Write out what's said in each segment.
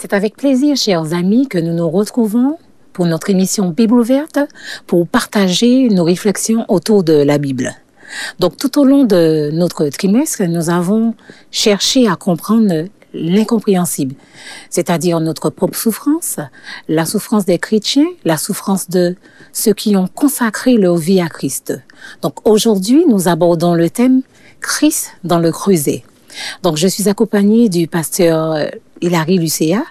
C'est avec plaisir, chers amis, que nous nous retrouvons pour notre émission Bible ouverte pour partager nos réflexions autour de la Bible. Donc tout au long de notre trimestre, nous avons cherché à comprendre l'incompréhensible, c'est-à-dire notre propre souffrance, la souffrance des chrétiens, la souffrance de ceux qui ont consacré leur vie à Christ. Donc aujourd'hui, nous abordons le thème Christ dans le creuset. Donc je suis accompagnée du pasteur Hilary Lucéa.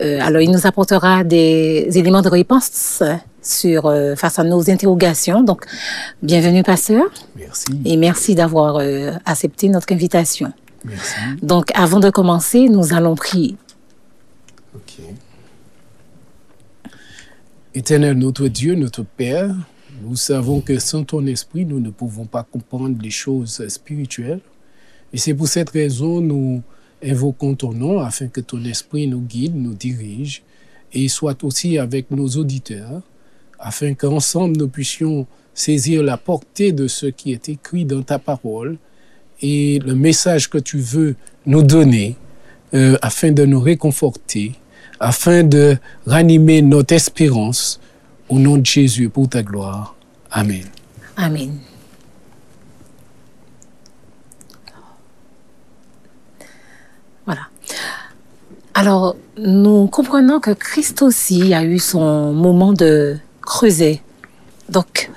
Euh, alors, il nous apportera des éléments de réponse sur, euh, face à nos interrogations. Donc, bienvenue, pasteur. Merci. Et merci d'avoir euh, accepté notre invitation. Merci. Donc, avant de commencer, nous allons prier. Ok. Éternel notre Dieu, notre Père, nous savons que sans ton esprit, nous ne pouvons pas comprendre les choses spirituelles. Et c'est pour cette raison, nous invoquons ton nom afin que ton esprit nous guide, nous dirige et soit aussi avec nos auditeurs, afin qu'ensemble nous puissions saisir la portée de ce qui est écrit dans ta parole et le message que tu veux nous donner euh, afin de nous réconforter, afin de ranimer notre espérance au nom de Jésus pour ta gloire. Amen. Amen. Voilà. Alors, nous comprenons que Christ aussi a eu son moment de creuser. Donc,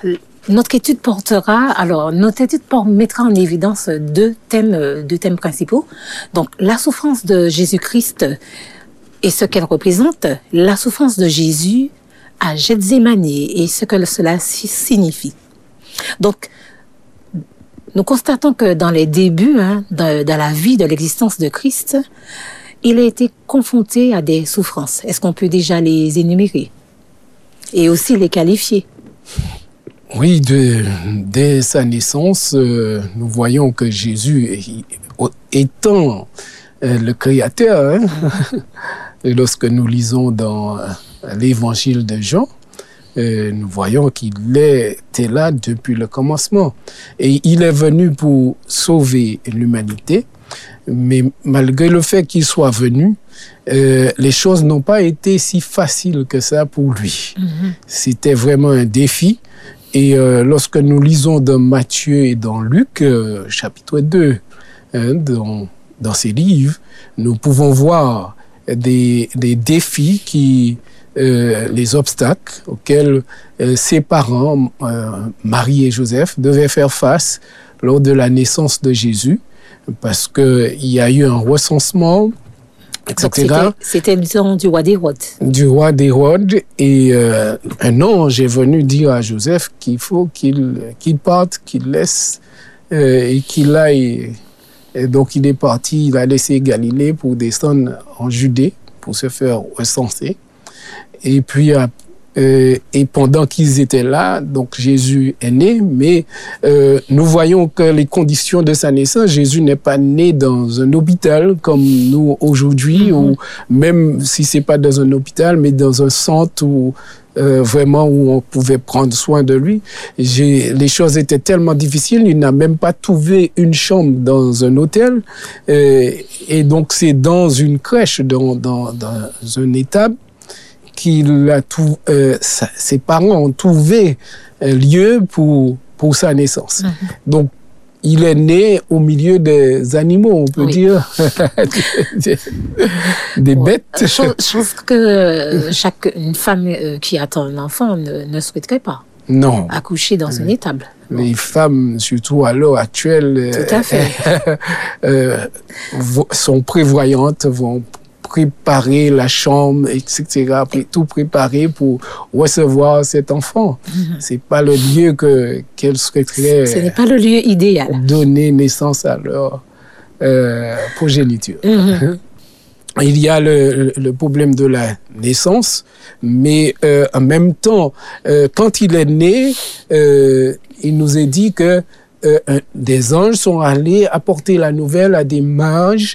notre étude portera, alors, notre étude mettra en évidence deux thèmes, deux thèmes principaux. Donc, la souffrance de Jésus-Christ et ce qu'elle représente, la souffrance de Jésus à Gethsemane et ce que cela signifie. Donc, nous constatons que dans les débuts hein, de, de, la vie, de l'existence de Christ, il a été confronté à des souffrances. Est-ce qu'on peut déjà les énumérer et aussi les qualifier? Oui, de, dès sa naissance, euh, nous voyons que Jésus, étant euh, le Créateur, hein, lorsque nous lisons dans l'évangile de Jean, euh, nous voyons qu'il était là depuis le commencement. Et il est venu pour sauver l'humanité. Mais malgré le fait qu'il soit venu, euh, les choses n'ont pas été si faciles que ça pour lui. Mm -hmm. C'était vraiment un défi. Et euh, lorsque nous lisons dans Matthieu et dans Luc, chapitre 2, hein, dans, dans ces livres, nous pouvons voir des, des défis qui, euh, les obstacles auxquels euh, ses parents, euh, Marie et Joseph, devaient faire face lors de la naissance de Jésus, parce qu'il y a eu un recensement, etc. C'était le temps du roi d'Hérode. Du roi d'Hérode, et un ange est venu dire à Joseph qu'il faut qu'il qu parte, qu'il laisse et qu'il aille. Et donc il est parti, il a laissé Galilée pour descendre en Judée, pour se faire recenser. Et puis, euh, et pendant qu'ils étaient là, donc Jésus est né, mais euh, nous voyons que les conditions de sa naissance, Jésus n'est pas né dans un hôpital comme nous aujourd'hui, mm -hmm. ou même si c'est pas dans un hôpital, mais dans un centre où euh, vraiment où on pouvait prendre soin de lui. Les choses étaient tellement difficiles, il n'a même pas trouvé une chambre dans un hôtel. Euh, et donc c'est dans une crèche, dans, dans, dans un étable, qu'il a tout, euh, sa, ses parents ont trouvé un lieu pour, pour sa naissance. Mm -hmm. Donc, il est né au milieu des animaux, on peut oui. dire, des, bêtes. Chose, chose que chaque une femme qui attend un enfant ne, ne souhaiterait pas. Non. Accoucher dans une étable. Les bon. femmes, surtout à l'heure actuelle, Tout à fait. euh, sont prévoyantes, vont préparer la chambre, etc., tout préparer pour recevoir cet enfant. Mm -hmm. C'est pas le lieu que qu'elle souhaiterait. Ce n'est pas le lieu idéal. Donner naissance à leur euh, progéniture. Mm -hmm. Il y a le, le, problème de la naissance, mais euh, en même temps, euh, quand il est né, il nous est dit que des anges sont allés apporter la nouvelle à des mages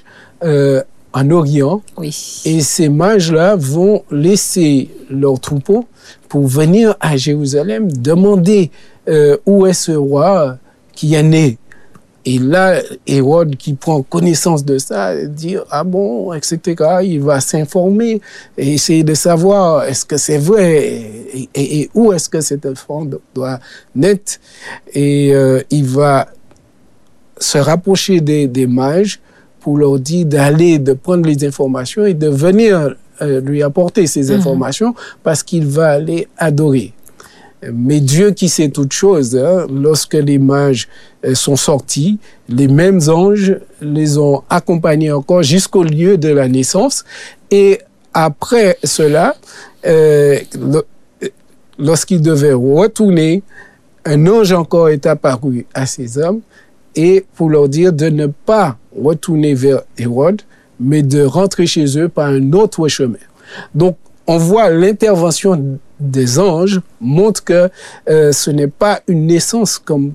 en Orient. Oui. Et ces mages-là vont laisser leur troupeau pour venir à Jérusalem demander euh, où est ce roi qui est né. Et là, Hérode qui prend connaissance de ça, dit ah bon, etc. Il va s'informer et essayer de savoir est-ce que c'est vrai et, où est-ce que cet enfant doit naître. Et euh, il va se rapprocher des, des, mages pour leur dire d'aller, de prendre les informations et de venir euh, lui apporter ces mhm. informations parce qu'il va aller adorer. Mais Dieu qui sait toutes choses, hein, lorsque les mages euh, sont sortis, les mêmes anges les ont accompagnés encore jusqu'au lieu de la naissance. Et après cela, euh, lorsqu'ils devaient retourner, un ange encore est apparu à ces hommes et pour leur dire de ne pas retourner vers Hérode, mais de rentrer chez eux par un autre chemin. Donc, on voit l'intervention des anges montre que euh, ce n'est pas une naissance comme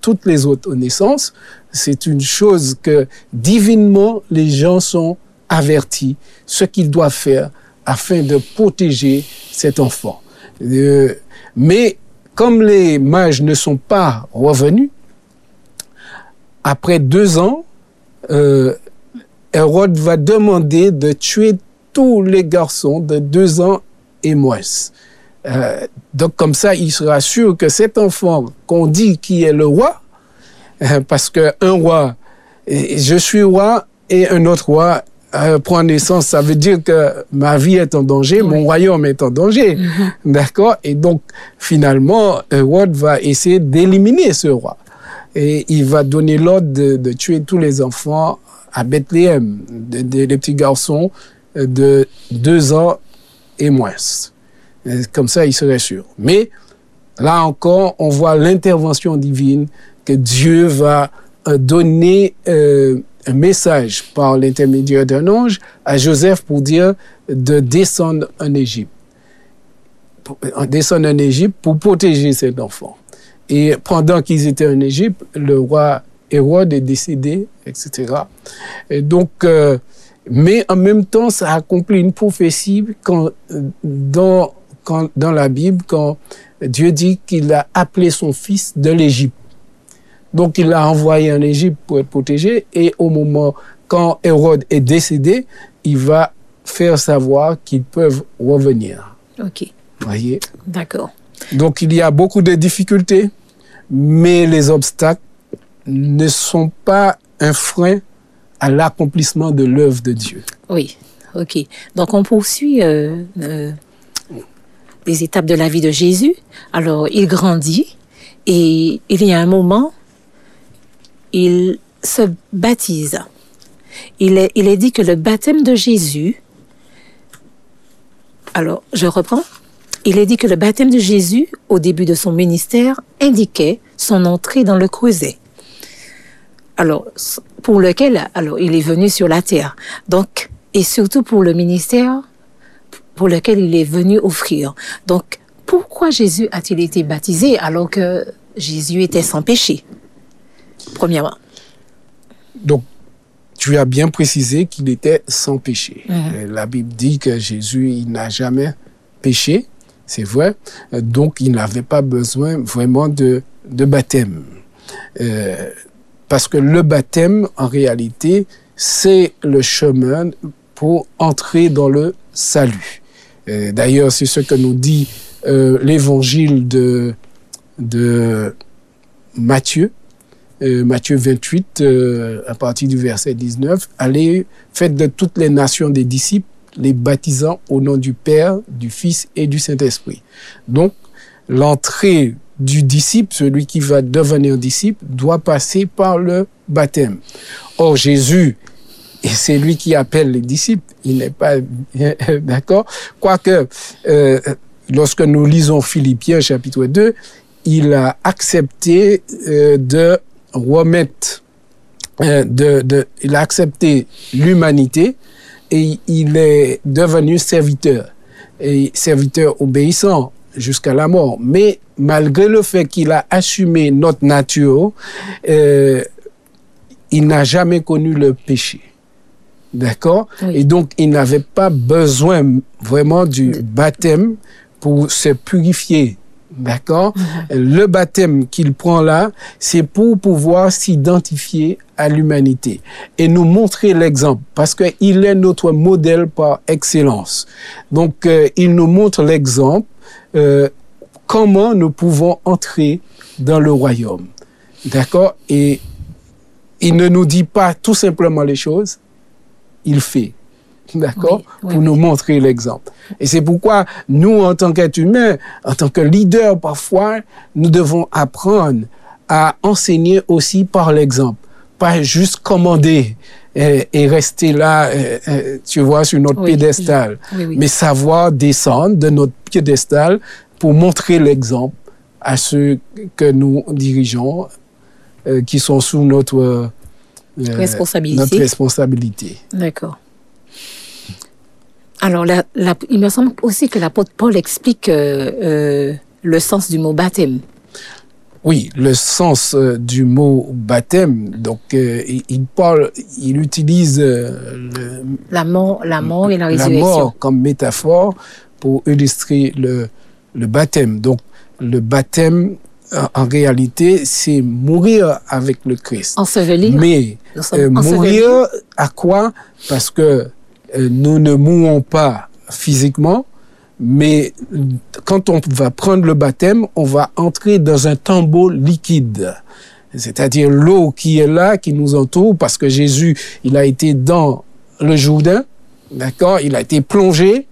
toutes les autres naissances, c'est une chose que divinement les gens sont avertis ce qu'ils doivent faire afin de protéger cet enfant. Euh, mais comme les mages ne sont pas revenus, après deux ans, euh, Hérode va demander de tuer tous les garçons de deux ans et moins. Euh, donc comme ça, il sera sûr que cet enfant qu'on dit qui est le roi, euh, parce qu'un roi, je suis roi et un autre roi euh, prend naissance, ça veut dire que ma vie est en danger, mon royaume est en danger. Mm-hmm. D'accord? Et donc, finalement, Hérode va essayer d'éliminer ce roi. Et il va donner l'ordre de, tuer tous les enfants à Bethléem, des petits garçons de deux ans et moins. Comme ça, il serait sûr. Mais là encore, on voit l'intervention divine que Dieu va euh, donner euh, un message par l'intermédiaire d'un ange à Joseph pour dire de descendre en Égypte. Euh, descendre en Égypte pour protéger cet enfant. Et pendant qu'ils étaient en Égypte, le roi Hérode est décédé, etc. Et donc, mais en même temps, ça accomplit une prophétie quand, dans, quand, dans la Bible, quand Dieu dit qu'il a appelé son fils de l'Égypte. Donc il l'a envoyé en Égypte pour être protégé et au moment quand Hérode est décédé, il va faire savoir qu'ils peuvent revenir. Ok. Voyez? D'accord. Donc il y a beaucoup de difficultés, mais les obstacles ne sont pas un frein à l'accomplissement de l'œuvre de Dieu. Oui, ok. Donc on poursuit euh, euh, les étapes de la vie de Jésus. Alors il grandit et il y a un moment, il se baptise. Il est, il est dit que le baptême de Jésus, alors je reprends, il est dit que le baptême de Jésus, au début de son ministère, indiquait son entrée dans le creuset alors, pour lequel alors, il est venu sur la terre. Donc, et surtout pour le ministère pour lequel il est venu offrir. Donc, pourquoi Jésus a-t-il été baptisé alors que Jésus était sans péché? Premièrement. Donc, tu as bien précisé qu'il était sans péché. Mhm. La Bible dit que Jésus, il n'a jamais péché, c'est vrai. Donc, il n'avait pas besoin vraiment de, baptême. Euh, parce que le baptême, en réalité, c'est le chemin pour entrer dans le salut. D'ailleurs, c'est ce que nous dit euh, l'évangile de, Matthieu, euh, Matthieu 28, euh, à partir du verset 19. Allez, faites de toutes les nations des disciples, les baptisant au nom du Père, du Fils et du Saint-Esprit. Donc, l'entrée du disciple, celui qui va devenir disciple, doit passer par le baptême. Or, Jésus, et c'est lui qui appelle les disciples, il n'est pas d'accord? Quoique, euh, lorsque nous lisons Philippiens chapitre 2, il a accepté euh, de remettre, euh, de, de, il a accepté l'humanité et il est devenu serviteur, et serviteur obéissant jusqu'à la mort. Mais malgré le fait qu'il a assumé notre nature, euh, il n'a jamais connu le péché. D'accord? Et donc, il n'avait pas besoin vraiment du baptême pour se purifier D'accord? Le baptême qu'il prend là, c'est pour pouvoir s'identifier à l'humanité et nous montrer l'exemple parce qu'il est notre modèle par excellence. Donc, euh, il nous montre l'exemple euh, comment nous pouvons entrer dans le royaume. D'accord? Et il ne nous dit pas tout simplement les choses, il fait. D'accord Oui, oui, Pour nous montrer l'exemple. Et c'est pourquoi nous, en tant qu'êtres humains, en tant que leaders, parfois, nous devons apprendre à enseigner aussi par l'exemple. Pas juste commander et, et rester là, euh, euh, tu vois, sur notre oui. Mais savoir descendre de notre piédestal pour montrer l'exemple à ceux que nous dirigeons, euh, qui sont sous notre, euh, Responsabilité. notre responsabilité. D'accord. Alors, la- la- il me semble aussi que l'apôtre Paul explique euh, euh, le sens du mot baptême. Oui, le sens euh, du mot baptême, donc euh, il, parle, il utilise euh, le- La mort, la mort et la la résurrection. mort comme métaphore pour illustrer le, le baptême. Donc le baptême, en, en réalité, c'est mourir avec le Christ. Ensevelir. Mais euh, mourir à quoi? Parce que nous ne mourons pas physiquement, mais quand on va prendre le baptême, on va entrer dans un tombeau liquide. C'est-à-dire l'eau qui est là, qui nous entoure, parce que Jésus, il a été dans le Jourdain, d'accord Il a été plongé,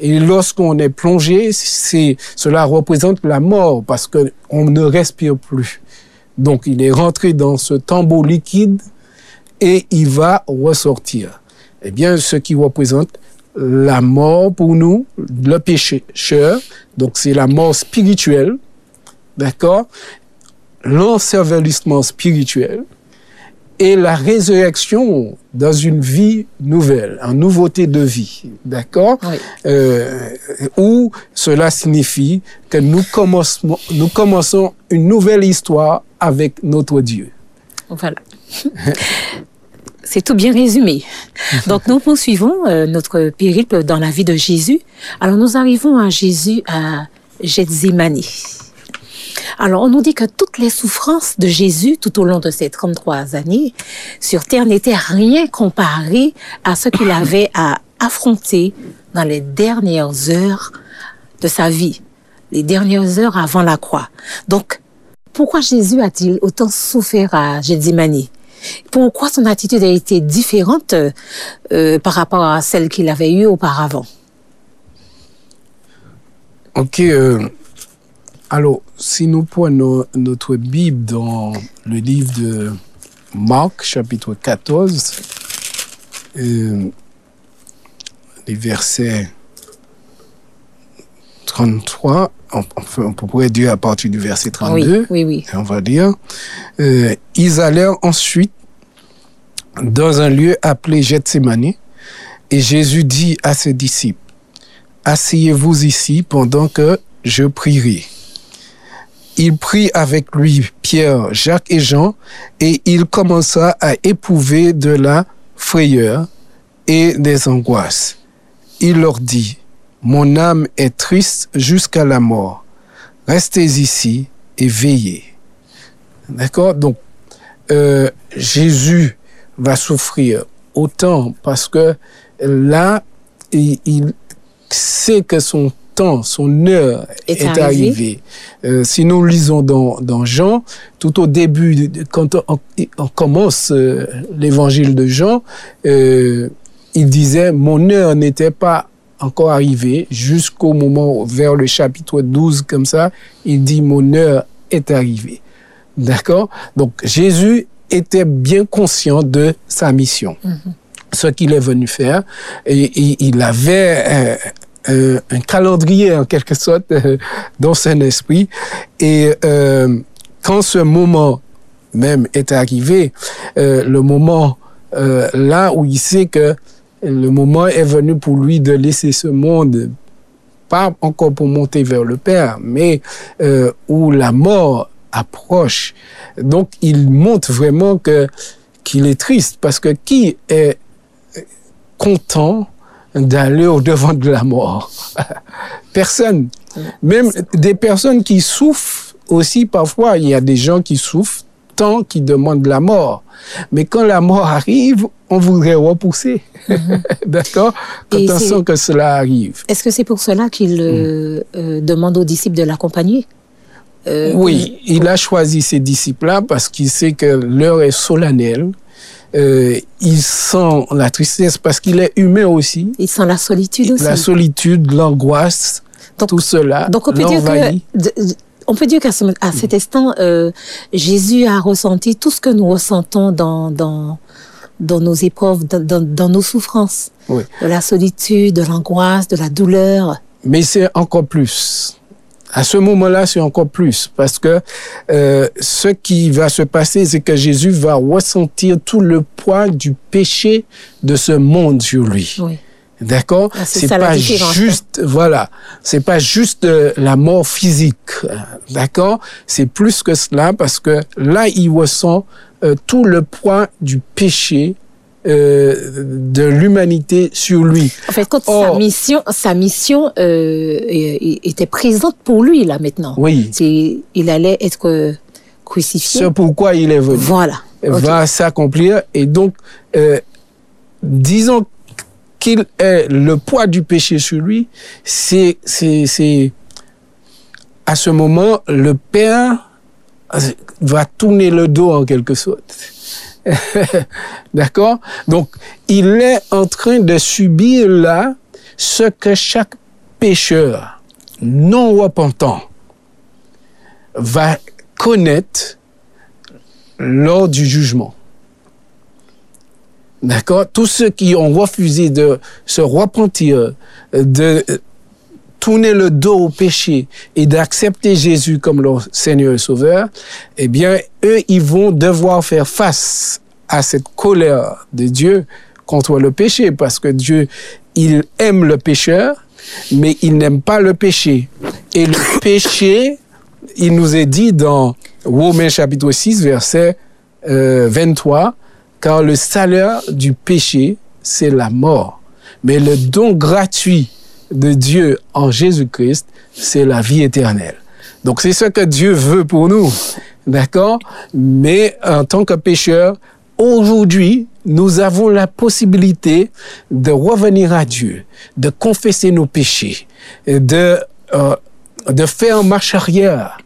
et lorsqu'on est plongé, c'est, cela représente la mort, parce que on ne respire plus. Donc, il est rentré dans ce tombeau liquide et il va ressortir. Eh bien, ce qui représente la mort pour nous, le pécheur, donc c'est la mort spirituelle, d'accord? L'ensevelissement spirituel et la résurrection dans une vie nouvelle, en nouveauté de vie, d'accord? Oui. euh, où cela signifie que nous commençons, nous commençons une nouvelle histoire avec notre Dieu. Voilà. C'est tout bien résumé. Donc nous poursuivons euh, notre périple dans la vie de Jésus. Alors nous arrivons à Jésus à Gethsemane. Alors on nous dit que toutes les souffrances de Jésus tout au long de ces 33 années sur terre n'étaient rien comparé à ce qu'il avait à affronter dans les dernières heures de sa vie, les dernières heures avant la croix. Donc pourquoi Jésus a-t-il autant souffert à Gethsemane? Pourquoi son attitude a été différente euh, euh, par rapport à celle qu'il avait eue auparavant Ok. euh, alors, si nous prenons notre Bible dans le livre de Marc, chapitre 14, euh, les versets 33, on, on, on pourrait dire à partir du verset 32. Oui, oui, oui. on va dire, euh, ils allèrent ensuite dans un lieu appelé Gethsemane, et Jésus dit à ses disciples, Asseyez-vous ici pendant que je prierai. Il prit avec lui Pierre, Jacques et Jean, et il commença à éprouver de la frayeur et des angoisses. Il leur dit, Mon âme est triste jusqu'à la mort. Restez ici et veillez. D'accord? Donc, euh, Jésus va souffrir autant parce que là, il, il sait que son temps, son heure Est est, arrivé. arrivée. Euh, si nous lisons dans, dans Jean, tout au début, quand on, on commence euh, l'évangile de Jean, euh, il disait, mon heure n'était pas encore arrivée jusqu'au moment, vers le chapitre 12, comme ça, il dit, mon heure est arrivée. D'accord? Donc Jésus était bien conscient de sa mission, ce qu'il est venu faire. Et, et il avait euh, euh, un calendrier, en quelque sorte, euh, dans son esprit. Et euh, quand ce moment même est arrivé, euh, le moment euh, là où il sait que le moment est venu pour lui de laisser ce monde, pas encore pour monter vers le Père, mais où la mort approche. Donc il montre vraiment que qu'il est triste parce que qui est content d'aller au devant de la mort? Personne. Même des personnes qui souffrent aussi, parfois, il y a des gens qui souffrent tant qu'ils demandent la mort. Mais quand la mort arrive, on voudrait repousser. D'accord? Quand Et on sent que cela arrive. Est-ce que c'est pour cela qu'il euh, euh, demande aux disciples de l'accompagner? Euh, Oui, il a choisi ces disciples-là parce qu'il sait que l'heure est solennelle. Euh, il sent la tristesse parce qu'il est humain aussi. Il sent la solitude aussi. La solitude, l'angoisse, tout cela Donc on peut dire que on peut dire qu'à ce- à cet instant, euh, Jésus a ressenti tout ce que nous ressentons dans dans dans nos épreuves, dans, dans, dans nos souffrances, Oui. de la solitude, de l'angoisse, de la douleur. Mais c'est encore plus. À ce moment-là, c'est encore plus parce que euh, ce qui va se passer, c'est que Jésus va ressentir tout le poids du péché de ce monde sur lui. Oui. D'accord? Ah, c'est pas hein. juste, voilà, c'est pas juste euh, la mort physique, d'accord? C'est plus que cela parce que là, il ressent euh, tout le poids du péché euh, de l'humanité sur lui. En fait, quand sa mission, sa mission euh, était présente pour lui là maintenant. Oui. Il allait être crucifié. C'est pourquoi il est venu. Voilà. Va s'accomplir. Et donc, euh, disons qu'il est le poids du péché sur lui, c'est, à ce moment, le Père va tourner le dos en quelque sorte. D'accord? Donc, il est en train de subir là ce que chaque pécheur non repentant va connaître lors du jugement. D'accord? Tous ceux qui ont refusé de se repentir, de tourner le dos au péché et d'accepter Jésus comme leur Seigneur et Sauveur, eh bien, eux, ils vont devoir faire face à cette colère de Dieu contre le péché, parce que Dieu, il aime le pécheur, mais il n'aime pas le péché. Et le péché, il nous est dit dans Romains chapitre 6, verset euh, 23, car le salaire du péché, c'est la mort. Mais le don gratuit de Dieu en Jésus-Christ, c'est la vie éternelle. Donc c'est ce que Dieu veut pour nous. D'accord? Mais en tant que pécheur, aujourd'hui, nous avons la possibilité de revenir à Dieu, de confesser nos péchés, de, euh, de faire marche arrière.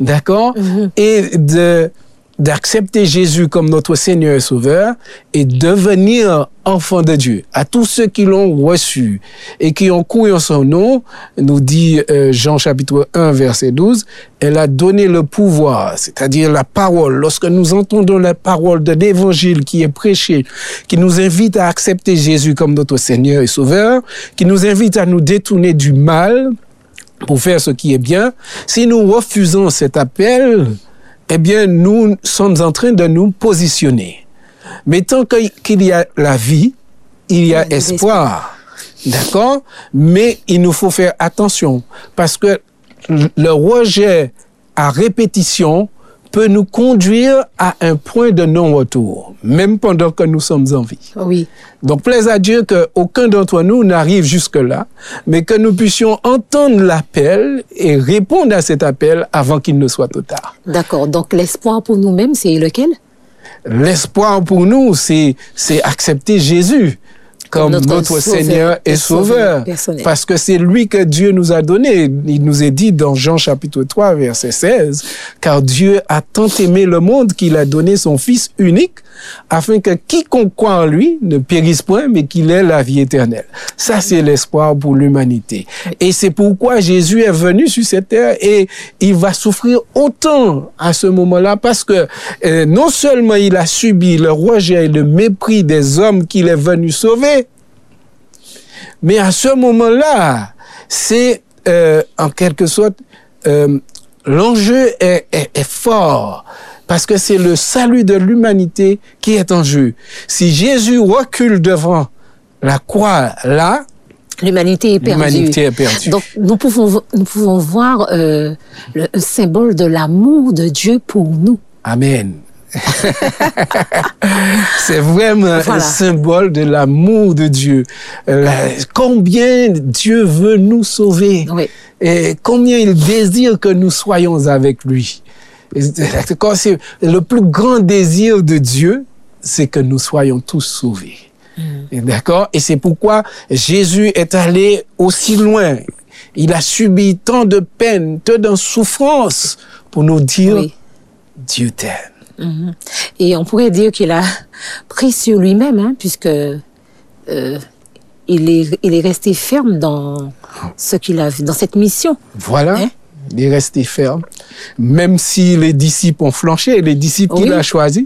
D'accord? Et de d'accepter Jésus comme notre Seigneur et Sauveur et devenir enfant de Dieu. À tous ceux qui l'ont reçu et qui ont couru en son nom, nous dit euh, Jean chapitre 1 verset 12, elle a donné le pouvoir, c'est-à-dire la parole. Lorsque nous entendons la parole de l'évangile qui est prêché, qui nous invite à accepter Jésus comme notre Seigneur et Sauveur, qui nous invite à nous détourner du mal, pour faire ce qui est bien, si nous refusons cet appel, eh bien, nous sommes en train de nous positionner. Mais tant qu'il y a la vie, il y a espoir. D'accord? Mais il nous faut faire attention parce que le rejet à répétition peut nous conduire à un point de non-retour, même pendant que nous sommes en vie. Oui. Donc, plaise à Dieu qu'aucun d'entre nous n'arrive jusque-là, mais que nous puissions entendre l'appel et répondre à cet appel avant qu'il ne soit trop tard. D'accord. Donc l'espoir pour nous-mêmes, c'est lequel? L'espoir pour nous, c'est, c'est accepter Jésus comme Notre Seigneur et sauveur Sauveur. personnel. Parce que c'est lui que Dieu nous a donné. Il nous est dit dans Jean chapitre 3, verset 16, car Dieu a tant aimé le monde qu'il a donné son Fils unique afin que quiconque croit en lui ne périsse point, mais qu'il ait la vie éternelle. Ça, c'est l'espoir pour l'humanité. Et c'est pourquoi Jésus est venu sur cette terre et il va souffrir autant à ce moment-là parce que euh, non seulement il a subi le rejet et le mépris des hommes qu'il est venu sauver, mais à ce moment-là, c'est euh, en quelque sorte, euh, l'enjeu est, est- est fort parce que c'est le salut de l'humanité qui est en jeu. Si Jésus recule devant la croix là, L'humanité est perdue. l'humanité est perdue. Donc nous pouvons nous pouvons voir euh, le symbole de l'amour de Dieu pour nous. Amen. c'est vraiment Voilà. un symbole de l'amour de Dieu. La- combien Dieu veut nous sauver Oui. et combien il désire que nous soyons avec lui. C'est- le plus grand désir de Dieu, c'est que nous soyons tous sauvés. Et D'accord? Et c'est pourquoi Jésus est allé aussi loin. Il a subi tant de peine, tant de souffrance pour nous dire Oui. Dieu t'aime. Et on pourrait dire qu'il a pris sur lui-même, hein, puisque euh, il, est, il est resté ferme dans ce qu'il a vu, dans cette mission. Voilà. Hein? Il est resté ferme. Même si les disciples ont flanché, les disciples qu'il Oui. a choisis,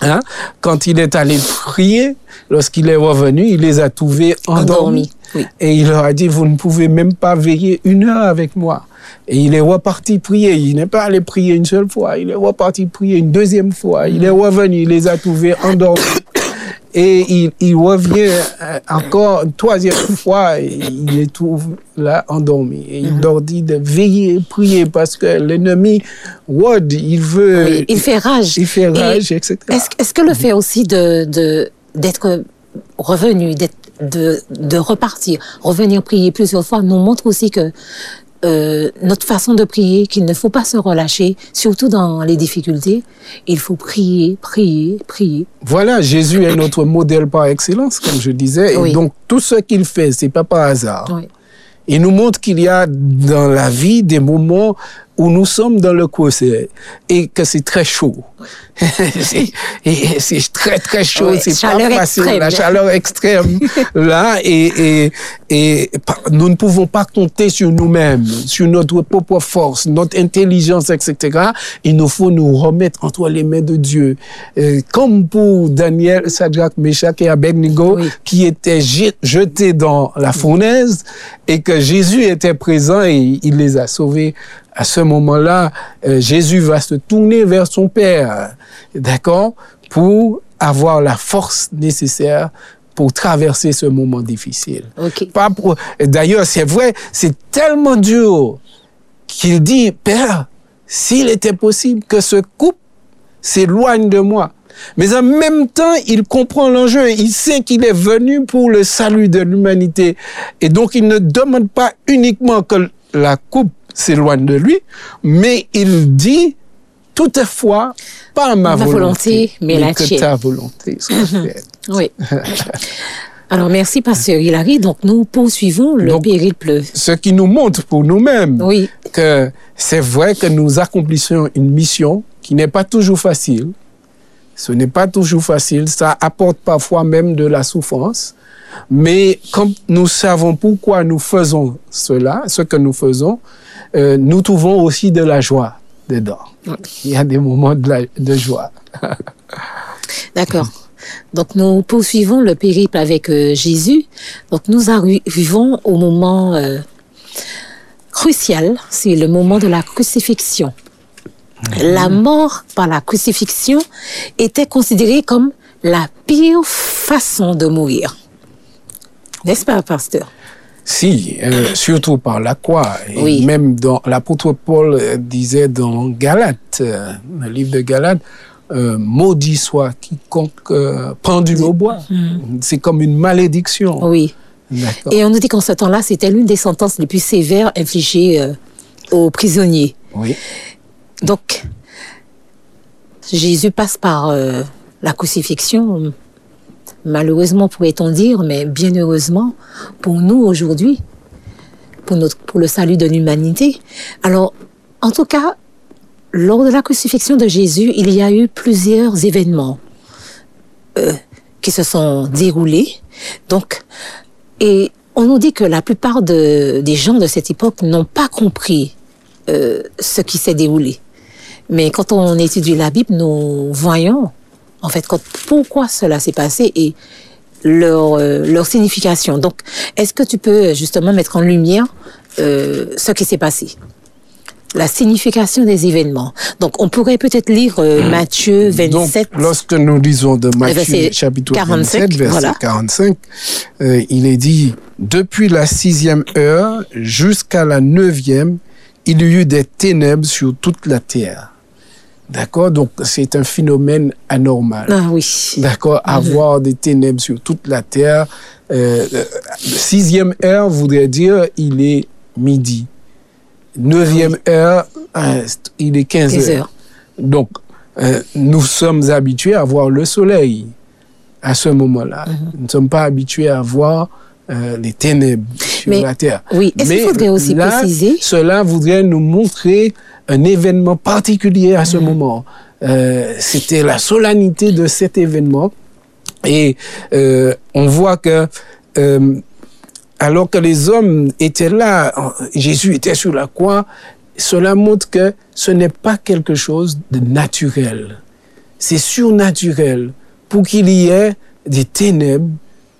hein, quand il est allé prier, lorsqu'il est revenu, il les a trouvés endormis. Endormis, oui. Et il leur a dit, vous ne pouvez même pas veiller une heure avec moi. Et il est reparti prier. Il n'est pas allé prier une seule fois. Il est reparti prier une deuxième fois. Il est revenu. Il les a trouvés endormis. Et il, il revient euh, encore une troisième fois. Et il les trouve là endormis. Et il leur dit de veiller, prier parce que l'ennemi, Wad, il veut. Oui, il fait rage. il fait Et rage, etc. Est-ce que le fait aussi de de- d'être revenu, d'être de, de repartir, revenir prier plusieurs fois, nous montre aussi que euh, notre façon de prier, qu'il ne faut pas se relâcher, surtout dans les difficultés. Il faut prier, prier, prier. Voilà, Jésus est notre modèle par excellence, comme je disais. Oui. Et donc, tout ce qu'il fait, c'est pas par hasard. Oui. Il nous montre qu'il y a dans la vie des moments où nous sommes dans le creuset et que c'est très chaud. C'est- très très chaud, c'est pas facile, extrême. la chaleur extrême là et, et, et nous ne pouvons pas compter sur nous-mêmes, sur notre propre force, notre intelligence, etc. Il nous faut nous remettre entre les mains de Dieu, Euh, comme pour Daniel, Sadrach, Meshach et Abednego Oui. qui étaient jet- jetés dans la fournaise et que Jésus était présent et il les a sauvés. À ce moment-là, euh, Jésus va se tourner vers son Père, d'accord, pour avoir la force nécessaire pour traverser ce moment difficile. Ok. Pas pour- D'ailleurs, c'est vrai, c'est tellement dur qu'il dit, Père, s'il était possible que ce couple s'éloigne de moi. Mais en même temps, il comprend l'enjeu. Il sait qu'il est venu pour le salut de l'humanité. Et donc, il ne demande pas uniquement que la coupe s'éloigne de lui, mais il dit, toutefois, pas ma, Ma volonté, mais la que tienne. ta volonté soit faite. Oui. Alors merci pasteur Hilary. Donc nous poursuivons le Donc- périple. Ce qui nous montre pour nous-mêmes Oui. que c'est vrai que nous accomplissons une mission qui n'est pas toujours facile. Ce n'est pas toujours facile, ça apporte parfois même de la souffrance. Mais comme nous savons pourquoi nous faisons cela, ce que nous faisons, euh, nous trouvons aussi de la joie dedans. Il y a des moments de, la- de joie. D'accord. Donc nous poursuivons le périple avec euh, Jésus. Donc nous arrivons au moment euh, crucial, c'est le moment de la crucifixion. La mort par la crucifixion était considérée comme la pire façon de mourir. N'est-ce pas, pasteur? Si, euh, surtout par la croix. Et Oui. Même dans l'apôtre Paul euh, disait dans Galates, euh, le livre de Galates, euh, maudit soit quiconque euh, pendu au bois. C'est comme une malédiction. Oui. D'accord. Et on nous dit qu'en ce temps-là, c'était l'une des sentences les plus sévères infligées euh, aux prisonniers. Oui. Donc, Jésus passe par euh, la crucifixion, malheureusement pourrait-on dire, mais bien heureusement pour nous aujourd'hui, pour, pour le salut de l'humanité. Alors, en tout cas, lors de la crucifixion de Jésus, il y a eu plusieurs événements euh, qui se sont déroulés. Donc, et on nous dit que la plupart de- des gens de cette époque n'ont pas compris euh, ce qui s'est déroulé. Mais quand on étudie la Bible, nous voyons en fait quand- pourquoi cela s'est passé et leur, euh, leur signification? Donc, est-ce que tu peux justement mettre en lumière euh, ce qui s'est passé? La signification des événements. Donc, on pourrait peut-être lire euh, Matthieu 27. Donc, lorsque nous lisons de Matthieu verset chapitre 45, 27, verset voilà. 45, euh, il est dit, depuis la sixième heure jusqu'à la neuvième, il y eut des ténèbres sur toute la terre. D'accord? Donc, c'est un phénomène anormal. Ah oui. D'accord? Avoir des ténèbres sur toute la terre. Euh, euh, sixième heure voudrait dire il est midi. Neuvième heure, euh, il est 15 15 heures. heures. Donc, euh, nous sommes habitués à voir le soleil à ce moment-là. Nous ne sommes pas habitués à voir euh, les ténèbres sur Mais- la terre. Oui. Est-ce qu'il Mais faudrait aussi là, préciser Cela voudrait nous montrer un événement particulier à ce moment. Euh, C'était la solennité de cet événement. Et euh, on voit que euh, alors que les hommes étaient là, Jésus était sur la croix, cela montre que ce n'est pas quelque chose de naturel. C'est surnaturel pour qu'il y ait des ténèbres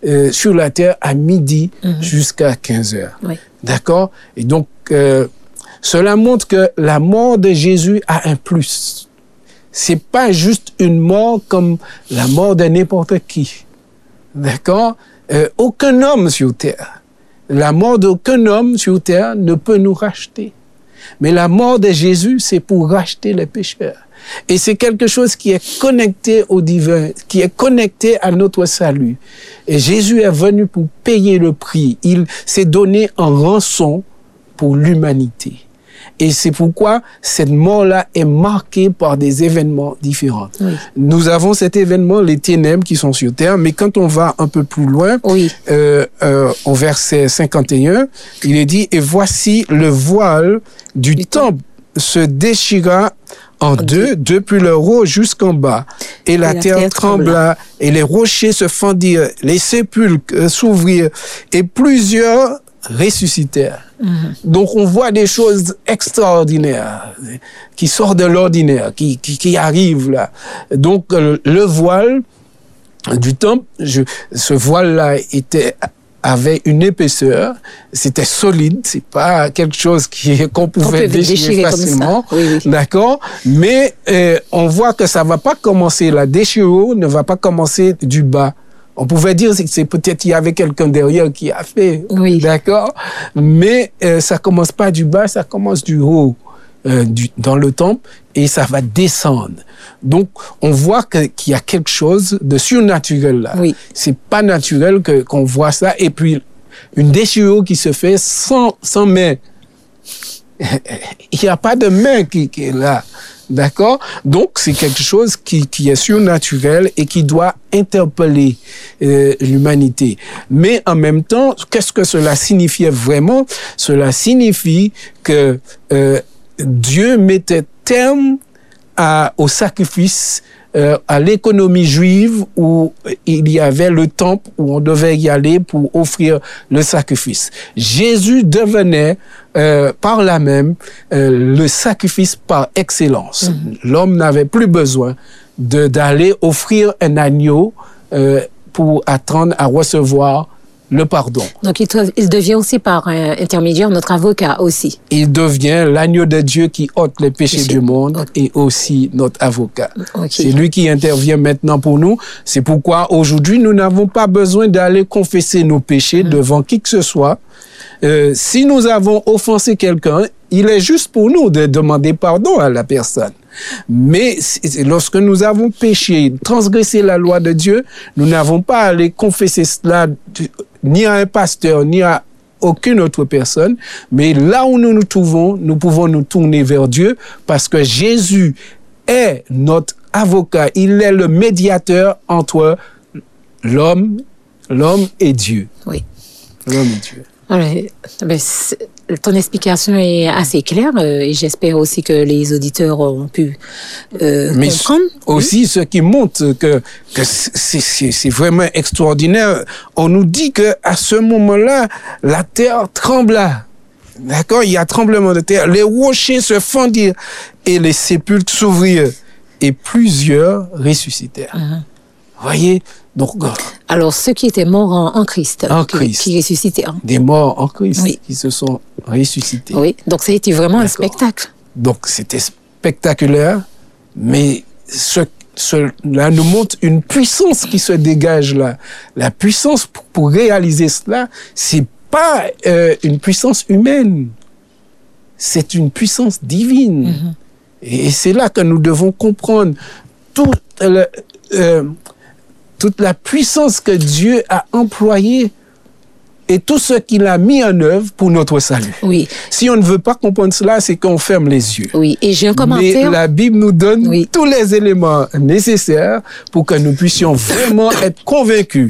euh, sur la terre à midi jusqu'à 15 heures. Oui. D'accord? Et donc, euh, cela montre que la mort de Jésus a un plus. C'est pas juste une mort comme la mort de n'importe qui. D'accord? Euh, Aucun homme sur terre, la mort d'aucun homme sur terre ne peut nous racheter. Mais la mort de Jésus, c'est pour racheter les pécheurs. Et c'est quelque chose qui est connecté au divin, qui est connecté à notre salut. Et Jésus est venu pour payer le prix. Il s'est donné en rançon pour l'humanité. Et c'est pourquoi cette mort-là est marquée par des événements différents. Oui. Nous avons cet événement, les ténèbres qui sont sur terre, mais quand on va un peu plus loin, Oui. euh, euh, au verset 51, il est dit, et voici le voile du, Du temple se déchira en deux, depuis le haut jusqu'en bas. Et la, la terre, terre trembla, et les rochers se fendirent, les sépulcres euh, s'ouvrirent, et plusieurs ressuscitèrent. Donc on voit des choses extraordinaires qui sortent de l'ordinaire, qui, qui, qui arrivent là. Donc euh, le voile du temple, je, ce voile-là était avait une épaisseur, c'était solide, c'est pas quelque chose qui qu'on pouvait déchirer, facilement, Oui, oui. d'accord. Mais euh, on voit que ça va pas commencer la déchirure ne va pas commencer du bas. On pouvait dire que c'est peut-être il y avait quelqu'un derrière qui a fait, Oui. d'accord? Mais euh, ça commence pas du bas, ça commence du haut. euh, du, dans le temple et ça va descendre. Donc, on voit qu'il y a quelque chose de surnaturel là. Oui. C'est pas naturel que qu'on voit ça. Et puis, une déchirure qui se fait sans, sans main. Il n'y a pas de main qui, qui est là. D'accord? Donc, c'est quelque chose qui, qui est surnaturel et qui doit interpeller euh, l'humanité. Mais en même temps, qu'est-ce que cela signifiait vraiment? Cela signifie que euh, Dieu mettait terme à, au sacrifice, euh, à l'économie juive où il y avait le temple où on devait y aller pour offrir le sacrifice. Jésus devenait euh, par là même euh, le sacrifice par excellence. L'homme n'avait plus besoin de d'aller offrir un agneau euh, pour attendre à recevoir le pardon. Donc, il, il devient aussi par euh, intermédiaire notre avocat aussi. Il devient l'agneau de Dieu qui ôte les péchés Péché. du monde et aussi notre avocat. C'est lui qui intervient maintenant pour nous. C'est pourquoi aujourd'hui, nous n'avons pas besoin d'aller confesser nos péchés devant qui que ce soit. Euh, si nous avons offensé quelqu'un, il est juste pour nous de demander pardon à la personne. Mais lorsque nous avons péché, transgressé la loi de Dieu, nous n'avons pas à aller confesser cela ni à un pasteur, ni à aucune autre personne, mais là où nous nous trouvons, nous pouvons nous tourner vers Dieu parce que Jésus est notre avocat, il est le médiateur entre l'homme, l'homme et Dieu. Oui. L'homme et Dieu. Voilà. Ton explication est assez claire euh, et j'espère aussi que les auditeurs ont pu euh, Mais comprendre. aussi, ce qui montre que, que c'est- vraiment extraordinaire, on nous dit que à ce moment-là, la terre trembla. D'accord? Il y a tremblement de terre. Les rochers se fendirent et les sépulcres s'ouvrirent et plusieurs ressuscitèrent. Voyez Donc, euh, Alors, ceux qui étaient morts en, en Christ, En qui, Christ. qui ressuscitaient. hein. des morts en Christ Oui. qui se sont ressuscités. Oui, donc ça a été vraiment un spectacle. Donc c'était spectaculaire, mais ce, cela nous montre une puissance qui se dégage là. La puissance pour, pour réaliser cela, c'est pas euh, une puissance humaine, c'est une puissance divine. Et c'est là que nous devons comprendre toute, le- euh, toute la puissance que Dieu a employée et tout ce qu'il a mis en œuvre pour notre salut. Oui, Si on ne veut pas comprendre cela, c'est qu'on ferme les yeux. oui. Et j'ai un Mais commentaire. la Bible nous donne Oui. tous les éléments nécessaires pour que nous puissions vraiment être convaincus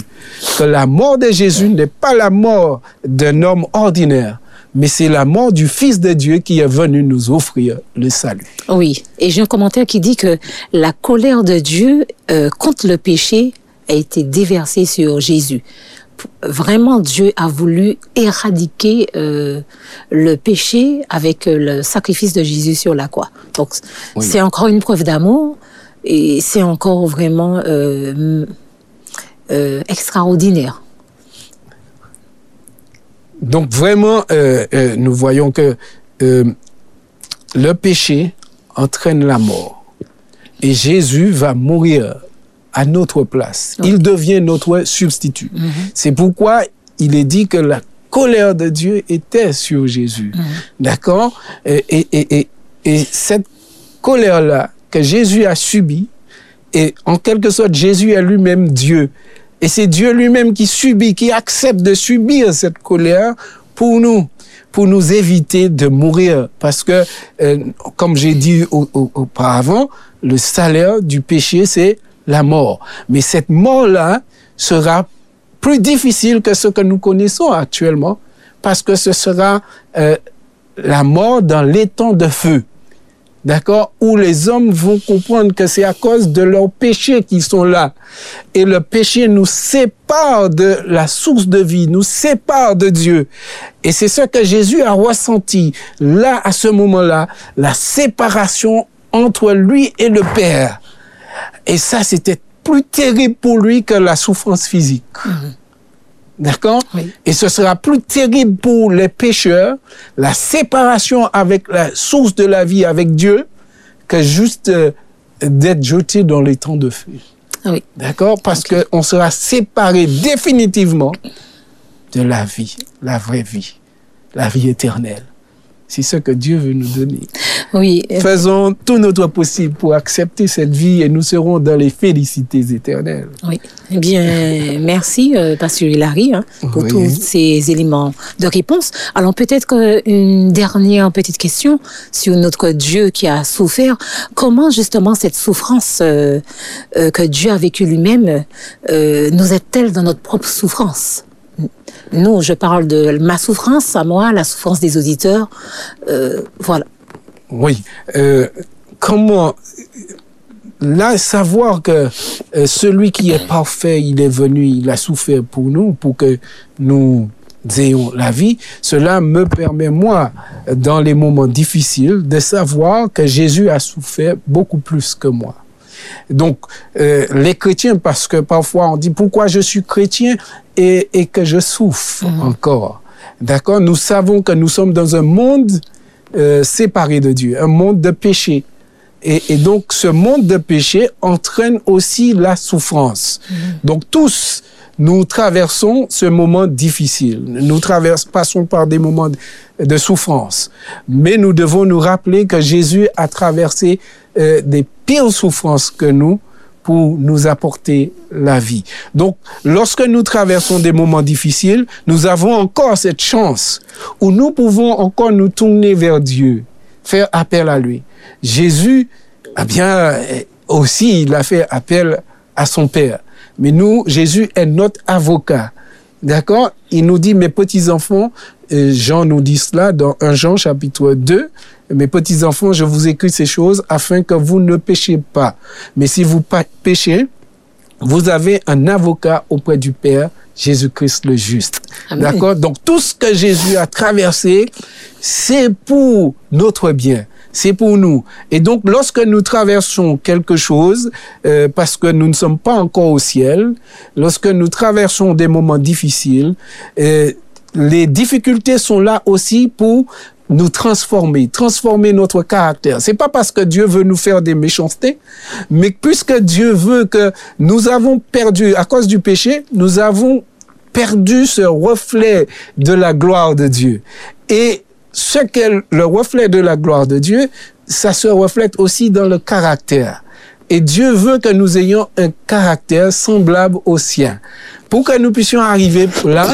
que la mort de Jésus n'est pas la mort d'un homme ordinaire, mais c'est la mort du Fils de Dieu qui est venu nous offrir le salut. Oui, et j'ai un commentaire qui dit que la colère de Dieu euh, contre le péché a été déversée sur Jésus. Vraiment, Dieu a voulu éradiquer euh, le péché avec le sacrifice de Jésus sur la croix. Donc, Oui. c'est encore une preuve d'amour et c'est encore vraiment euh, euh, extraordinaire. Donc vraiment, nous voyons que le péché entraîne la mort. Et Jésus va mourir à notre place. Il devient notre substitut. C'est pourquoi il est dit que la colère de Dieu était sur Jésus. D'accord? Et, et, et, et, et cette colère-là que Jésus a subie, et en quelque sorte, Jésus est lui-même Dieu. Et c'est Dieu lui-même qui subit, qui accepte de subir cette colère pour nous, pour nous éviter de mourir. Parce que, euh, comme j'ai dit au- au- auparavant, le salaire du péché, c'est la mort. Mais cette mort-là sera plus difficile que ce que nous connaissons actuellement, parce que ce sera euh, la mort dans l'étang de feu. D'accord? Où les hommes vont comprendre que c'est à cause de leurs péchés qu'ils sont là. Et le péché nous sépare de la source de vie, nous sépare de Dieu. Et c'est ce que Jésus a ressenti là, à ce moment-là, la séparation entre lui et le Père. Et ça, c'était plus terrible pour lui que la souffrance physique. D'accord? Oui. Et ce sera plus terrible pour les pécheurs, la séparation avec la source de la vie, avec Dieu, que juste euh, d'être jeté dans les temps de feu. Oui. D'accord? Parce qu'on sera séparé définitivement de la vie, la vraie vie, la vie éternelle. C'est ce que Dieu veut nous donner. Oui, Faisons tout notre possible pour accepter cette vie et nous serons dans les félicités éternelles. Oui. Eh bien, merci, euh, Pasteur Hilary, hein, pour Oui. tous ces éléments de réponse. Alors, peut-être qu'une dernière petite question sur notre Dieu qui a souffert. Comment, justement, cette souffrance euh, euh, que Dieu a vécue lui-même euh, nous aide-t-elle dans notre propre souffrance? Nous, je parle de ma souffrance à moi, la souffrance des auditeurs. Euh, voilà. Oui. Euh, comment là savoir que euh, celui qui est parfait, il est venu, il a souffert pour nous, pour que nous ayons la vie. Cela me permet moi, dans les moments difficiles, de savoir que Jésus a souffert beaucoup plus que moi. Donc, euh, les chrétiens, parce que parfois on dit pourquoi je suis chrétien et, et que je souffre encore? D'accord? Nous savons que nous sommes dans un monde euh, séparé de Dieu, un monde de péché. Et, et donc, ce monde de péché entraîne aussi la souffrance. Donc, tous, nous traversons ce moment difficile. Nous traversons, passons par des moments de, souffrance. Mais nous devons nous rappeler que Jésus a traversé euh, des pires souffrances que nous pour nous apporter la vie. Donc, lorsque nous traversons des moments difficiles, nous avons encore cette chance où nous pouvons encore nous tourner vers Dieu, faire appel à lui. Jésus, eh bien, eh, aussi, il a fait appel à son Père. Mais nous, Jésus est notre avocat. D'accord? Il nous dit, mes petits-enfants, Jean nous dit cela dans 1 Jean chapitre 2, mes petits-enfants, je vous écris ces choses afin que vous ne péchiez pas. Mais si vous péchez, vous avez un avocat auprès du Père, Jésus-Christ le juste. D'accord? Donc tout ce que Jésus a traversé, c'est pour notre bien. C'est pour nous. Et donc, lorsque nous traversons quelque chose, euh, parce que nous ne sommes pas encore au ciel, lorsque nous traversons des moments difficiles, euh, les difficultés sont là aussi pour nous transformer, transformer notre caractère. C'est pas parce que Dieu veut nous faire des méchancetés, mais puisque Dieu veut que nous avons perdu, à cause du péché, nous avons perdu ce reflet de la gloire de Dieu. Et ce qu'est le reflet de la gloire de Dieu, ça se reflète aussi dans le caractère. Et Dieu veut que nous ayons un caractère semblable au sien. Pour que nous puissions arriver là,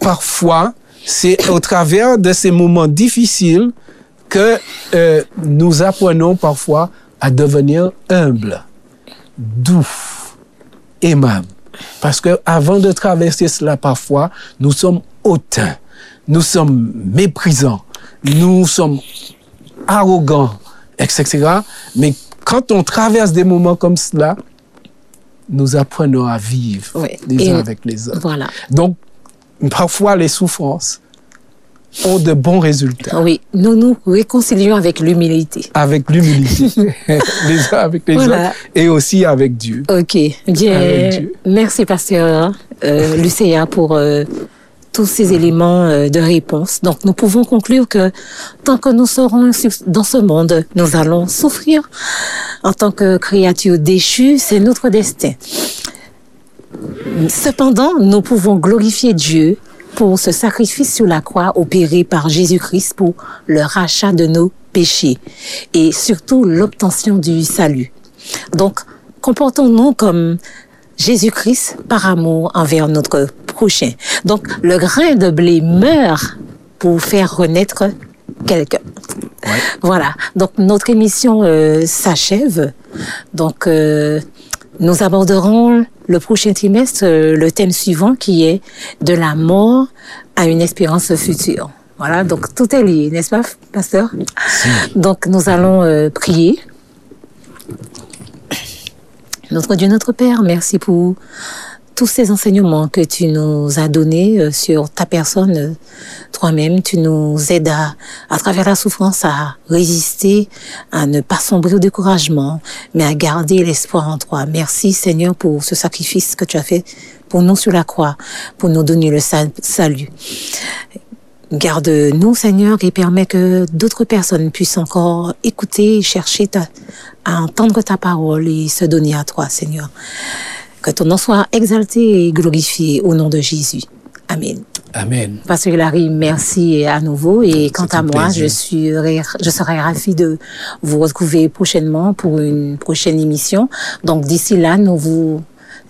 parfois, c'est au travers de ces moments difficiles que euh, nous apprenons parfois à devenir humbles, doux, aimables. Parce que avant de traverser cela parfois, nous sommes hautains, nous sommes méprisants, nous sommes arrogants, etc. Mais quand on traverse des moments comme cela, nous apprenons à vivre Oui. les Et- uns avec les autres. Voilà. Donc, parfois, les souffrances ont de bons résultats Oui, nous nous réconcilions avec l'humilité. avec l'humilité, les uns avec les Voilà. autres, et aussi avec Dieu. Ok. Avec Dieu. Merci, pasteur euh, Lucéa, pour euh, tous ces éléments euh, de réponse. Donc, nous pouvons conclure que tant que nous serons dans ce monde, nous allons souffrir en tant que créatures déchues. C'est notre destin. Cependant, nous pouvons glorifier Dieu pour ce sacrifice sur la croix opéré par Jésus-Christ pour le rachat de nos péchés et surtout l'obtention du salut. Donc, comportons-nous comme Jésus-Christ par amour envers notre prochain. Donc, le grain de blé meurt pour faire renaître quelqu'un. Voilà. Donc, notre émission euh, s'achève. Donc, euh, nous aborderons le prochain trimestre euh, le thème suivant qui est de la mort à une espérance future. Voilà, donc tout est lié, n'est-ce pas, pasteur? Donc nous allons euh, prier. Notre Dieu, notre Père, merci pour tous ces enseignements que tu nous as donnés euh, sur ta personne euh, toi-même. Tu nous aides à, à travers la souffrance à résister, à ne pas sombrer au découragement, mais à garder l'espoir en toi. Merci Seigneur pour ce sacrifice que tu as fait pour nous sur la croix, pour nous donner le sal- salut. Garde-nous, Seigneur, et permets que d'autres personnes puissent encore écouter, chercher à entendre ta parole et se donner à toi, Seigneur. Que ton nom soit exalté et glorifié au nom de Jésus. Amen. Amen. Pasteur Hilary, merci à nouveau. Et quant à moi, plaisir. je, suis, je serai ravie de vous retrouver prochainement pour une prochaine émission. Donc d'ici là, nous vous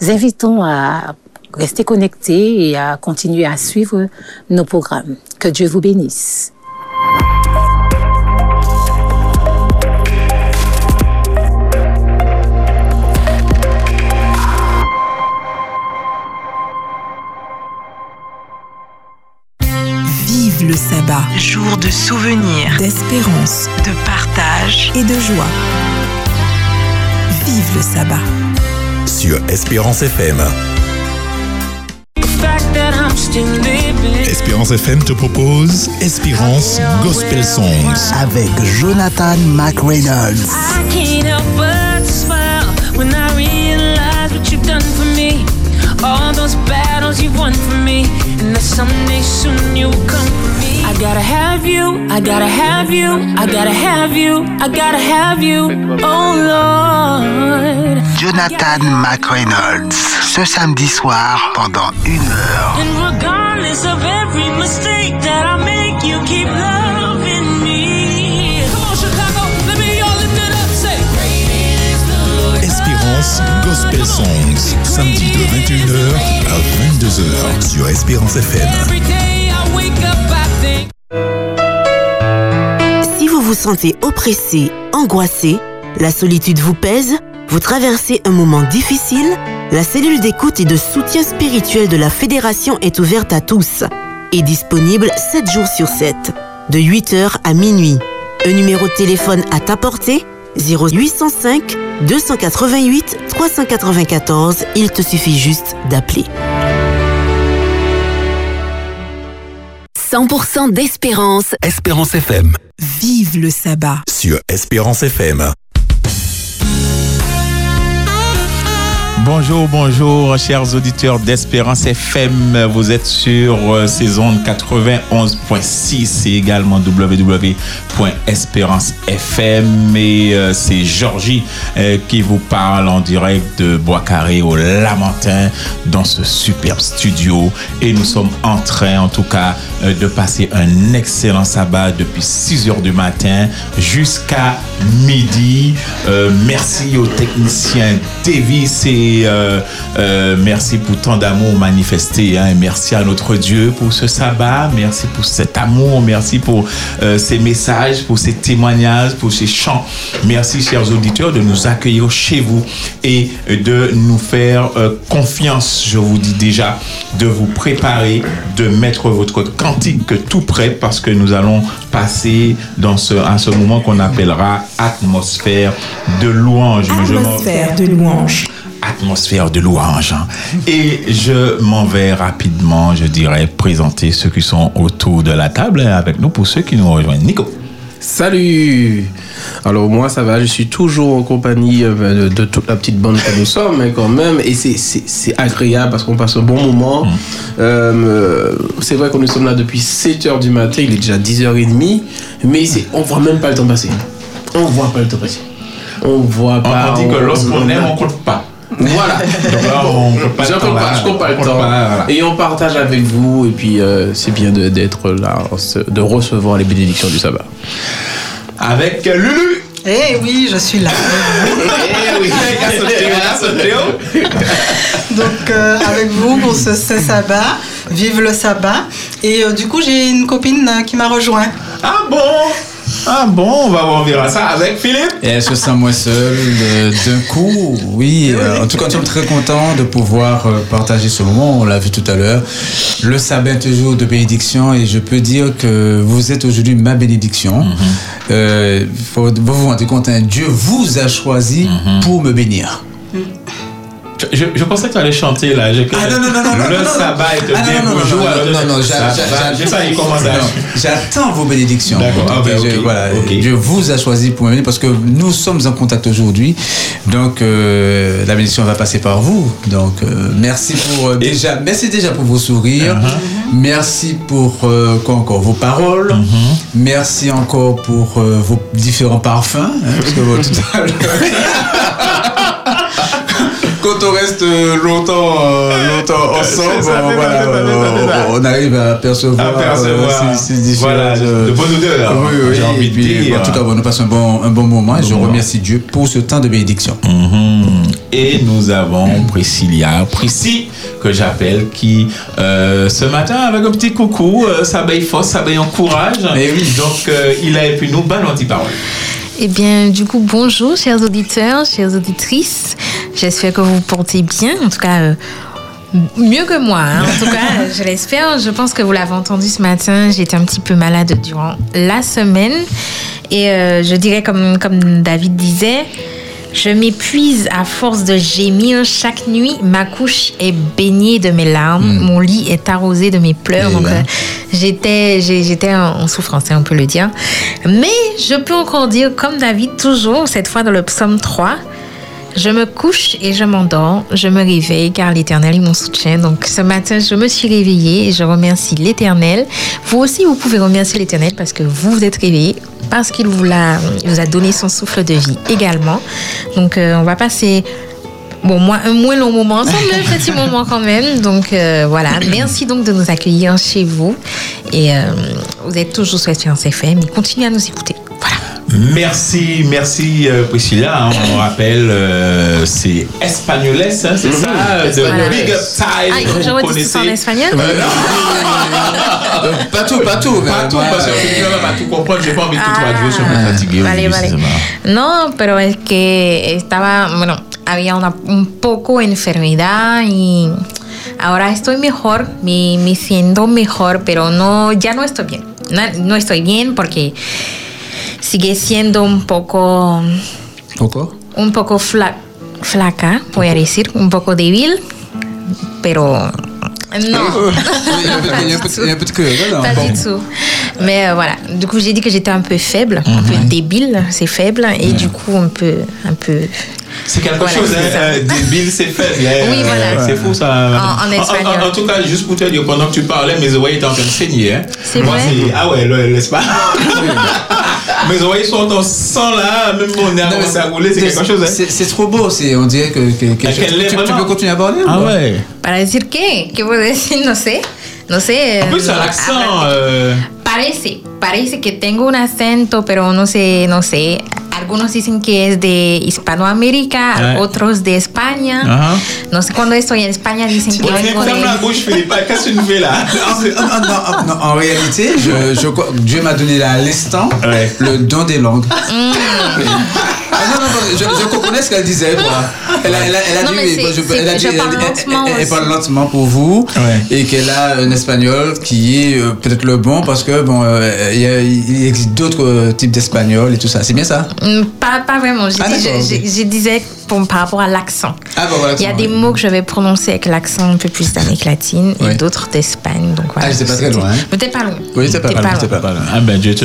invitons à rester connectés et à continuer à suivre nos programmes. Que Dieu vous bénisse. Le sabbat, Jour de souvenirs, d'espérance de partage. et de joie. Vive le sabbat. sur Espérance FM. Espérance FM te propose Espérance Gospel Songs. avec Jonathan McReynolds. I can't help but smile when I realize what you've done for me. All those battles you've won for me, that someday soon you'll come for me. I gotta have you, I gotta have you, I gotta have you, I gotta have you, oh Lord. Jonathan McReynolds. Ce samedi soir, pendant une heure. And regardless of every mistake that I make, you keep loving Gospel Songs. Samedi de 21h à 22h sur Espérance FM. Si vous vous sentez oppressé, angoissé, la solitude vous pèse, vous traversez un moment difficile, la cellule d'écoute et de soutien spirituel de la Fédération est ouverte à tous et disponible 7 jours sur 7, de 8h à minuit. Un numéro de téléphone à ta portée 0805 288 394, il te suffit juste d'appeler. 100% d'espérance. Espérance FM Vive le sabbat. sur Espérance FM. Bonjour, bonjour, chers auditeurs d'Espérance FM. Vous êtes sur euh, ondes 91.6 et également www.espérance FM. Et euh, c'est Georgie euh, qui vous parle en direct de Bois-Carré au Lamentin dans ce superbe studio. Et nous sommes en train, en tout cas, de passer un excellent sabbat depuis 6 heures du matin jusqu'à midi. Merci aux techniciens Davis et euh, euh, merci pour tant d'amour manifesté. hein. Et merci à notre Dieu pour ce sabbat. Merci pour cet amour. Merci pour euh, ces messages, pour ces témoignages, pour ces chants. Merci, chers auditeurs, de nous accueillir chez vous et de nous faire confiance. Je vous dis déjà de vous préparer, de mettre votre cantique tout prêt parce que nous allons passer dans à ce moment qu'on appellera atmosphère de louange. Atmosphère de louange. Atmosphère de louange. hein. Et je m'en vais rapidement, je dirais, présenter ceux qui sont autour de la table hein, avec nous pour ceux qui nous rejoignent. Nico. Salut Alors moi ça va, je suis toujours en compagnie euh, de, de toute la petite bande que nous sommes mais quand même et c'est- agréable parce qu'on passe un bon moment. Euh, c'est vrai que nous sommes là depuis 7h du matin, il est déjà 10h30 mais on voit même pas le temps passer. On voit pas le temps passer. On voit On, pas. on dit que lorsqu'on aime, on compte pas. Voilà. Donc là, on pas Je compte pas, là. je compte pas le temps. pas, voilà. Et on partage avec vous et puis euh, c'est bien d'être là, de recevoir les bénédictions du sabbat. Avec Lulu. Eh oui, je suis là. Eh oui, Théo. Donc, euh, avec vous pour ce, ce sabbat. Vive le sabbat. Et euh, du coup, j'ai une copine qui m'a rejoint. Ah bon? Ah bon, on va on verra ça avec Philippe. Et elle se sent moins seule euh, d'un coup? Oui, euh, en tout cas, nous sommes très contents de pouvoir euh, partager ce moment. On l'a vu tout à l'heure. Le sabbat est toujours de bénédiction et je peux dire que vous êtes aujourd'hui ma bénédiction. Faut- vous vous rendez compte, hein, Dieu vous a choisi pour me bénir. Je, je pensais que tu allais chanter là. Je- Ah, non, non, non, non, Le non, non, sabbat est Ah, bien non, non, non, bonjour. non, non, je- non. Non, J'attends vos bénédictions. D'accord, ah, ben, Je- voilà, ok. Dieu vous a choisi pour m'aimer parce que nous sommes en contact aujourd'hui. Donc euh, la bénédiction va passer par vous. Donc euh, merci pour euh, déjà, merci déjà pour vos sourires. Uh-huh. Merci pour euh, quoi encore vos paroles. Uh-huh. Merci encore pour euh, vos différents parfums. hein, parce que tout à l'heure- Quand on reste euh, longtemps, euh, longtemps ensemble, ça, voilà, ça, on arrive à percevoir, euh, ces- ces différentes, voilà, de- bonne odeur, Oui, oui, j'ai envie et de dire. En tout cas, bon, nous passons un bon, un bon moment et je moment. remercie Dieu pour ce temps de bénédiction. Mhm. Et nous avons Priscilla, Priscy, que j'appelle, qui euh, ce matin, avec un petit coucou, euh, ça baille force, ça baille encourage. Eh oui. Donc, euh, il a et puis nous, bonne anti-parole. Eh bien, du coup, bonjour, chers auditeurs, chères auditrices. J'espère que vous vous portez bien. En tout cas, euh, mieux que moi. hein. En tout cas, je l'espère. Je pense que vous l'avez entendu ce matin. J'étais un petit peu malade durant la semaine. Et euh, je dirais, comme, comme David disait, je m'épuise à force de gémir chaque nuit. Ma couche est baignée de mes larmes. Mon lit est arrosé de mes pleurs. Eh Donc, euh, j'étais, j'étais en en souffrance, hein, on peut le dire. Mais je peux encore dire, comme David, toujours, cette fois dans le psaume 3, je me couche et je m'endors, je me réveille car l'Éternel est mon soutien. Donc ce matin, je me suis réveillée et je remercie l'Éternel. Vous aussi, vous pouvez remercier l'Éternel parce que vous vous êtes réveillé, parce qu'il vous, il vous a donné son souffle de vie également. Donc euh, on va passer... Bon, moi, un moins long moment ensemble, un petit moment quand même. Donc euh, voilà, merci donc de nous accueillir chez vous. Et euh, vous êtes toujours sur Espérance FM et continuez à nous écouter. Merci, merci euh, Priscilla. hein. on rappelle, euh, c'est Espagnoles, hein, c'est ça, de Voilà. Big Up Time. Ah, je vous tout connaissez. ça en espagnol Euh, pas tout, pas tout. Pas tout, parce que euh, je ne vais pas tout comprendre, j'ai pas envie de tout Ah. traduire, je suis un peu fatigué. Vale, vale. No, pero es que estaba, bueno, había una, un poco enfermedad y ahora estoy mejor, me, me siento mejor, pero no, ya no estoy bien. No, no estoy bien porque sigue siendo un poco, Pourquoi un poco fla- flaca, voy a decir, un poco débil, pero no. Il y a un peu- de là. Pas du tout. Mais euh, voilà, du coup j'ai dit que j'étais un peu faible, un peu débile, c'est faible, et du coup un peu, un peu C'est quelque Voilà, chose, c'est hein, euh, débile, c'est faible. hein. Oui, voilà. C'est fou ça. En- en espagnol. En, tout cas, juste pour te dire, pendant que tu parlais, mes oreilles étaient en train de saigner. Hein. C'est Moi, vrai? c'est- Ah ouais, le- l'espace. mes oreilles sont en sang là, même mon nez a commencé à rouler, c'est quelque chose. Hein. C'est c'est trop beau, c'est on dirait que, que, que- Ah, qu'elle l'est tu, tu peux continuer à parler Ah ouais. Para decir qué? ¿Qué puedo decir? No sé. No sé. En plus, un accent. habla- euh, Parece, parece que tengo un acento, pero no sé, no sé. Algunos dicen que es de Hispanoamérica, Ouais. otros de España. Ah. No sé, cuando estoy en España dicen que vengo Ferme la de... bouche, Philippe. Qu'est-ce que tu fais là En, en- en- en- en réalité, je, je Dieu m'a donné là, à l'instant Ouais. le don des langues. Ah non, non, non, je, je comprenais ce qu'elle disait. Quoi. Elle a, elle a, elle a Non, dit, mais je, elle a que dit- je elle- parle elle- lentement elle- elle aussi. parle lentement pour vous Ouais. et qu'elle a un espagnol qui est euh, peut-être le bon parce que bon, euh, il y a- il existe d'autres euh, types d'espagnol et tout ça. C'est bien ça? Mm, Pas, pas vraiment. Je, Ah, dis- d'accord, je- ok. je- je disais pour- par rapport à l'accent. Ah voilà. Il y a des mots que je vais prononcer avec l'accent un peu plus d'Amérique latine et d'autres d'Espagne. Donc voilà. Ah, j'étais pas très loin, hein. Mais t'es pas loin. Oui, t'es pas pas pas loin. Ah ben Dieu te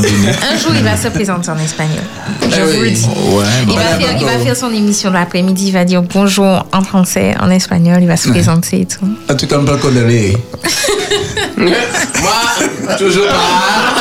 donné. Un jour, il va se présenter en espagnol. Je Ah vous oui. le Ouais, Il va, Voilà, faire, il va bravo. faire son émission de l'après-midi, il va dire bonjour en français, en espagnol, il va se présenter et tout. En tout cas, on peut le condamner. Moi, toujours pas.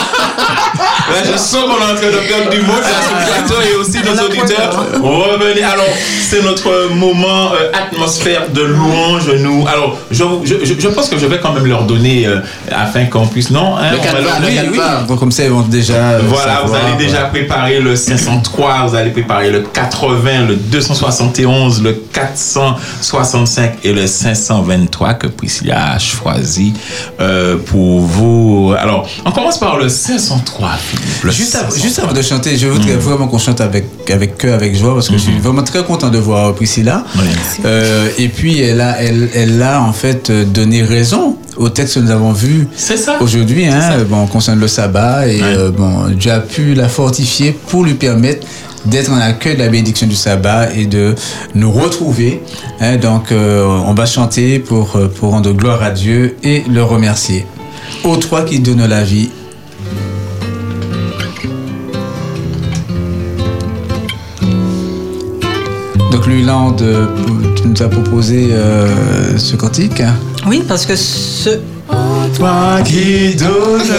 Là, je sens qu'on est en train de perdre du mot sur ce plateau et aussi nos auditeurs. Revenez. Alors, c'est notre moment euh, atmosphère de louange. Nous, alors, je, je, je- pense que je vais quand même leur donner euh, afin qu'on puisse. Non, hein, Le on va leur- le oui, comme ça, ils vont déjà. euh, Voilà, vous allez déjà préparer le 503, vous allez préparer le 80, le 271, le 465 et le 523 que Priscilla a choisi euh, pour vous. Alors, on commence par le 503, Philippe. Le Juste, avant, 503. juste avant de chanter, je voudrais vraiment qu'on chante avec, avec cœur, avec joie, parce que je suis vraiment très content de voir Priscilla. Oui. Euh, et puis, elle a, elle, elle a en fait euh, donné raison au texte que nous avons vu aujourd'hui, hein, bon, concernant le sabbat. Et Ouais. euh, bon, Dieu a pu la fortifier pour lui permettre d'être en accueil de la bénédiction du sabbat et de nous retrouver. hein. donc, euh, on va chanter pour, euh, pour rendre gloire à Dieu et le remercier. Ô toi qui donnes la vie, Donc Luland, euh, tu nous as proposé euh, ce cantique. Oui, parce que ce, Toi qui donnes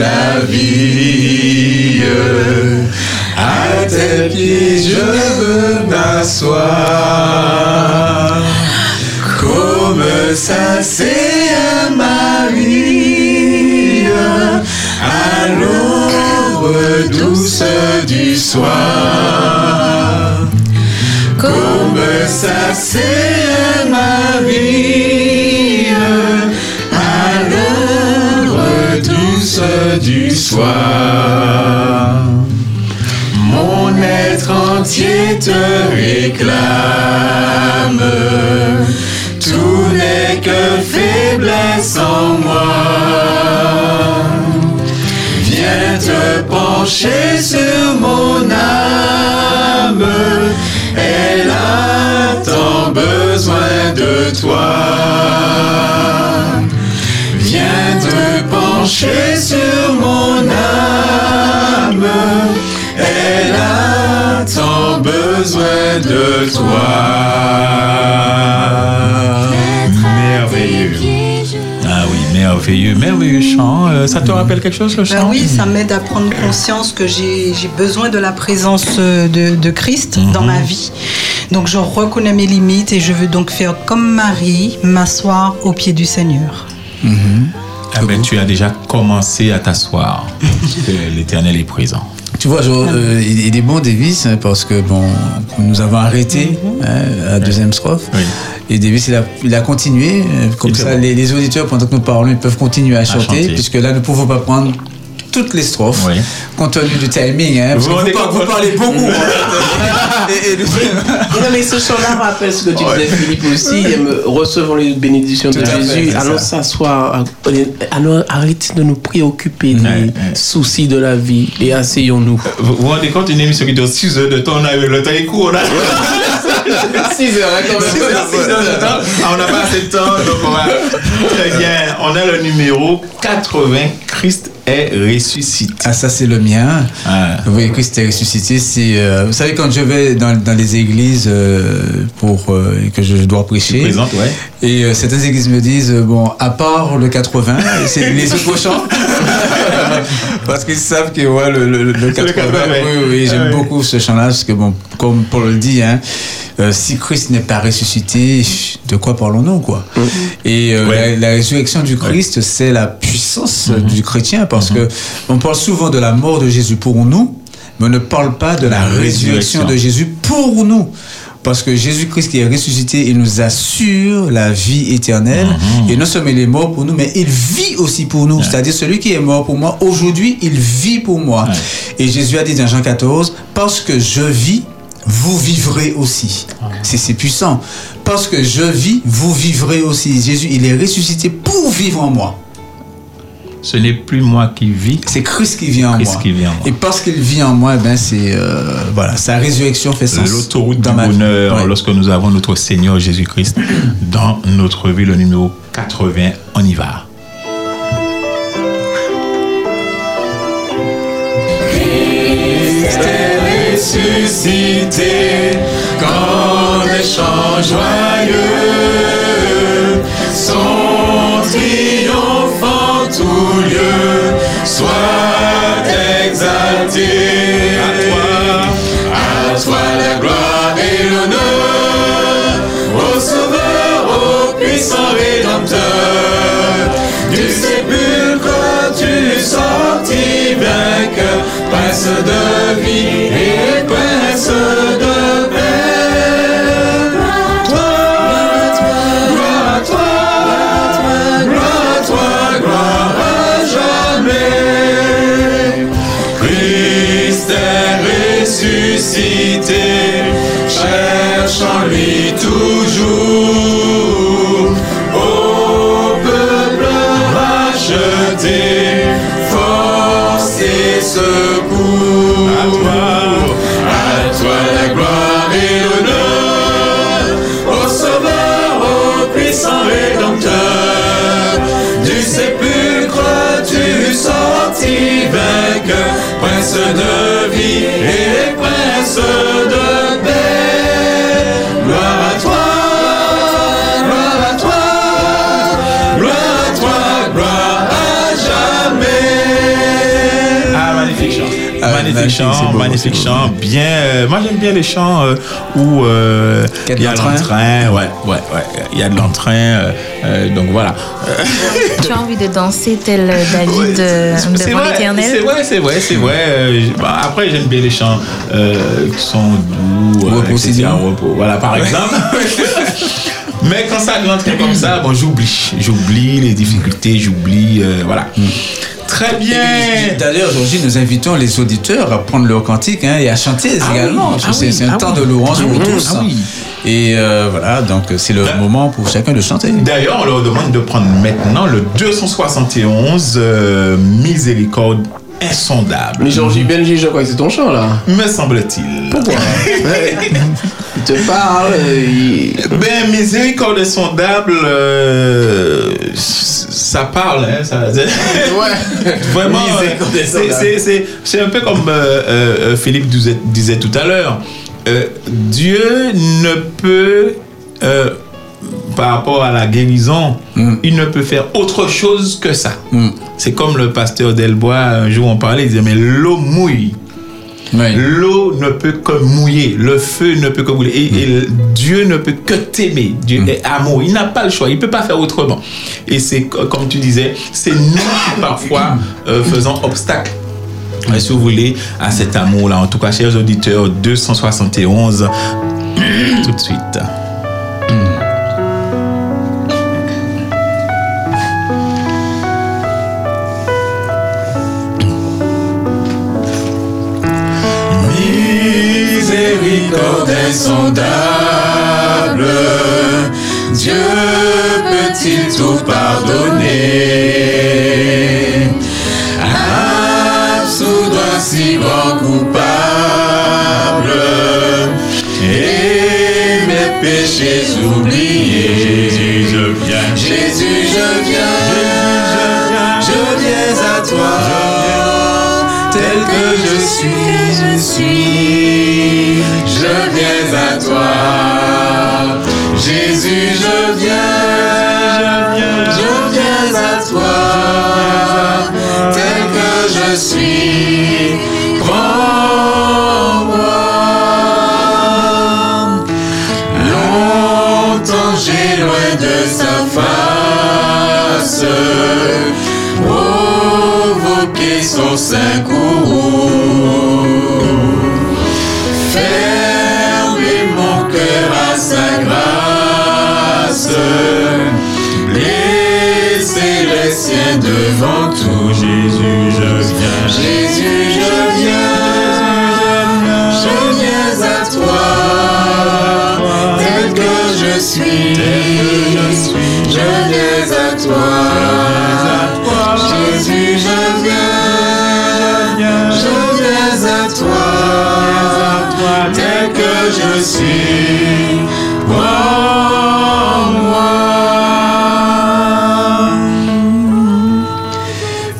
la vie, à tes pieds je veux m'asseoir. Comme ça c'est Marie, à l'aube douce du soir. Comme ça c'est ma vie à douce du soir. Entier te réclame. Tout n'est que faiblesse en moi. Viens te pencher sur mon âme. Elle a tant besoin de toi. Viens te pencher sur mon âme. Besoin de toi. Merveilleux. Ah oui, merveilleux, merveilleux chant. Euh, ça te rappelle quelque chose le Ben chant? oui, ça m'aide à prendre conscience que j'ai besoin de la présence euh, de, de Christ dans ma vie. Donc je reconnais mes limites et je veux donc faire comme Marie, m'asseoir au pied du Seigneur. Ah ben, tu as déjà commencé à t'asseoir. L'Éternel est présent. Tu vois, genre, euh, il, est bon Davis hein, parce que bon, nous avons arrêté hein, à la deuxième strophe. Oui. Et Davis, il a, il a continué. euh, Comme ça, bon. les, les auditeurs, pendant que nous parlons, ils peuvent continuer à, chanter, chanter. puisque là, nous ne pouvons pas prendre toutes les strophes, Oui. compte tenu du timing. Hein, Vous vous, par- vous parlez beaucoup. et, et Non, mais ce chant-là rappelle ce que tu disais, Philippe aussi. aime Recevons les bénédictions de Tout fait, Jésus. c'est Allons s'asseoir. Allons arrêter de nous préoccuper des Ouais, ouais. soucis de la vie et asseyons-nous. Vous vous rendez compte, une émission qui dure 6 heures de temps, on a eu le temps est court, on a... 6 heures, hein, quand même. Six heures, six heures de temps. Ah, on n'a pas assez de temps, donc on va. Très bien. On a le numéro 80. Christ est ressuscité. Ah, ça, c'est le mien. Oui, Christ est ressuscité. C'est, euh, vous savez, quand je vais dans, dans les églises euh, pour euh, que je dois prêcher, présentes, ouais. et euh, certaines églises me disent, euh, bon, à part le 80, c'est les autres chants. parce qu'ils savent que ouais, le, le, le 80, 80, oui, oui, j'aime ouais. beaucoup ce chant-là, parce que, bon, comme Paul le dit, hein, euh, si Christ n'est pas ressuscité, de quoi parlons-nous, quoi Et euh, Ouais. la, la résurrection du Christ, c'est la puissance euh, du chrétien, parce que on parle souvent de la mort de Jésus pour nous, mais on ne parle pas de la, La résurrection résurrection. de Jésus pour nous. Parce que Jésus-Christ qui est ressuscité, il nous assure la vie éternelle. Et non seulement il est mort pour nous, mais il vit aussi pour nous. C'est-à-dire celui qui est mort pour moi, aujourd'hui, il vit pour moi. Et Jésus a dit dans Jean 14, parce que je vis, vous vivrez aussi. C'est c'est puissant. Parce que je vis, vous vivrez aussi. Jésus, il est ressuscité pour vivre en moi. Ce n'est plus moi qui vis. C'est Christ qui vit en Christ moi. qui vit en moi. Et parce qu'il vit en moi, ben c'est euh, voilà, sa résurrection fait sens. L'autoroute du bonheur, Ouais. lorsque nous avons notre Seigneur Jésus-Christ dans notre vie, le numéro 80, on y va. Ressuscité, quand les chants joyeux sont triomphants tout lieu, magnifique chant, beau, magnifique chant. Bien, euh, moi j'aime bien les chants euh, où euh, il y a l'entrain. l'entrain. Ouais, ouais, ouais. Il y a de l'entrain. euh, euh, donc voilà. Tu as envie de danser tel David C'est devant l'éternel? c'est vrai, c'est vrai, c'est vrai. Euh, bah, après, j'aime bien les chants euh, qui sont doux, euh, Repos, etc., c'est bien. repos. Voilà, par exemple. Mais quand ça rentre comme ça, bon, j'oublie. J'oublie les difficultés, j'oublie. euh, voilà. Très bien. D'ailleurs, aujourd'hui, nous invitons les auditeurs à prendre leur cantique hein, et à chanter Ah également. oui, ah c'est oui, c'est un ah temps oui. de louange pour tous. ah oui. Et euh, voilà, donc c'est le moment pour chacun de chanter. D'ailleurs, on leur demande de prendre maintenant le 271 euh, Miséricorde insondable. Mais Georgie Benji, je crois que c'est ton chant là. Me semble-t-il. Pourquoi? Il te parle. euh, il- Ben, miséricorde insondable, euh, ça parle, hein, ça. Ouais. Vraiment, Miséricorde euh, c'est- un peu comme euh, euh, Philippe disait, disait tout à l'heure. Euh, Dieu ne peut, par rapport à la guérison, il ne peut faire autre chose que ça. C'est comme le pasteur Delbois, un jour on parlait, il disait, mais l'eau mouille. L'eau ne peut que mouiller, le feu ne peut que brûler. Et, et Dieu ne peut que t'aimer. Dieu est amour. Il n'a pas le choix. Il ne peut pas faire autrement. Et c'est co- comme tu disais, c'est nous qui parfois euh, faisons obstacle. Si vous voulez, à cet amour-là. En tout cas, chers auditeurs, 271, tout de suite. Insondable, Dieu peut-il tout pardonner? Absoudre si grand coupable, aimer péchés oubliés. Jésus, je viens. Jésus, je viens. Je viens à toi. Tel que je suis, je suis. Jésus, je viens. Je viens à toi. Tel que je suis.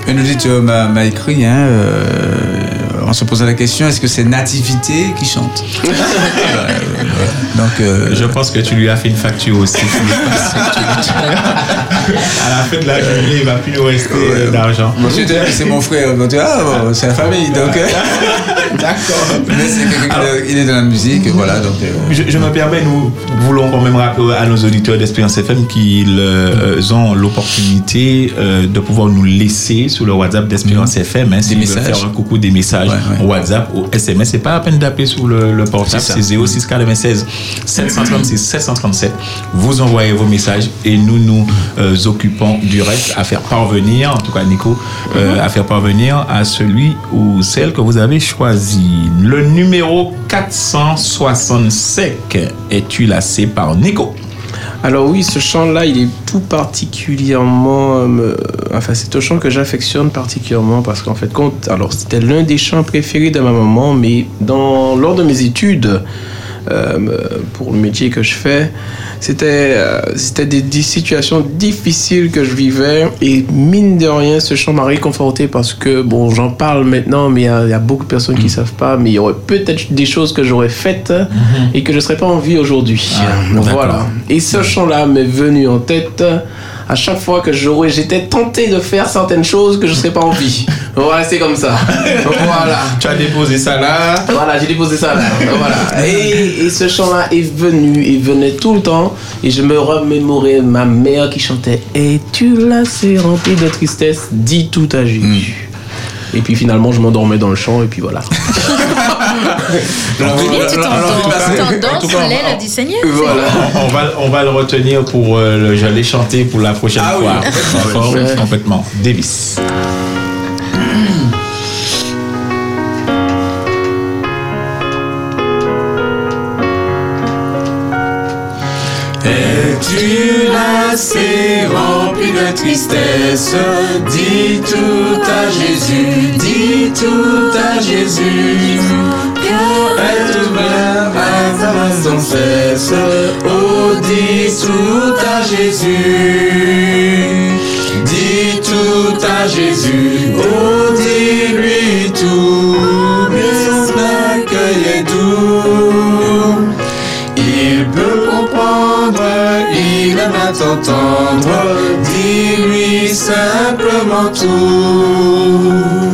Un auditeur m'a écrit, hein, euh, se posait la question, est-ce que c'est Nativité qui chante Donc, euh, Je pense que tu lui as fait une facture aussi. à la fin de la journée, il va plus nous rester euh, d'argent. C'est mon frère. Donc, ah, bon, c'est la famille. Donc, euh, D'accord. mais c'est quelqu'un qui il est dans la musique, voilà. Donc, euh, Je, je me permets, nous voulons quand même rappeler à nos auditeurs d'Espérance FM qu'ils euh, ont l'opportunité euh, de pouvoir nous laisser sur le WhatsApp d'Espérance FM, hein, s'ils veulent messages. faire un coucou des messages WhatsApp ou SMS. C'est pas la peine d'appeler sur le, le portable, C'est ça. c'est 06 96 736 737. Vous envoyez vos messages et nous nous euh, occupons du reste à faire parvenir, en tout cas Nico, euh, à faire parvenir à celui ou celle que vous avez choisi. Le numéro 465 est-tu lassé par Nico? Alors oui, ce chant-là, il est tout particulièrement... euh, enfin, c'est un chant que j'affectionne particulièrement parce qu'en fait, compte, alors c'était l'un des chants préférés de ma maman, mais dans, lors de mes études, pour le métier que je fais, c'était euh, c'était des, des situations difficiles que je vivais et mine de rien, ce chant m'a réconforté parce que, bon, j'en parle maintenant, mais il y a- il y, a beaucoup de personnes qui ne savent pas, mais il y aurait peut-être des choses que j'aurais faites et que je ne serais pas en vie aujourd'hui. voilà. Et ce chant-là m'est venu en tête à chaque fois que j'aurais, j'étais tenté de faire certaines choses que je ne serais pas en vie. Voilà, c'est comme ça. voilà. Tu as déposé ça là. Voilà, j'ai déposé ça là. Voilà. Et, et ce chant-là est venu, il venait tout le temps. Et je me remémorais ma mère qui chantait Et tu lassé, rempli de tristesse, dis tout à Jésus. Et puis finalement, je m'endormais dans le chant, et puis voilà. Et tu t'endors sous l'aile du Seigneur. On, on va, on va le retenir pour euh, le j'allais chanter pour la prochaine Ah fois. Complètement. Davis. Es-tu lassé, rempli de tristesse Dis tout à Jésus, dis tout à Jésus. Est ouvert à ta sans cesse. Oh, dis tout à Jésus. Dis tout à Jésus. Oh, t'entendre. Dis-lui simplement tout.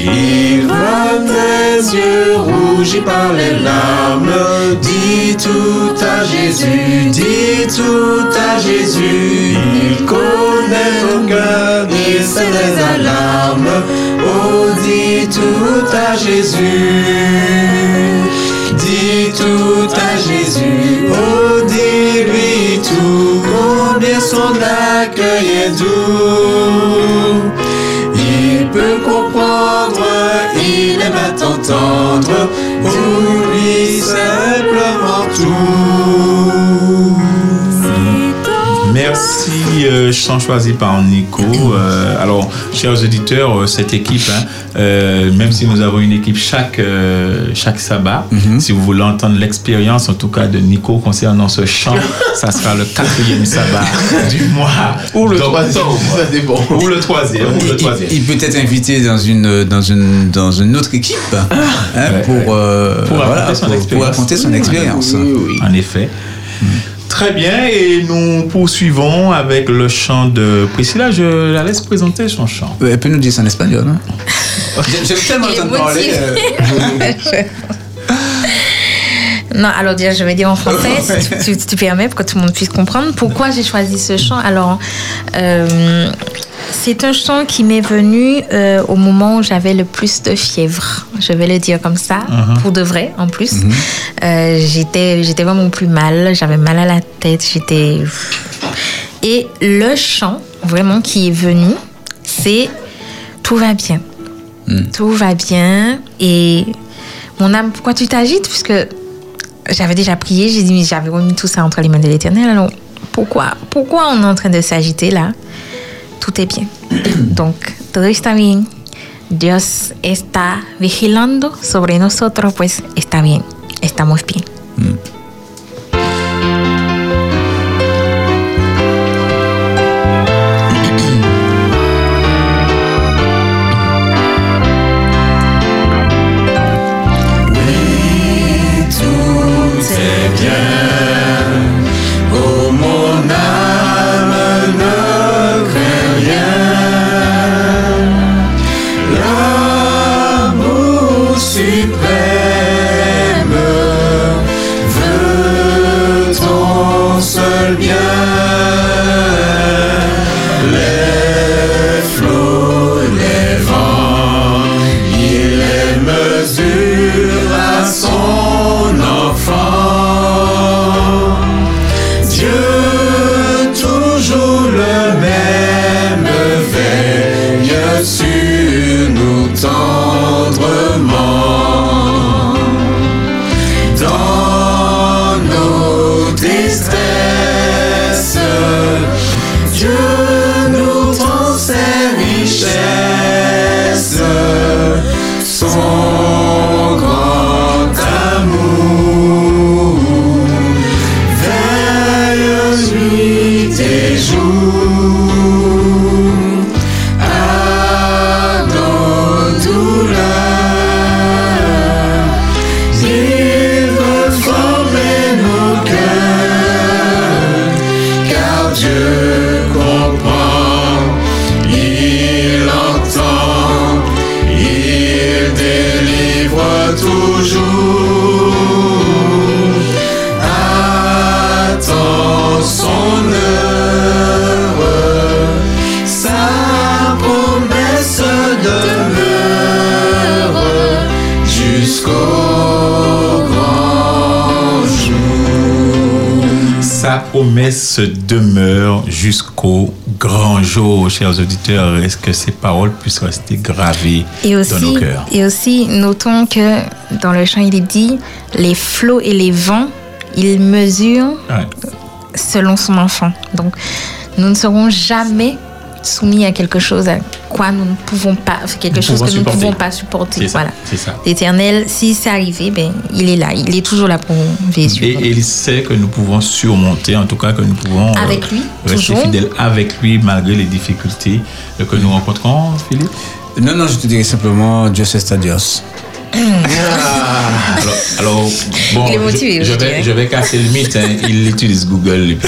Il voit tes yeux rougis par les larmes. Dis tout à Jésus, dis tout à Jésus. Il connaît ton cœur, il sait les alarmes. Oh, dis tout à Jésus. Dis tout à Jésus, oh dis-lui son accueil est doux. Il peut comprendre, il aime à t'entendre, Merci euh, chant choisi par Nico. Euh, alors, chers auditeurs, euh, cette équipe, hein, même si nous avons une équipe chaque, chaque sabbat, si vous voulez entendre l'expérience, en tout cas, de Nico concernant ce chant, ça sera le quatrième sabbat du mois. Ou le troisième, ça dépend. Ou le troisième. ou le Il- troisième. Il, peut être invité dans une, dans une, dans une autre équipe hein, pour, pour voilà, raconter son pour- expérience. pour raconter son expérience. En effet. Très bien, et nous poursuivons avec le chant de Priscilla. Je la laisse présenter son chant. Elle peut nous dire ça en espagnol. Hein? J'ai- J'aime tellement entendre parler. motivé. Non, alors déjà, je vais dire en français, si tu, tu- tu permets, pour que tout le monde puisse comprendre pourquoi j'ai choisi ce chant. Alors, euh, c'est un chant qui m'est venu euh, au moment où j'avais le plus de fièvre. Je vais le dire comme ça, Mhm. pour de vrai, en plus. Euh, j'étais, j'étais vraiment plus mal, j'avais mal à la tête, j'étais... Et le chant, vraiment, qui est venu, c'est Tout va bien. Tout va bien. Et mon âme, pourquoi tu t'agites? Puisque j'avais déjà prié, j'ai dit, mais j'avais remis tout ça entre les mains de l'éternel. Alors, pourquoi, pourquoi on est en train de s'agiter là? Tout est bien. Donc, todo está bien. Dios está vigilando sobre nosotros, pues está bien. Estamos bien. tout promesse demeure jusqu'au grand jour, chers auditeurs. Est-ce que ces paroles puissent rester gravées Et dans nos cœurs? et aussi, notons que dans le chant, il est dit les flots et les vents, ils mesurent Ouais. selon son enfant. Donc, nous ne serons jamais soumis à quelque chose à quoi nous ne pouvons pas, quelque Nous chose que nous ne supporter. pouvons pas supporter. C'est ça, Voilà. c'est ça. L'éternel, si c'est arrivé, ben, il est là, il est toujours là pour Et, nous. et il sait que nous pouvons surmonter, en tout cas que nous pouvons euh, Avec lui, rester toujours. fidèles avec lui malgré les difficultés que nous rencontrons, Philippe? Non, non, je te dirais simplement Dios está Dios. Alors, alors, bon, est motivé, je, vais, dirais. je vais casser le mythe. hein. Il utilise Google.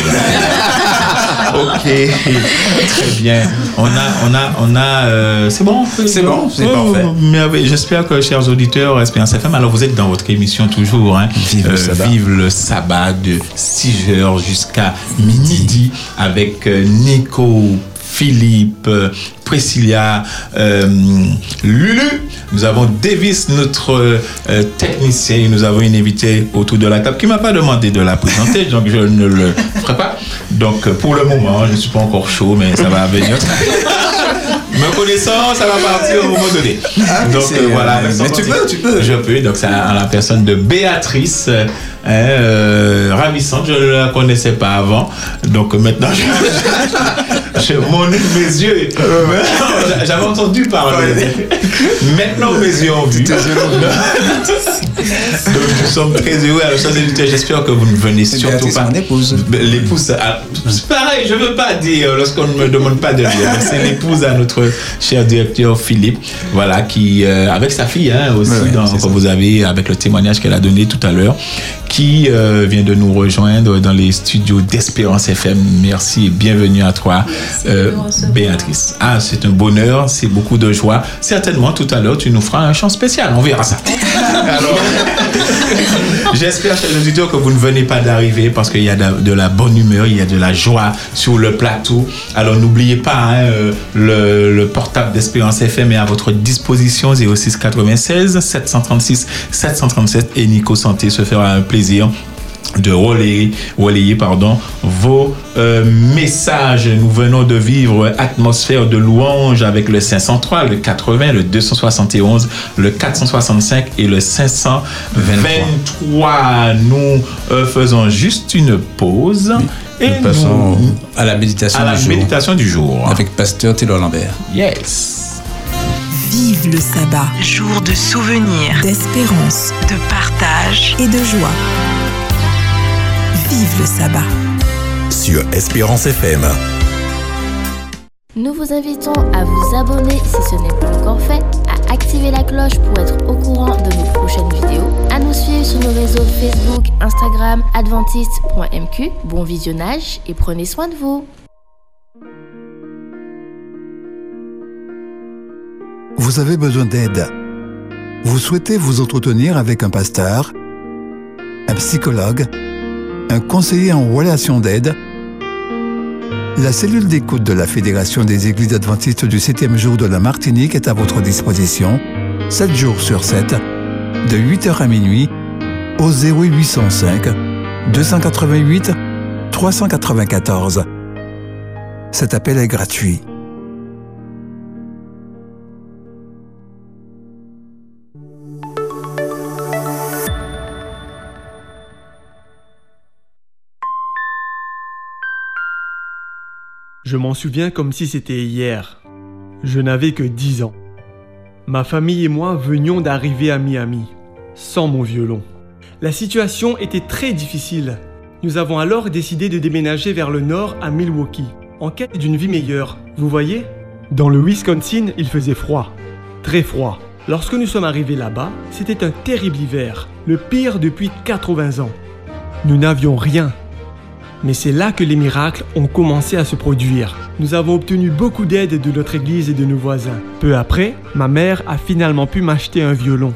ok, très bien. On a, on a, on a. euh, c'est bon. C'est bon, c'est parfait. merveilleux. J'espère que, chers auditeurs, Espérance FM, alors vous êtes dans votre émission toujours. Hein, Vive le sabbat. Vive le sabbat de 6h jusqu'à midi avec euh, Nico. Philippe, euh, Priscilla, euh, Lulu. Nous avons Davis, notre euh, technicien. Et nous avons une invitée autour de la table qui m'a pas demandé de la présenter, donc je ne le ferai pas. Donc pour le moment, je ne suis pas encore chaud, mais ça va venir. Me connaissant, ça va partir au moment donné. Ah, donc euh, voilà. mais tu peux, tu peux. Je peux. Donc c'est à la personne de Béatrice. Euh, hein, euh, ravissante. Je ne la connaissais pas avant. Donc maintenant, je, je m'en ouvre mes yeux. J'avais entendu parler. Maintenant, mes yeux ont vu. Donc, nous sommes très heureux. Chers auditeurs, j'espère que vous ne venez surtout pas. épouse. L'épouse, c'est pareil, je ne veux pas dire lorsqu'on ne me demande pas de dire. C'est l'épouse à notre cher directeur Philippe, voilà, qui, euh, avec sa fille hein, aussi, ouais, dans, que vous avez, avec le témoignage qu'elle a donné tout à l'heure, qui euh, vient de nous rejoindre dans les studios d'Espérance FM. Merci et bienvenue à toi, euh, Béatrice. Ah, c'est un bonheur, c'est beaucoup de joie. Certainement, tout à l'heure, tu nous feras un chant spécial, on verra ça. Alors, J'espère, chers auditeurs, que vous ne venez pas d'arriver parce qu'il y a de, de la bonne humeur, il y a de la joie sur le plateau. Alors n'oubliez pas, hein, euh, le, le portable d'Espérance FM est à votre disposition 06 96 736 737 et Nico Santé se fera un plaisir de relayer, relayer pardon, vos euh, messages. Nous venons de vivre atmosphère de louange avec le 503, le 80, le 271, le 465 et le 523. Nous euh, faisons juste une pause et Nous passons nous- à la méditation à la du jour. méditation du jour. Avec Pasteur Taylor Lambert. Yes. Vive le sabbat. Jour de souvenir, D'espérance de partage. et de joie. Vive le sabbat. Sur Espérance FM. Nous vous invitons à vous abonner si ce n'est pas encore fait, à activer la cloche pour être au courant de nos prochaines vidéos, à nous suivre sur nos réseaux Facebook, Instagram, adventiste.mq. Bon visionnage et prenez soin de vous. Vous avez besoin d'aide. Vous souhaitez vous entretenir avec un pasteur, un psychologue, un conseiller en relation d'aide? La cellule d'écoute de la Fédération des Églises adventistes du 7e jour de la Martinique est à votre disposition, 7 jours sur 7, de 8h à minuit, au 0805 288 394. Cet appel est gratuit. Je m'en souviens comme si c'était hier. Je n'avais que 10 ans. Ma famille et moi venions d'arriver à Miami, sans mon violon. La situation était très difficile. Nous avons alors décidé de déménager vers le nord à Milwaukee, en quête d'une vie meilleure. Vous voyez? Dans le Wisconsin, il faisait froid. Très froid. Lorsque nous sommes arrivés là-bas, c'était un terrible hiver, le pire depuis 80 ans. Nous n'avions rien, mais c'est là que les miracles ont commencé à se produire. Nous avons obtenu beaucoup d'aide de notre église et de nos voisins. Peu après, ma mère a finalement pu m'acheter un violon.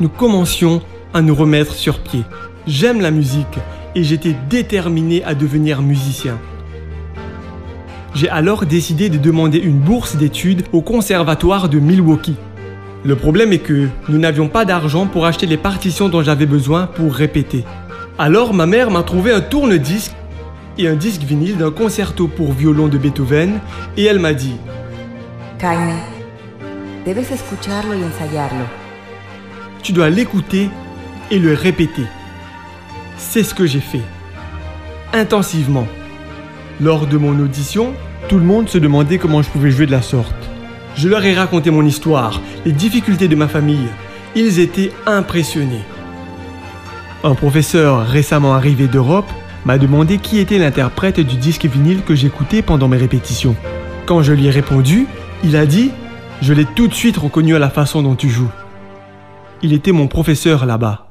Nous commencions à nous remettre sur pied. J'aime la musique et j'étais déterminé à devenir musicien. J'ai alors décidé de demander une bourse d'études au conservatoire de Milwaukee. Le problème est que nous n'avions pas d'argent pour acheter les partitions dont j'avais besoin pour répéter. Alors ma mère m'a trouvé un tourne-disque et un disque vinyle d'un concerto pour violon de Beethoven et elle m'a dit Jaime, debes escucharlo y ensayarlo. Tu dois l'écouter et le répéter. C'est ce que j'ai fait. Intensivement. Lors de mon audition, tout le monde se demandait comment je pouvais jouer de la sorte. Je leur ai raconté mon histoire, les difficultés de ma famille. Ils étaient impressionnés. Un professeur récemment arrivé d'Europe m'a demandé qui était l'interprète du disque vinyle que j'écoutais pendant mes répétitions. Quand je lui ai répondu, il a dit ⁇ Je l'ai tout de suite reconnu à la façon dont tu joues. Il était mon professeur là-bas.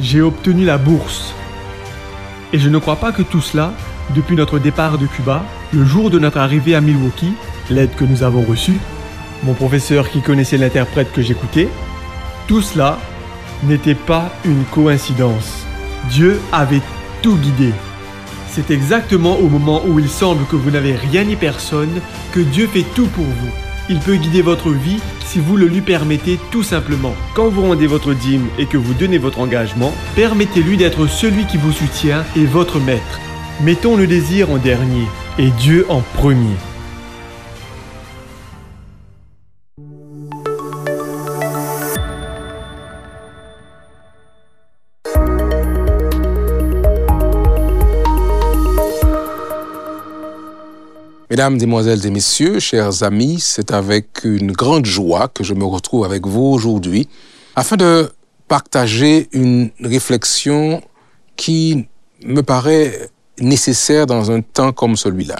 J'ai obtenu la bourse. Et je ne crois pas que tout cela, depuis notre départ de Cuba, le jour de notre arrivée à Milwaukee, l'aide que nous avons reçue, mon professeur qui connaissait l'interprète que j'écoutais, tout cela n'était pas une coïncidence. Dieu avait tout guidé. C'est exactement au moment où il semble que vous n'avez rien ni personne que Dieu fait tout pour vous. Il peut guider votre vie si vous le lui permettez tout simplement. Quand vous rendez votre dîme et que vous donnez votre engagement, permettez-lui d'être celui qui vous soutient et votre maître. Mettons le désir en dernier et Dieu en premier. Mesdames, Mesdemoiselles et Messieurs, chers amis, c'est avec une grande joie que je me retrouve avec vous aujourd'hui afin de partager une réflexion qui me paraît nécessaire dans un temps comme celui-là.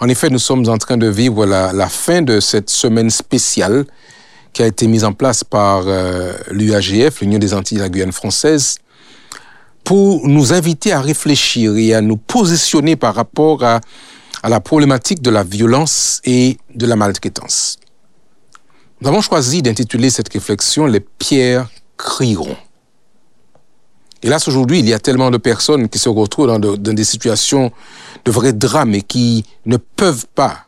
En effet, nous sommes en train de vivre la, fin de cette semaine spéciale qui a été mise en place par euh, l'UAGF, l'Union des Antilles de la Guyane française, pour nous inviter à réfléchir et à nous positionner par rapport à, à la problématique de la violence et de la maltraitance. Nous avons choisi d'intituler cette réflexion Les pierres crieront. Hélas, aujourd'hui, il y a tellement de personnes qui se retrouvent dans, de- dans des situations de vrais drames et qui ne peuvent pas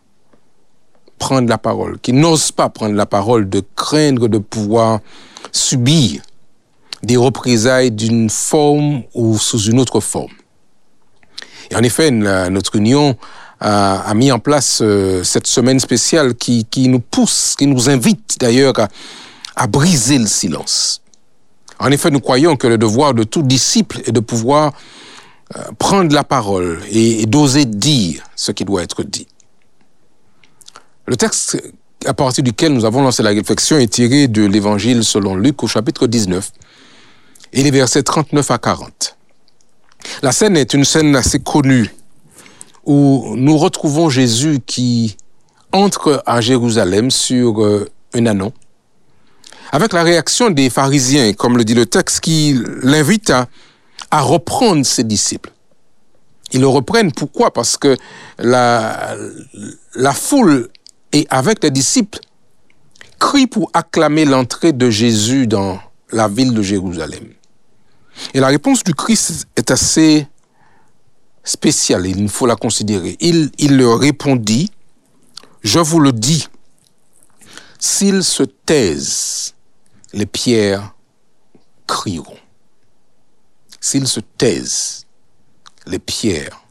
prendre la parole, qui n'osent pas prendre la parole, de craindre de pouvoir subir des représailles d'une forme ou sous une autre forme. Et en effet, notre union a, mis en place euh, cette semaine spéciale qui, qui nous pousse, qui nous invite d'ailleurs à, à briser le silence. En effet, nous croyons que le devoir de tout disciple est de pouvoir euh, prendre la parole et d'oser dire ce qui doit être dit. Le texte à partir duquel nous avons lancé la réflexion est tiré de l'Évangile selon Luc au chapitre 19 et les versets 39 à 40. La scène est une scène assez connue où nous retrouvons Jésus qui entre à Jérusalem sur euh, un anon avec la réaction des pharisiens, comme le dit le texte, qui l'invite à, à reprendre ses disciples. Ils le reprennent, pourquoi? Parce que la, la foule et avec les disciples crie pour acclamer l'entrée de Jésus dans la ville de Jérusalem. Et la réponse du Christ est assez spéciale, il faut la considérer. Il, il leur répondit, je vous le dis, s'ils se taisent, les pierres crieront. S'ils se taisent, les pierres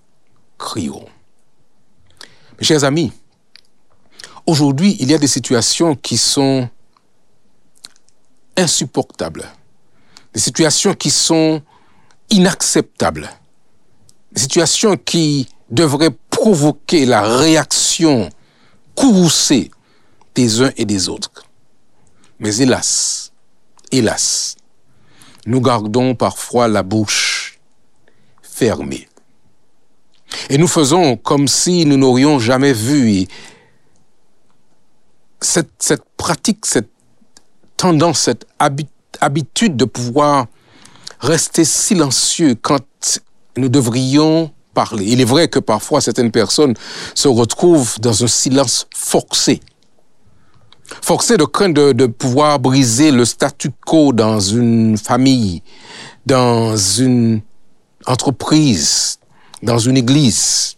crieront. Mes chers amis, aujourd'hui, il y a des situations qui sont insupportables, des situations qui sont inacceptables, des situations qui devraient provoquer la réaction courroucée des uns et des autres. Mais hélas, hélas, nous gardons parfois la bouche fermée. Et nous faisons comme si nous n'aurions jamais vu et cette, cette pratique, cette tendance, cette habi- habitude de pouvoir rester silencieux quand nous devrions parler. Il est vrai que parfois certaines personnes se retrouvent dans un silence forcé. Forcé de craindre de, de pouvoir briser le statu quo dans une famille, dans une entreprise, dans une église.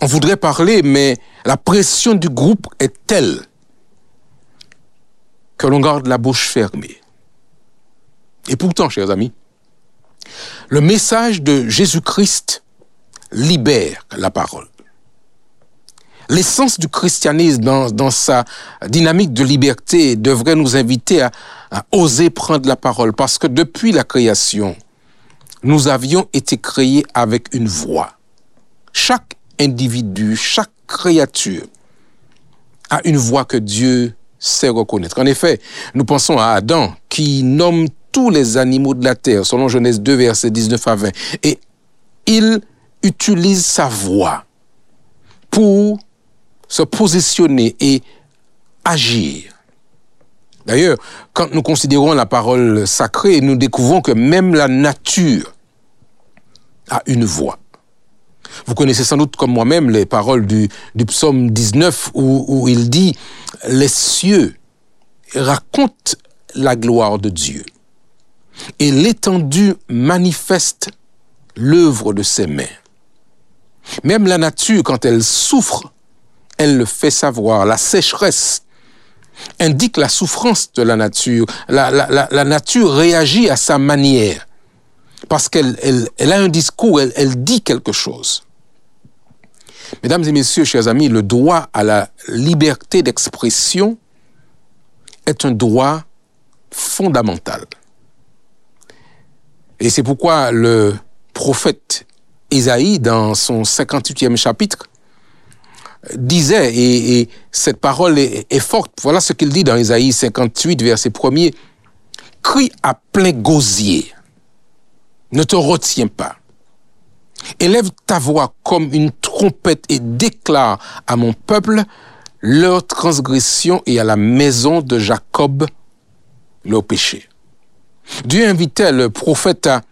On voudrait parler, mais la pression du groupe est telle que l'on garde la bouche fermée. Et pourtant, chers amis, le message de Jésus-Christ libère la parole. L'essence du christianisme dans, dans sa dynamique de liberté devrait nous inviter à, à oser prendre la parole parce que depuis la création, nous avions été créés avec une voix. Chaque individu, chaque créature a une voix que Dieu sait reconnaître. En effet, nous pensons à Adam qui nomme les animaux de la terre, selon Genèse 2, versets 19 à 20. Et il utilise sa voix pour se positionner et agir. D'ailleurs, quand nous considérons la parole sacrée, nous découvrons que même la nature a une voix. Vous connaissez sans doute comme moi-même les paroles du, psaume 19 où, où il dit Les cieux racontent la gloire de Dieu et l'étendue manifeste l'œuvre de ses mains. Même la nature, quand elle souffre, elle le fait savoir. La sécheresse indique la souffrance de la nature. La, nature réagit à sa manière parce qu'elle elle, elle a un discours, elle, elle dit quelque chose. Mesdames et messieurs, chers amis, le droit à la liberté d'expression est un droit fondamental. Et c'est pourquoi le prophète Isaïe, dans son 58e chapitre, disait, et, et cette parole est, est forte, voilà ce qu'il dit dans Isaïe 58, verset 1er, Crie à plein gosier, ne te retiens pas. Élève ta voix comme une trompette et déclare à mon peuple leur transgression et à la maison de Jacob leur péché. Dieu invitait le prophète à,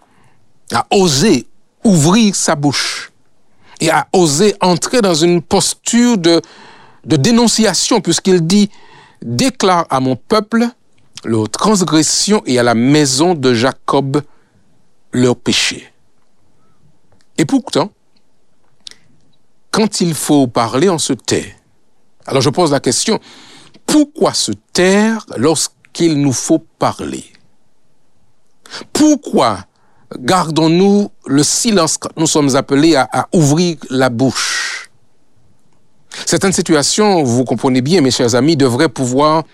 oser ouvrir sa bouche et à oser entrer dans une posture de, de dénonciation, puisqu'il dit, déclare à mon peuple leur transgression et à la maison de Jacob leur péché. Et pourtant, quand il faut parler, on se tait. Alors je pose la question, pourquoi se taire lorsqu'il nous faut parler? Pourquoi gardons-nous le silence quand nous sommes appelés à, ouvrir la bouche? Certaines situations, vous comprenez bien, mes chers amis, devraient pouvoir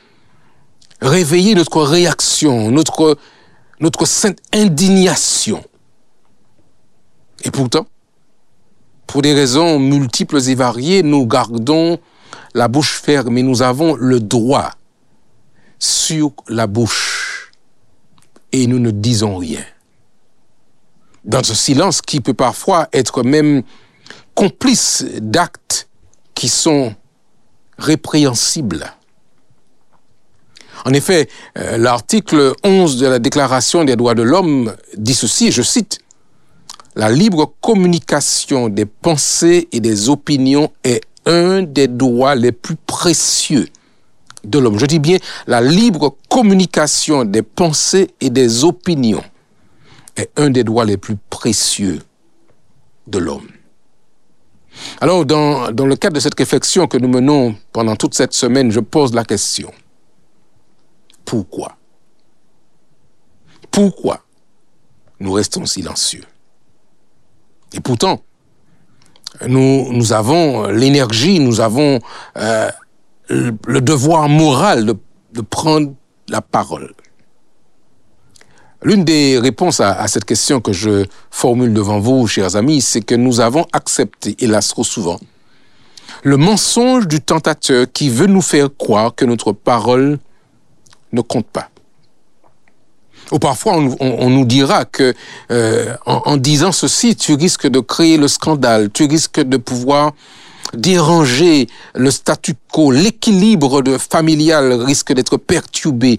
réveiller notre réaction, notre, notre sainte indignation. Et pourtant, pour des raisons multiples et variées, nous gardons la bouche fermée. Nous avons le droit sur la bouche et nous ne disons rien. Dans ce silence qui peut parfois être même complice d'actes qui sont répréhensibles. En effet, euh, l'article 11 de la Déclaration des droits de l'homme dit ceci, je cite, La libre communication des pensées et des opinions est un des droits les plus précieux de l'homme. Je dis bien la libre communication des pensées et des opinions est un des droits les plus précieux de l'homme. Alors, dans, le cadre de cette réflexion que nous menons pendant toute cette semaine, je pose la question. Pourquoi? Pourquoi nous restons silencieux? Et pourtant, nous, nous avons l'énergie, nous avons euh, le devoir moral de, prendre la parole. L'une des réponses à, cette question que je formule devant vous, chers amis, c'est que nous avons accepté, hélas trop souvent, le mensonge du tentateur qui veut nous faire croire que notre parole ne compte pas. Ou parfois, on, nous dira que euh, en, disant ceci, tu risques de créer le scandale, tu risques de pouvoir déranger le statu quo, l'équilibre familial risque d'être perturbé.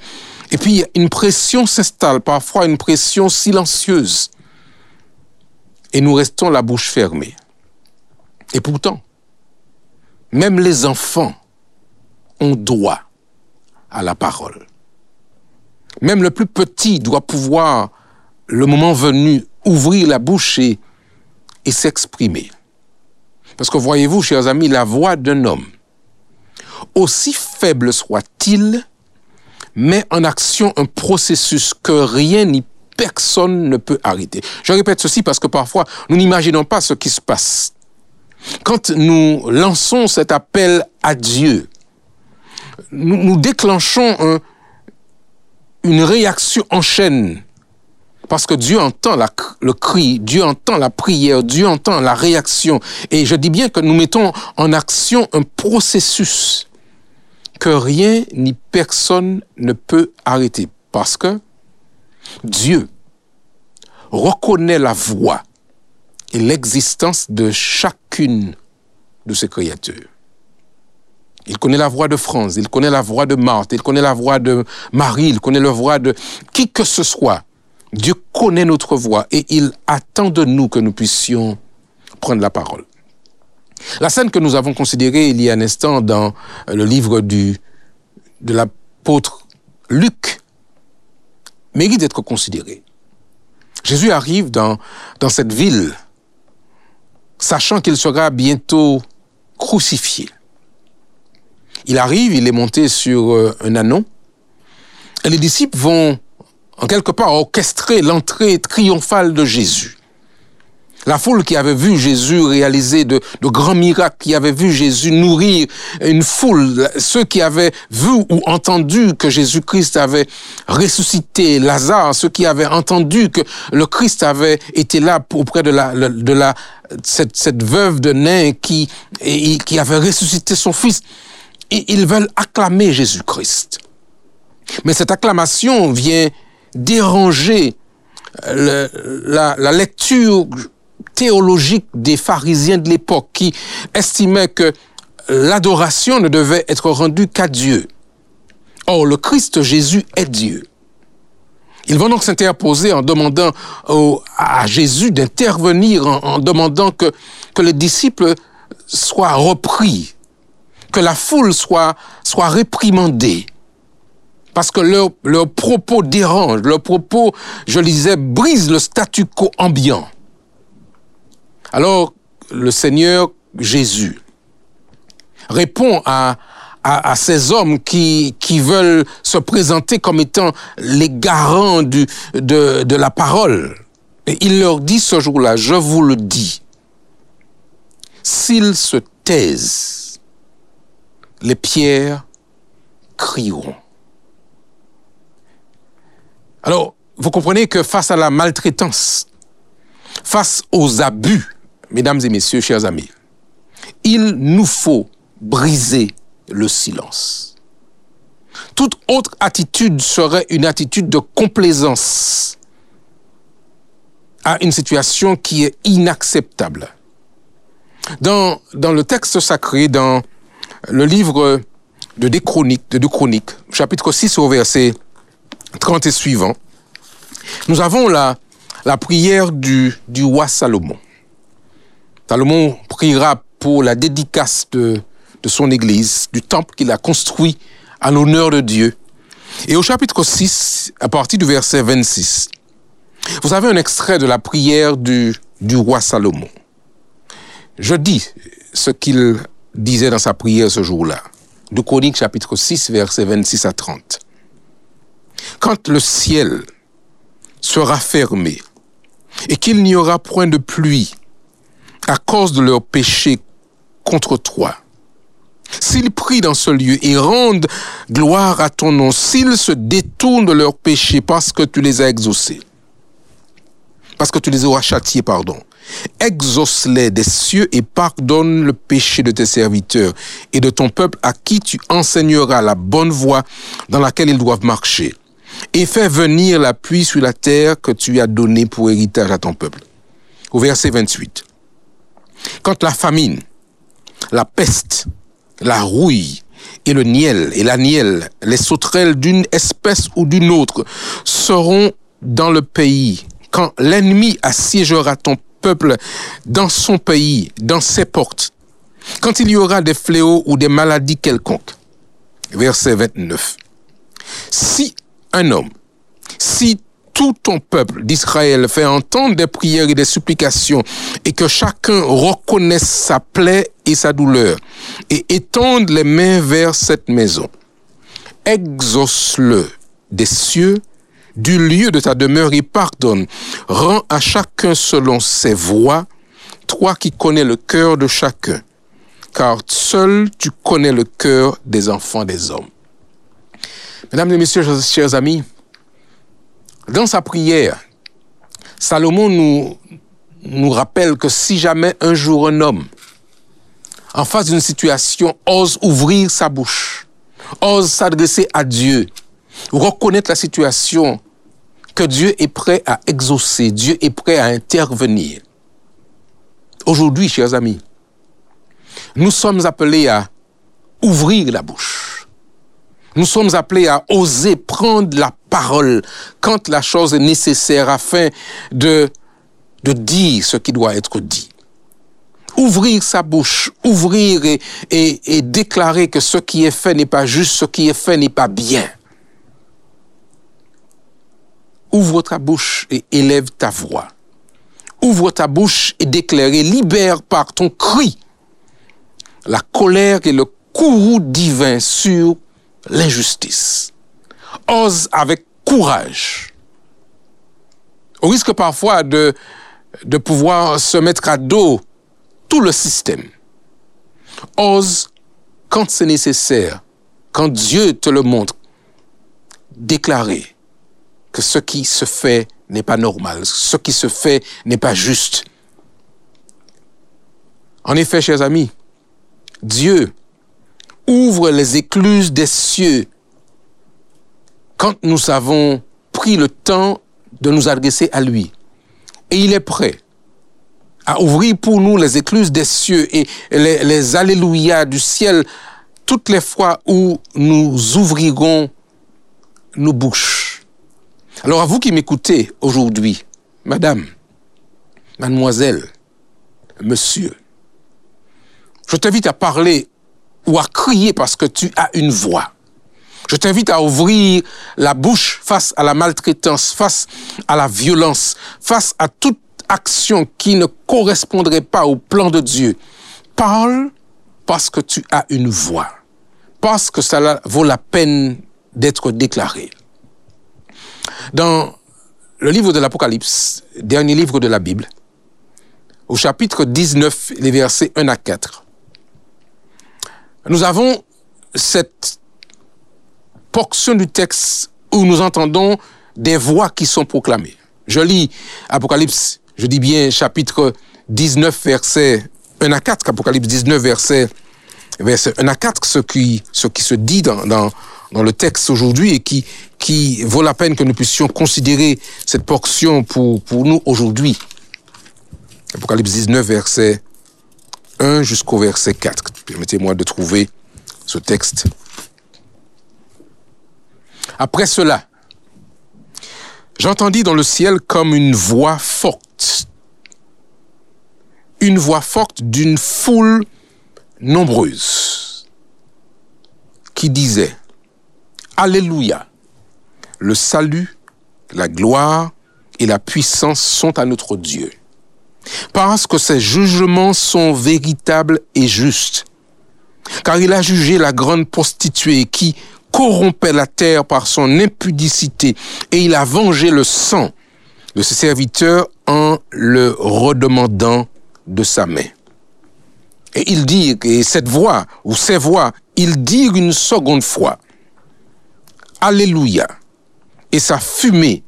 Et puis, une pression s'installe, parfois une pression silencieuse. Et nous restons la bouche fermée. Et pourtant, même les enfants ont droit à la parole. Même le plus petit doit pouvoir, le moment venu, ouvrir la bouche et, s'exprimer. Parce que voyez-vous, chers amis, la voix d'un homme, aussi faible soit-il, met en action un processus que rien ni personne ne peut arrêter. Je répète ceci parce que parfois, nous n'imaginons pas ce qui se passe. Quand nous lançons cet appel à Dieu, nous, déclenchons un, une réaction en chaîne. Parce que Dieu entend le cri, Dieu entend la prière, Dieu entend la réaction. Et je dis bien que nous mettons en action un processus que rien ni personne ne peut arrêter. Parce que Dieu reconnaît la voix et l'existence de chacune de ses créatures. Il connaît la voix de France, il connaît la voix de Marthe, il connaît la voix de Marie, il connaît la voix de qui que ce soit. Dieu connaît notre voix et il attend de nous que nous puissions prendre la parole. La scène que nous avons considérée il y a un instant dans le livre du, de l'apôtre Luc mérite d'être considérée. Jésus arrive dans, dans cette ville, sachant qu'il sera bientôt crucifié. Il arrive, il est monté sur euh, un anon, et les disciples vont en quelque part orchestrer l'entrée triomphale de Jésus. La foule qui avait vu Jésus réaliser de, grands miracles, qui avait vu Jésus nourrir une foule, ceux qui avaient vu ou entendu que Jésus-Christ avait ressuscité Lazare, ceux qui avaient entendu que le Christ avait été là auprès de la, de la, cette, cette veuve de Nain qui, qui avait ressuscité son fils. Ils veulent acclamer Jésus-Christ. Mais cette acclamation vient déranger la, lecture théologique des pharisiens de l'époque qui estimaient que l'adoration ne devait être rendue qu'à Dieu. Or, le Christ Jésus est Dieu. Ils vont donc s'interposer en demandant à Jésus d'intervenir, en, demandant que, les disciples soient repris, que la foule soit réprimandée. Parce que leurs leur propos dérangent, leurs propos, je le disais, brisent le statu quo ambiant. Alors, le Seigneur Jésus répond à, à, à ces hommes qui, qui veulent se présenter comme étant les garants du, de, de la parole. Et il leur dit ce jour-là, je vous le dis, s'ils se taisent, les pierres crieront. Alors, vous comprenez que face à la maltraitance, face aux abus, mesdames et messieurs, chers amis, il nous faut briser le silence. Toute autre attitude serait une attitude de complaisance à une situation qui est inacceptable. Dans, le texte sacré, dans le livre de Deux Chroniques, Chroniques, chapitre 6 au verset 30 et suivant, nous avons la, la prière du, du roi Salomon. Salomon priera pour la dédicace de, de son église, du temple qu'il a construit à l'honneur de Dieu. Et au chapitre 6, à partir du verset 26, vous avez un extrait de la prière du, du roi Salomon. Je dis ce qu'il disait dans sa prière ce jour-là. De Chronique chapitre 6, verset 26 à 30. Quand le ciel sera fermé et qu'il n'y aura point de pluie à cause de leurs péchés contre toi, s'ils prient dans ce lieu et rendent gloire à ton nom, s'ils se détournent de leurs péchés parce que tu les as exaucés, parce que tu les auras châtiés, pardon, exauce-les des cieux et pardonne le péché de tes serviteurs et de ton peuple à qui tu enseigneras la bonne voie dans laquelle ils doivent marcher et fais venir la pluie sur la terre que tu as donnée pour héritage à ton peuple. Au verset 28. Quand la famine, la peste, la rouille et le niel et la nielle, les sauterelles d'une espèce ou d'une autre seront dans le pays, quand l'ennemi assiégera ton peuple dans son pays, dans ses portes, quand il y aura des fléaux ou des maladies quelconques. Verset 29. Si un homme, si tout ton peuple d'Israël fait entendre des prières et des supplications et que chacun reconnaisse sa plaie et sa douleur et étende les mains vers cette maison, exauce-le des cieux, du lieu de ta demeure et pardonne. Rends à chacun selon ses voies, toi qui connais le cœur de chacun, car seul tu connais le cœur des enfants des hommes. Mesdames et messieurs, chers amis, dans sa prière, Salomon nous, rappelle que si jamais un jour un homme, en face d'une situation, ose ouvrir sa bouche, ose s'adresser à Dieu, reconnaître la situation, que Dieu est prêt à exaucer, Dieu est prêt à intervenir. Aujourd'hui, chers amis, nous sommes appelés à ouvrir la bouche. Nous sommes appelés à oser prendre la parole quand la chose est nécessaire afin de, dire ce qui doit être dit. Ouvrir sa bouche, ouvrir et déclarer que ce qui est fait n'est pas juste, ce qui est fait n'est pas bien. Ouvre ta bouche et élève ta voix. Ouvre ta bouche et déclare, libère par ton cri la colère et le courroux divin sur l'injustice. Ose avec courage. Au risque parfois de, de pouvoir se mettre à dos tout le système. Ose, quand c'est nécessaire, quand Dieu te le montre, déclarer que ce qui se fait n'est pas normal, ce qui se fait n'est pas juste. En effet, chers amis, Dieu ouvre les écluses des cieux quand nous avons pris le temps de nous adresser à lui. Et il est prêt à ouvrir pour nous les écluses des cieux et les, alléluia du ciel toutes les fois où nous ouvrirons nos bouches. Alors à vous qui m'écoutez aujourd'hui, madame, mademoiselle, monsieur, je t'invite à parler ou à crier parce que tu as une voix. Je t'invite à ouvrir la bouche face à la maltraitance, face à la violence, face à toute action qui ne correspondrait pas au plan de Dieu. Parle parce que tu as une voix, parce que ça vaut la peine d'être déclaré. Dans le livre de l'Apocalypse, dernier livre de la Bible, au chapitre 19, les versets 1 à 4, nous avons cette portion du texte où nous entendons des voix qui sont proclamées. Je lis Apocalypse, je dis bien chapitre 19, verset 1 à 4, Apocalypse 19, verset, verset 1 à 4, ce qui, ce qui se dit dans, dans, dans le texte aujourd'hui et qui, qui vaut la peine que nous puissions considérer cette portion pour, pour nous aujourd'hui. Apocalypse 19, verset 1 jusqu'au verset 4. Permettez-moi de trouver ce texte. Après cela, j'entendis dans le ciel comme une voix forte, une voix forte d'une foule nombreuse, qui disait, Alléluia, le salut, la gloire et la puissance sont à notre Dieu, parce que ses jugements sont véritables et justes, car il a jugé la grande prostituée qui corrompait la terre par son impudicité et il a vengé le sang de ses serviteurs en le redemandant de sa main. Et il dit, et cette voix, ou ces voix, il dit une seconde fois, Alléluia, et sa fumée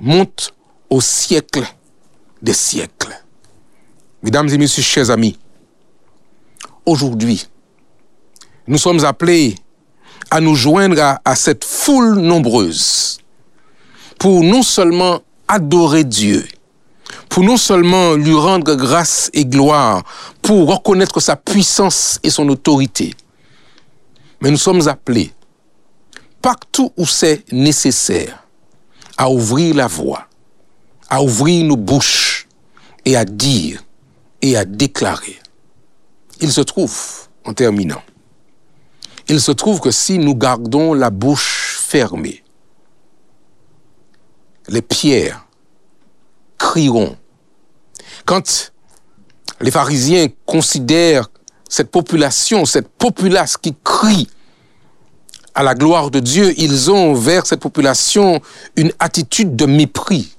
monte au siècle des siècles. Mesdames et messieurs, chers amis, aujourd'hui, nous sommes appelés à nous joindre à, cette foule nombreuse pour non seulement adorer Dieu, pour non seulement lui rendre grâce et gloire, pour reconnaître sa puissance et son autorité, mais nous sommes appelés, partout où c'est nécessaire, à ouvrir la voie, à ouvrir nos bouches et à dire et à déclarer. Il se trouve, en terminant, il se trouve que si nous gardons la bouche fermée, les pierres crieront. Quand les pharisiens considèrent cette population, cette populace qui crie à la gloire de Dieu, ils ont vers cette population une attitude de mépris,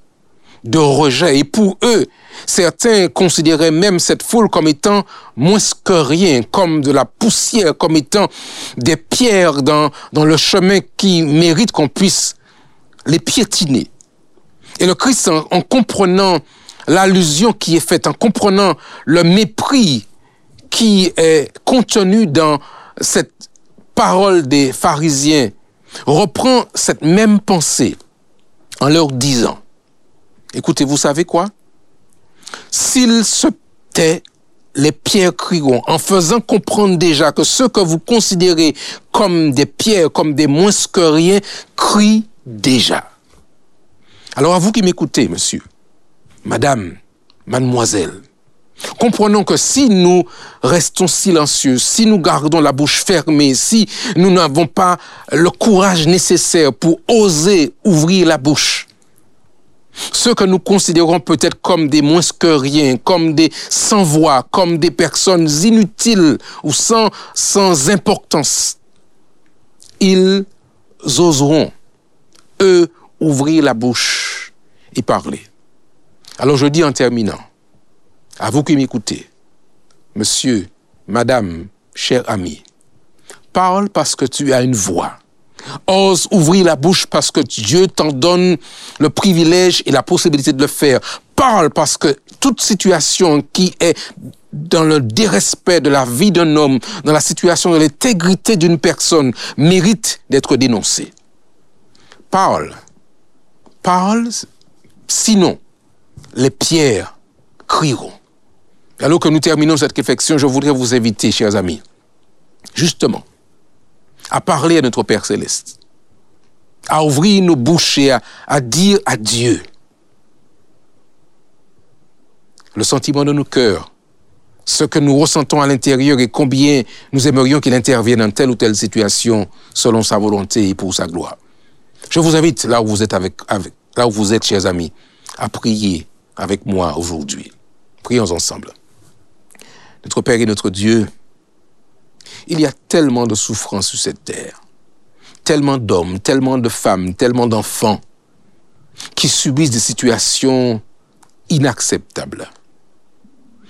de rejet. Et pour eux, certains considéraient même cette foule comme étant moins que rien, comme de la poussière, comme étant des pierres dans, dans le chemin qui mérite qu'on puisse les piétiner. Et le Christ, en, en comprenant l'allusion qui est faite, en comprenant le mépris qui est contenu dans cette parole des pharisiens, reprend cette même pensée en leur disant, écoutez, vous savez quoi? S'ils se tait, les pierres crieront, en faisant comprendre déjà que ce que vous considérez comme des pierres, comme des moins que rien, crient déjà. Alors à vous qui m'écoutez, monsieur, madame, mademoiselle, comprenons que si nous restons silencieux, si nous gardons la bouche fermée, si nous n'avons pas le courage nécessaire pour oser ouvrir la bouche, ceux que nous considérons peut-être comme des moins que rien, comme des sans voix, comme des personnes inutiles ou sans, sans importance, ils oseront, eux, ouvrir la bouche et parler. Alors je dis en terminant, à vous qui m'écoutez, monsieur, madame, cher ami, parle parce que tu as une voix. Ose ouvrir la bouche parce que Dieu t'en donne le privilège et la possibilité de le faire. Parle parce que toute situation qui est dans le dérespect de la vie d'un homme, dans la situation de l'intégrité d'une personne, mérite d'être dénoncée. Parle. Parle, sinon les pierres crieront. Alors que nous terminons cette réflexion, je voudrais vous inviter, chers amis, justement, à parler à notre Père céleste, à ouvrir nos bouches et à, dire à Dieu le sentiment de nos cœurs, ce que nous ressentons à l'intérieur et combien nous aimerions qu'il intervienne dans telle ou telle situation selon sa volonté et pour sa gloire. Je vous invite, là où vous êtes, avec, avec, là où vous êtes chers amis, à prier avec moi aujourd'hui. Prions ensemble. Notre Père et notre Dieu, il y a tellement de souffrances sur cette terre, tellement d'hommes, tellement de femmes, tellement d'enfants qui subissent des situations inacceptables.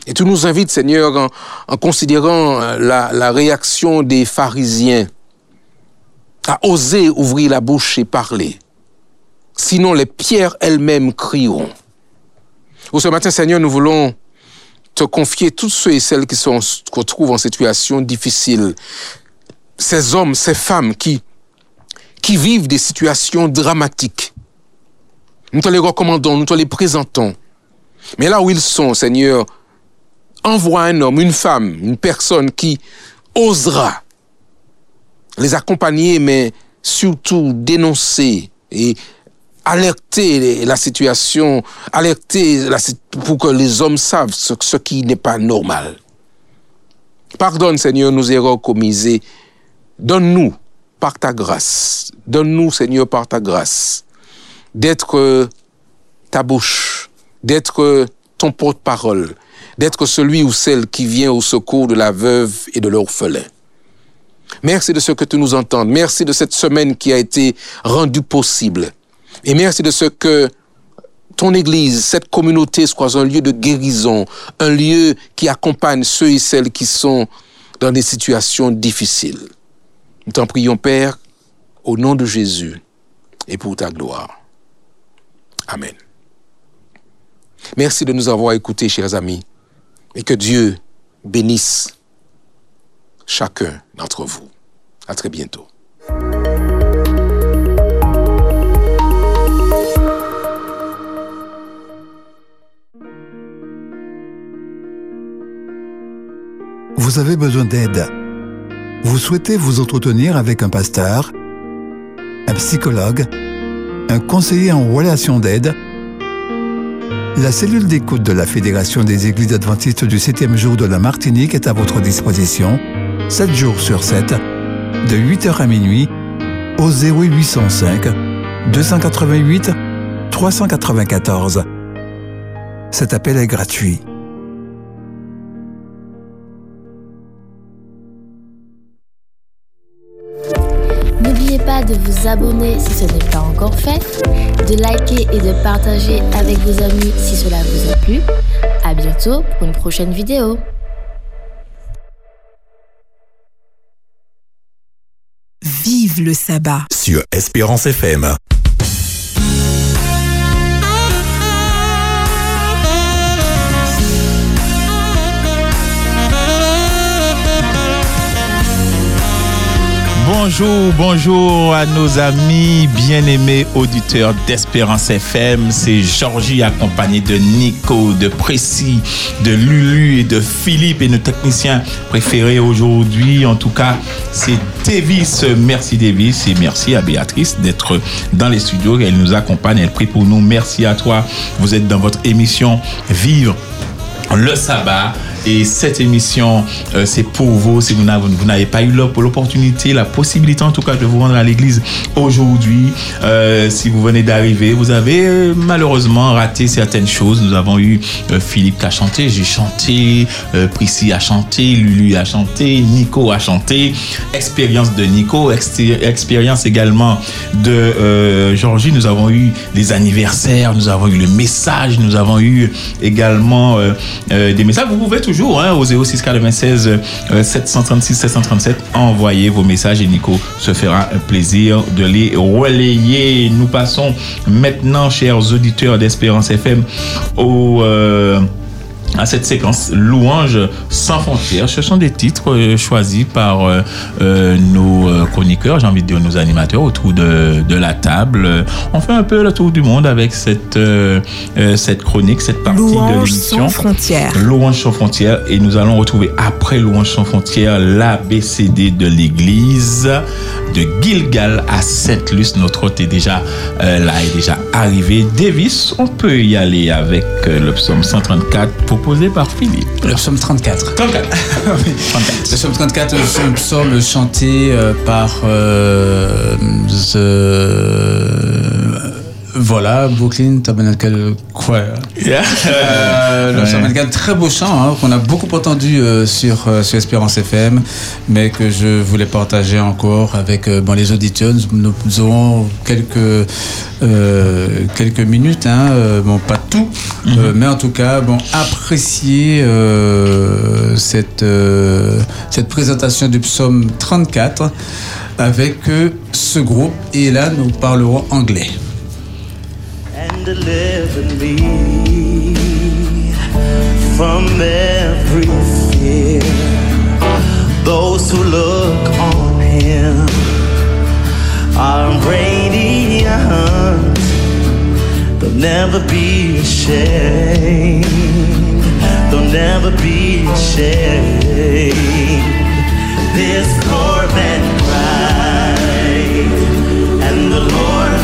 Et tu nous invites, Seigneur, en, considérant la, la réaction des pharisiens, à oser ouvrir la bouche et parler. Sinon, les pierres elles-mêmes crieront. Ou ce matin, Seigneur, nous voulons te confier tous ceux et celles qui se retrouvent en situation difficile. Ces hommes, ces femmes qui, qui vivent des situations dramatiques. Nous te les recommandons, nous te les présentons. Mais là où ils sont, Seigneur, envoie un homme, une femme, une personne qui osera les accompagner, mais surtout dénoncer et alerter la situation, alerter la, pour que les hommes savent ce, ce qui n'est pas normal. Pardonne, Seigneur, nos erreurs commises donne-nous, par ta grâce, donne-nous, Seigneur, par ta grâce, d'être ta bouche, d'être ton porte-parole, d'être celui ou celle qui vient au secours de la veuve et de l'orphelin. Merci de ce que tu nous entends. Merci de cette semaine qui a été rendue possible. Et merci de ce que ton Église, cette communauté soit un lieu de guérison, un lieu qui accompagne ceux et celles qui sont dans des situations difficiles. Nous t'en prions, Père, au nom de Jésus et pour ta gloire. Amen. Merci de nous avoir écoutés, chers amis, et que Dieu bénisse chacun d'entre vous. À très bientôt. Vous avez besoin d'aide. Vous souhaitez vous entretenir avec un pasteur, un psychologue, un conseiller en relation d'aide? La cellule d'écoute de la Fédération des Églises adventistes du 7e jour de la Martinique est à votre disposition, 7 jours sur 7, de 8h à minuit, au 0805 288 394. Cet appel est gratuit. Vous abonner si ce n'est pas encore fait, de liker et de partager avec vos amis si cela vous a plu. À bientôt pour une prochaine vidéo. Vive le sabbat. Sur Espérance FM. Bonjour, bonjour à nos amis bien-aimés auditeurs d'Espérance FM. C'est Georgie accompagné de Nico, de Précis, de Lulu et de Philippe et nos techniciens préférés aujourd'hui. En tout cas, c'est Davis. Merci Davis et merci à Béatrice d'être dans les studios. Elle nous accompagne, elle prie pour nous. Merci à toi. Vous êtes dans votre émission Vivre le sabbat. Et cette émission, euh, c'est pour vous. Si vous n'avez pas eu l'op- l'opportunité, la possibilité en tout cas de vous rendre à l'église aujourd'hui, euh, si vous venez d'arriver, vous avez euh, malheureusement raté certaines choses. Nous avons eu Philippe qui a chanté, j'ai chanté, Prissy a chanté, Lulu a chanté, Nico a chanté. Expérience de Nico, expérience également de Georgie. Nous avons eu les anniversaires, nous avons eu le message, nous avons eu également des messages. Vous pouvez toujours hein, au 06 96 euh, 736 737 envoyer vos messages et Nico se fera un plaisir de les relayer. Nous passons maintenant, chers auditeurs d'Espérance FM, au euh, à cette séquence Louange sans frontières. Ce sont des titres euh, choisis par euh, euh, nos chroniqueurs, j'ai envie de dire nos animateurs autour de, de la table. On fait un peu le tour du monde avec cette, euh, cette chronique, cette partie de Louange l'émission. sans frontières. Louange sans frontières. Et nous allons retrouver après Louange sans frontières l'ABCD de l'église de Gilgal à Sainte-Luce. Notre hôte est déjà là, est déjà arrivé. Davis, on peut y aller avec le psaume 134 proposé par Philippe. Le psaume 34. 34. Oui. Le psaume 34, c'est un psaume chanté euh, par. euh, the- Voilà, Brooklyn Tabernacle Choir. Yeah. Euh, le Ouais. psaume 24, très beau chant hein, qu'on a beaucoup entendu euh, sur, euh, sur Espérance FM, mais que je voulais partager encore avec euh, bon, les auditeurs. Nous, nous aurons quelques, euh, quelques minutes, hein, euh, bon, pas tout, euh, mais en tout cas, bon, apprécier euh, cette, euh, cette présentation du psaume 34 avec ce groupe. Et là, nous parlerons anglais. And deliver me from every fear. Those who look on Him are radiant. They'll never be ashamed. They'll never be ashamed. This poor man cried, and the Lord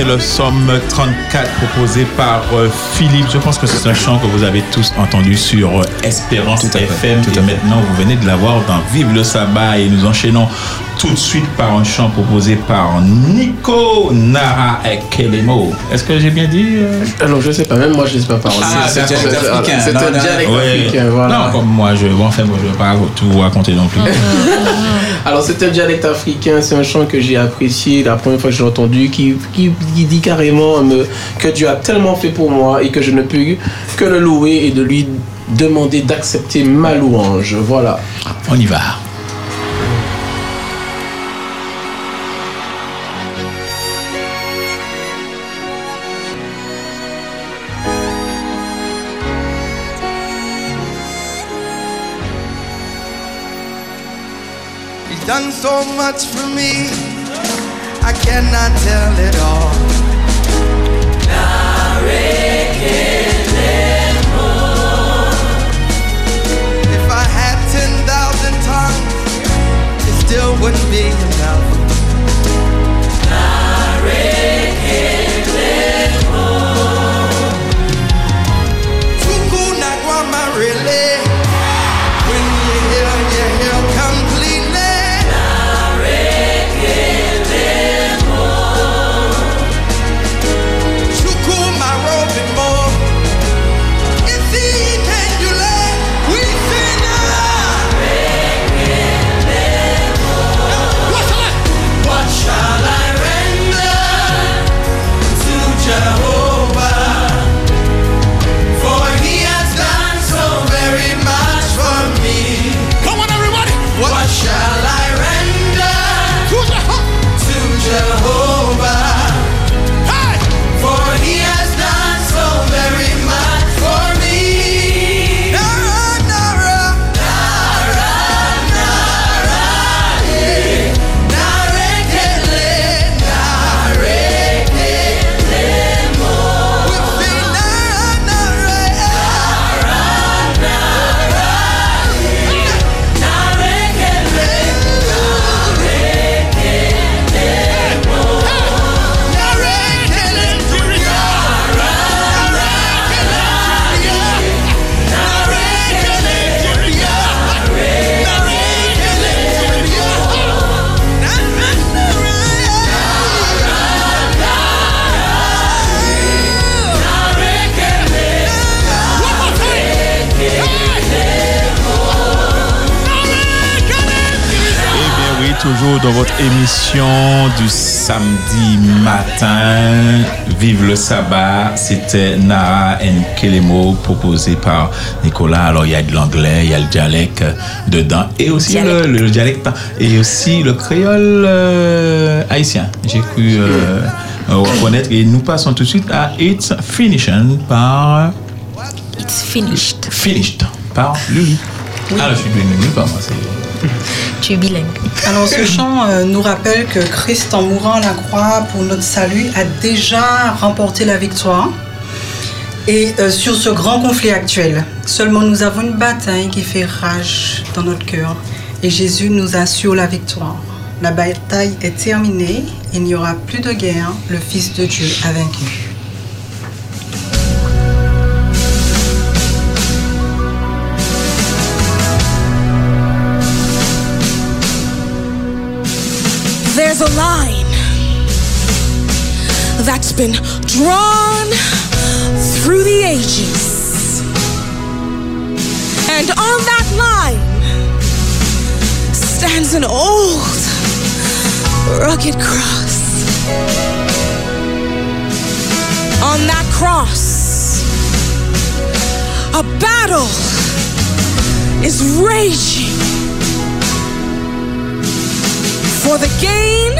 c'était le psaume 34 proposé par euh, Philippe. Je pense que c'est un chant que vous avez tous entendu sur euh, Espérance FM. et maintenant, vous venez de l'avoir dans Vive le sabbat. Et nous enchaînons tout de suite par un chant proposé par Nico Nara et Kelemo. Est-ce que j'ai bien dit euh? Alors, je sais pas, même moi, je sais pas parler. Ah, C'est- c'est un dialecte africain. C'est Non, un dialecte ouais. africain, voilà. Non, comme moi, je, bon, enfin, moi, je ne vais pas tout vous raconter non plus. Alors c'est un dialecte africain, c'est un chant que j'ai apprécié la première fois que j'ai entendu, qui, qui, qui dit carrément me- que Dieu a tellement fait pour moi et que je ne peux que le louer et de lui demander d'accepter ma louange. Voilà. On y va. so much for me. I cannot tell it all. If I had 10,000 tongues, it still wouldn't be enough. Dans votre émission du samedi matin. Vive le sabbat. C'était Nara Nkelemo proposé par Nicolas. Alors il y a de l'anglais, il y a le dialecte dedans et aussi le, le dialecte et aussi le créole euh, haïtien. J'ai cru euh, reconnaître et nous passons tout de suite à It's Finishing par It's finished. Finished par Lulu. Ah, je suis devenu pas moi. c'est- Bilingue. Alors ce chant euh, nous rappelle que Christ en mourant à la croix pour notre salut a déjà remporté la victoire. Et euh, sur ce grand conflit actuel, seulement nous avons une bataille qui fait rage dans notre cœur. Et Jésus nous assure la victoire. La bataille est terminée, il n'y aura plus de guerre, le Fils de Dieu a vaincu. There's a line that's been drawn through the ages. And on that line stands an old, rugged cross. On that cross, a battle is raging for the gain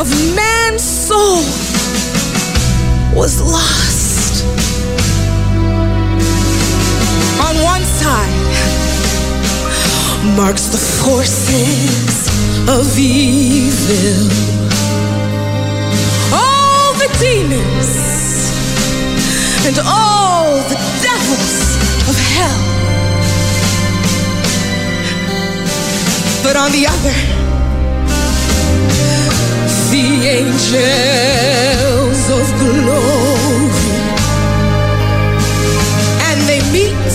of man's soul was lost. On one side marks the forces of evil, all the demons and all the devils But on the other, the angels of glory. And they meet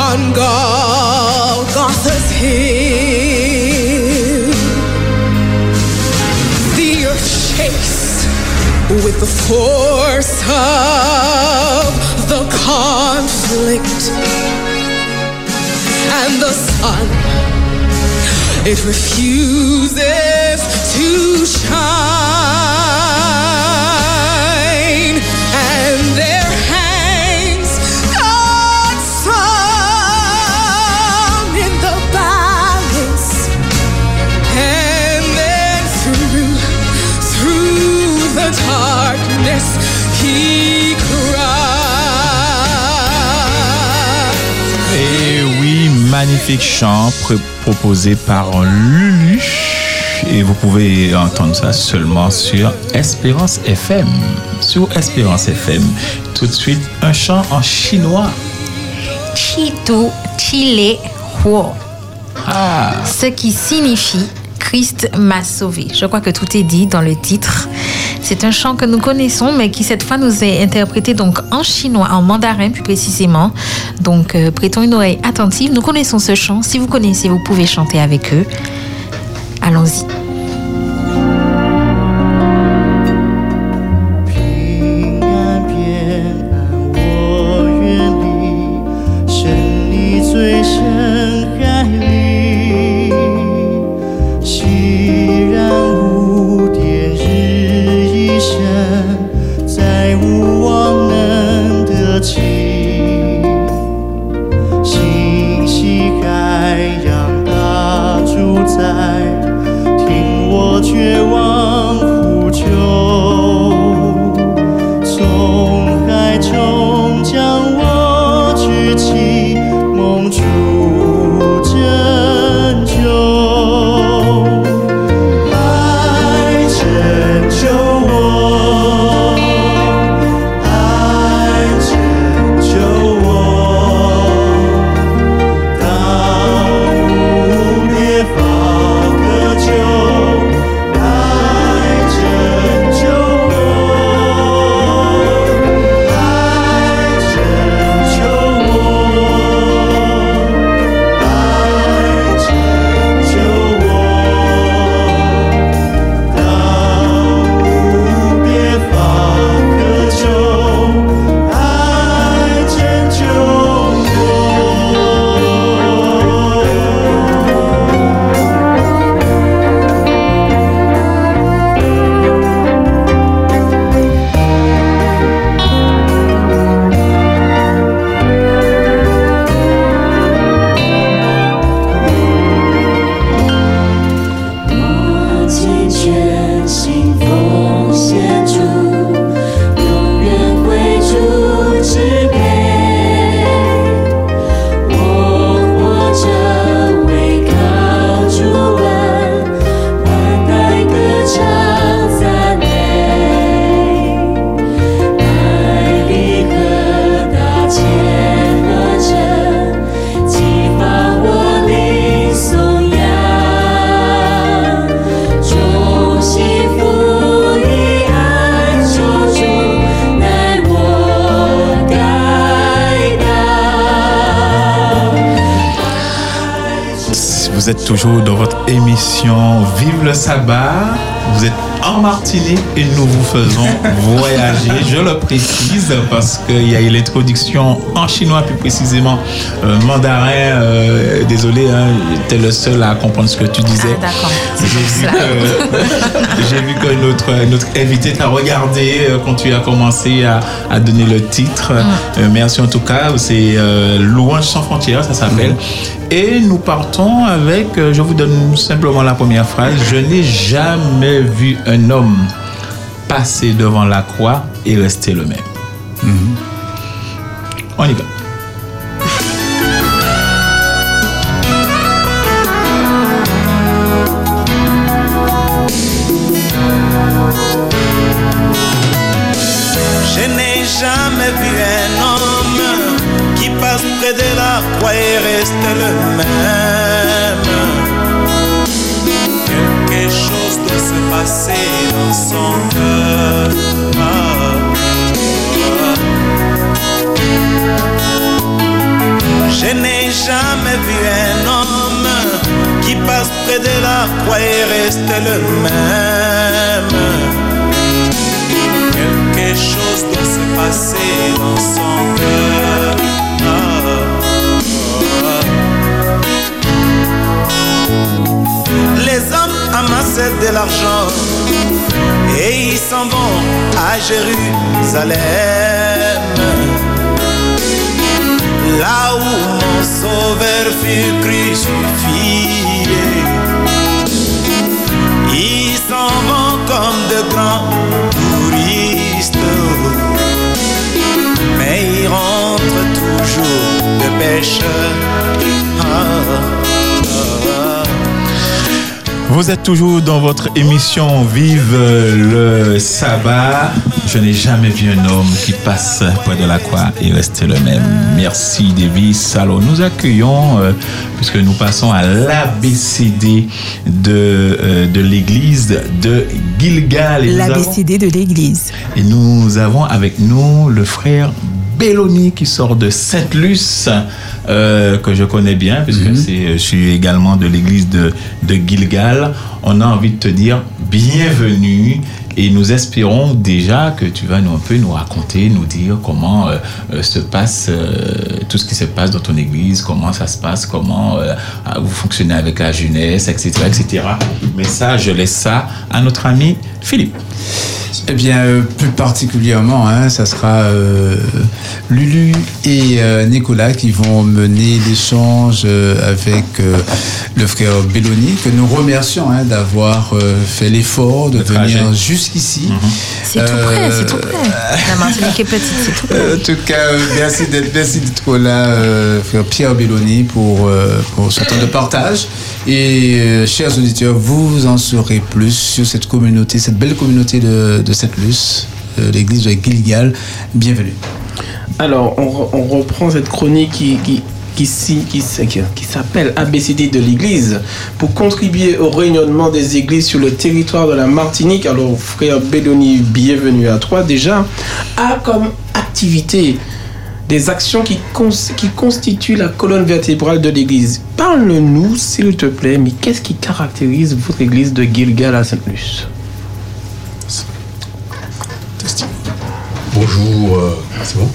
on Golgotha's hill. The earth shakes with the force of the conflict. And the sun. It refuses to shine, magnifique chant pr- proposé par Lulu. Et vous pouvez entendre ça seulement sur Espérance FM. Sur Espérance FM. Tout de suite, un chant en chinois. Chitu Chile Huo. Ah. Ce qui signifie Christ m'a sauvé. Je crois que tout est dit dans le titre. C'est un chant que nous connaissons, mais qui cette fois nous est interprété donc en chinois, en mandarin plus précisément. Donc euh, prêtons une oreille attentive. Nous connaissons ce chant. Si vous connaissez, vous pouvez chanter avec eux. Allons-y. Toujours dans votre émission Vive le sabbat. Vous êtes en Martinique et nous vous faisons voyager. Je le précise parce qu'il y a eu l'introduction en chinois, plus précisément euh, mandarin. Euh, désolé, hein, j'étais le seul à comprendre ce que tu disais. D'accord. J'ai vu que, notre, notre invité t'a regardé euh, quand tu as commencé à, à donner le titre. Euh, merci en tout cas. C'est Louange sans frontières, ça s'appelle. Et nous partons avec, euh, je vous donne simplement la première phrase. Je n'ai jamais vu un homme passer devant la croix et rester le même. On y va. Et reste le même. Quelque chose doit se passer dans son cœur. Les hommes amassent de l'argent et ils s'en vont à Jérusalem. Là où mon sauveur fut crucifié. De grands touristes. Mais ils rentrent toujours de ah. Vous êtes toujours dans votre émission Vive le sabbat. Je n'ai jamais vu un homme qui passe près de la croix et reste le même. Merci Davis. Alors nous accueillons, euh, puisque nous passons à l'ABCD de, euh, de l'église de Gilgal. L'ABCD de l'église. et nous avons avec nous le frère Belloni qui sort de Sainte-Luce, euh, que je connais bien, puisque c'est, je suis également de l'église de, de Gilgal. On a envie de te dire bienvenue et nous espérons déjà que tu vas nous, un peu nous raconter, nous dire comment euh, euh, se passe euh, tout ce qui se passe dans ton église, comment ça se passe, comment vous fonctionnez avec la jeunesse, etc., etc. Mais ça, je laisse ça à notre ami Philippe. Eh bien, euh, plus particulièrement, hein, ça sera euh, Lulu et euh, Nicolas qui vont mener l'échange euh, avec euh, le frère Belloni, que nous remercions hein, d'avoir euh, fait l'effort de venir jusqu'ici. C'est tout près, c'est tout près. La Martinique est petite, c'est tout près. En tout cas, euh, merci d'être merci d'être là, euh, frère Pierre Belloni, pour, euh, pour ce temps de partage. Et euh, chers auditeurs, vous en saurez plus sur cette communauté, cette belle communauté de, de Sainte-Luce, euh, l'église de Gilgal. Bienvenue. Alors, on, re- on reprend cette chronique qui, qui, qui, s'appelle ABCD de l'Église pour contribuer au rayonnement des églises sur le territoire de la Martinique. Alors, frère Belloni, bienvenue à toi déjà. A comme activité des actions qui, qui constituent la colonne vertébrale de l'Église. Parle-nous, s'il te plaît, mais qu'est-ce qui caractérise votre Église de Gilgal à Sainte-Luce? Bonjour, euh, c'est bon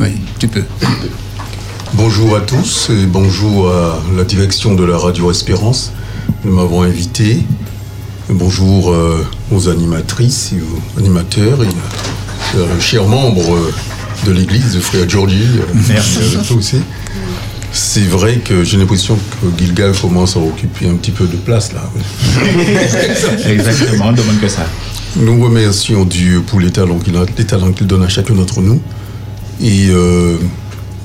Oui, tu peux. Bonjour à tous et bonjour à la direction de la Radio Espérance. Nous m'avons invité. Bonjour euh, aux animatrices et aux animateurs et euh, chers membres euh, de l'église, de frère Georgie. euh, Merci. avec toi aussi. C'est vrai que j'ai l'impression que Gilgal commence à occuper un petit peu de place là. Exactement, on demande que ça. Nous remercions Dieu pour les talents qu'il a- les talents qu'il donne à chacun d'entre nous. Et euh,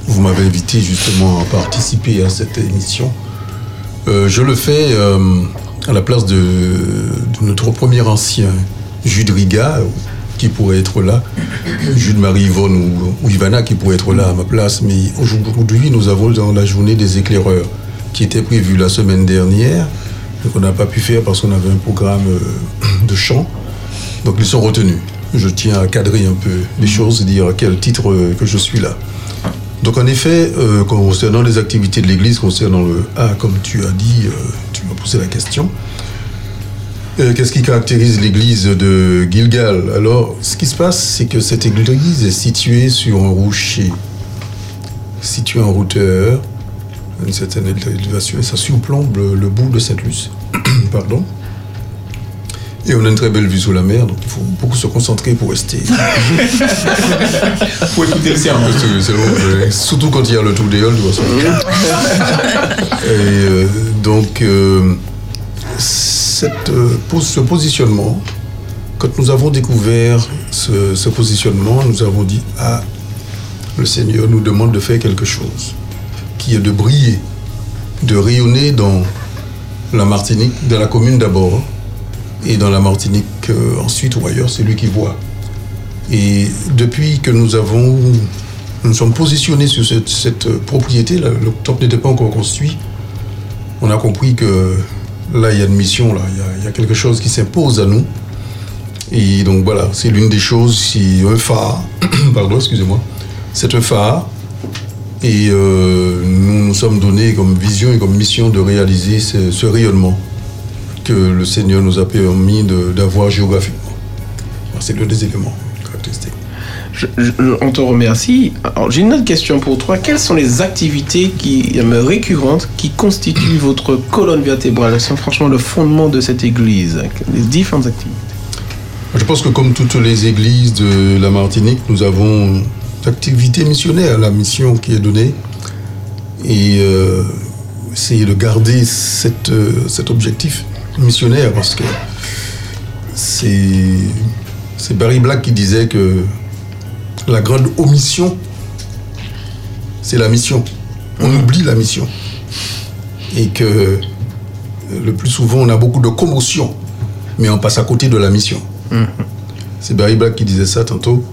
vous m'avez invité justement à participer à cette émission. Euh, je le fais euh, à la place de, de notre premier ancien, Jude Riga, qui pourrait être là, Jude Marie-Yvonne ou, Ivana qui pourrait être là à ma place. Mais aujourd'hui, nous avons dans la journée des éclaireurs qui était prévue la semaine dernière. Donc on n'a pas pu faire parce qu'on avait un programme euh, de chant. Donc ils sont retenus. Je tiens à cadrer un peu les choses et dire à quel titre euh, que je suis là. Donc en effet, euh, concernant les activités de l'Église, concernant le A, comme tu as dit, tu m'as posé la question. Euh, Qu'est-ce qui caractérise l'église de Gilgal Alors, ce qui se passe, c'est que cette église est située sur un rocher, située en hauteur, à une certaine élévation, et ça surplombe le, le bout de Sainte-Luce. Pardon. Et on a une très belle vue sur la mer, donc il faut beaucoup se concentrer pour rester. Pour écouter le sermon. Euh, surtout quand il y a le tour des Halles, tu vois ça. Et euh, donc, euh, euh, ce positionnement, quand nous avons découvert ce, positionnement, nous avons dit Ah, le Seigneur nous demande de faire quelque chose, qui est de briller, de rayonner dans la Martinique, dans la commune d'abord, et dans la Martinique euh, ensuite ou ailleurs, c'est lui qui voit. Et depuis que nous avons, nous sommes positionnés sur cette, cette propriété, le temple n'était pas encore construit, on a compris que là, il y a une mission, là, il y a, quelque chose qui s'impose à nous. Et donc voilà, c'est l'une des choses, c'est un phare, pardon, excusez-moi, c'est un phare. Et euh, nous nous sommes donnés comme vision et comme mission de réaliser ce, ce rayonnement que le Seigneur nous a permis d'avoir géographiquement. C'est l'un des éléments caractéristiques. Je- je- on te remercie. Alors, j'ai une autre question pour toi. Quelles sont les activités qui, euh, récurrentes qui constituent votre colonne vertébrale? Elles sont franchement le fondement de cette église. Les différentes activités. Je pense que comme toutes les églises de la Martinique, nous avons activité missionnaire, la mission qui est donnée, et euh, essayer de garder cette, euh, cet objectif missionnaire, parce que c'est c'est Barry Black qui disait que la grande omission, c'est la mission. On oublie la mission. Et que euh, le plus souvent, on a beaucoup de commotion, mais on passe à côté de la mission. C'est Barry Black qui disait ça tantôt.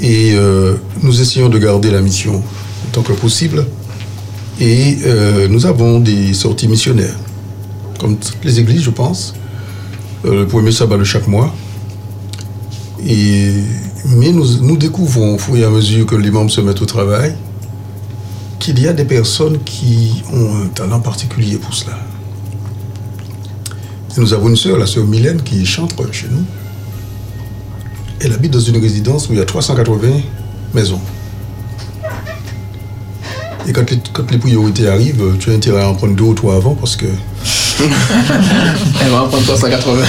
Et euh, nous essayons de garder la mission autant que possible. Et euh, nous avons des sorties missionnaires, comme toutes les églises, je pense. Euh, le premier sabbat de chaque mois. Et, mais nous, nous découvrons, au fur et à mesure que les membres se mettent au travail, qu'il y a des personnes qui ont un talent particulier pour cela. Et nous avons une sœur, la sœur Mylène, qui chante chez nous. Elle habite dans une résidence où il y a 380 maisons. Et quand les, quand les priorités arrivent, tu as intérêt à en prendre deux ou trois avant parce que. Elle va en prendre 380.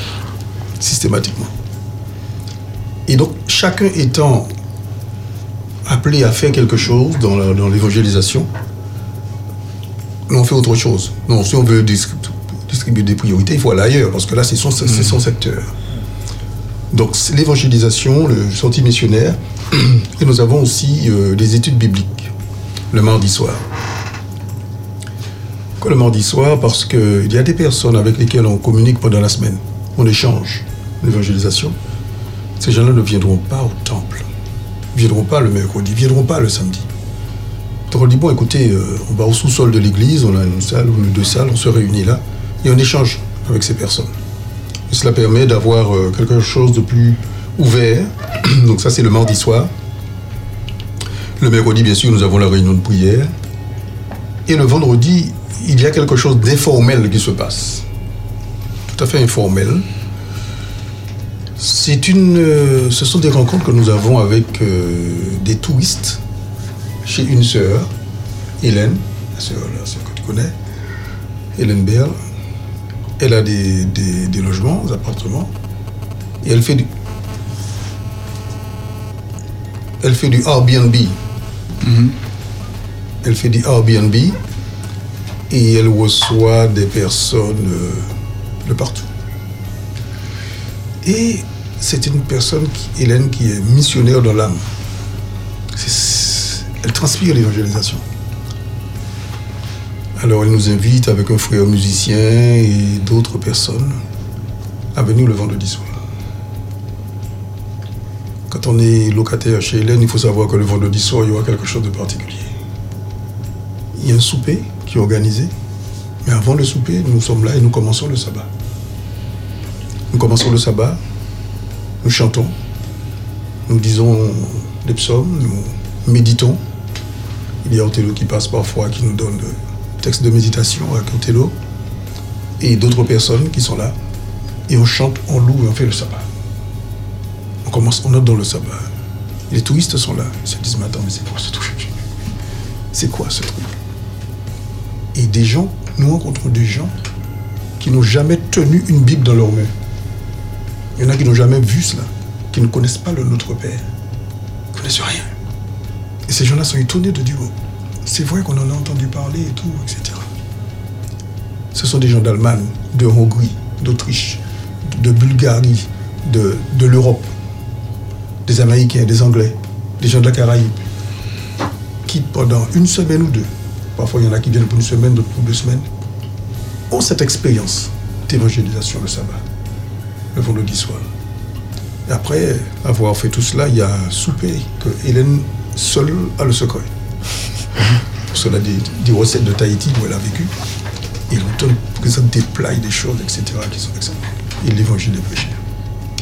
Systématiquement. Et donc, chacun étant appelé à faire quelque chose dans la- dans l'évangélisation, on fait autre chose. Non, si on veut dis- distribuer des priorités, il faut aller ailleurs parce que là, c'est son, c'est son secteur. Donc, c'est l'évangélisation, le sortie missionnaire, et nous avons aussi euh, des études bibliques le mardi soir. Pourquoi le mardi soir? Parce qu'il y a des personnes avec lesquelles on communique pendant la semaine. On échange l'évangélisation. Ces gens-là ne viendront pas au temple. Ne viendront pas le mercredi, ne viendront pas le samedi. Donc on dit, bon, écoutez, euh, on va au sous-sol de l'église, on a une salle ou deux salles, on se réunit là, et on échange avec ces personnes. Cela permet d'avoir euh, quelque chose de plus ouvert. Donc ça, c'est le mardi soir. Le mercredi, bien sûr, nous avons la réunion de prière. Et le vendredi, il y a quelque chose d'informel qui se passe. Tout à fait informel. C'est une, euh, ce sont des rencontres que nous avons avec euh, des touristes chez une sœur, Hélène, la sœur, la sœur que tu connais, Hélène Berle. Elle a des, des- des logements, des appartements, et elle fait du, elle fait du Airbnb. Elle fait du Airbnb et elle reçoit des personnes euh, de partout. Et c'est une personne, Hélène, qui est missionnaire dans l'âme. Elle transpire l'évangélisation. Alors elle nous invite avec un frère musicien et d'autres personnes à venir le vendredi soir. Quand on est locataire chez Hélène, il faut savoir que le vendredi soir, il y aura quelque chose de particulier. Il y a un souper qui est organisé, mais avant le souper, nous sommes là et nous commençons le sabbat. Nous commençons le sabbat, nous chantons, nous disons des psaumes, nous méditons. Il y a Othello qui passe parfois, qui nous donne le texte de méditation avec Othello. et d'autres personnes qui sont là. Et on chante, on loue et on fait le sabbat. On commence, on entre dans le sabbat. Les touristes sont là. Ils se disent, mais attends, mais c'est quoi ce truc? C'est quoi ce truc? Et des gens, nous rencontrons des gens qui n'ont jamais tenu une Bible dans leurs mains. Il y en a qui n'ont jamais vu cela, qui ne connaissent pas le Notre Père, qui ne connaissent rien. Et ces gens-là sont étonnés de dire, oh, c'est vrai qu'on en a entendu parler et tout, etc. Ce sont des gens d'Allemagne, de Hongrie, d'Autriche, de Bulgarie, de, de l'Europe, des Américains, des Anglais, des gens de la Caraïbe, qui pendant une semaine ou deux, parfois il y en a qui viennent pour une semaine, d'autres pour deux semaines, ont cette expérience d'évangélisation le sabbat, le vendredi soir. Et après avoir fait tout cela, il y a un souper que Hélène seule a le secret. Cela des, des recettes de Tahiti où elle a vécu. Et l'automne présente des plats et des choses, etc. qui sont. Et l'évangile est prêché.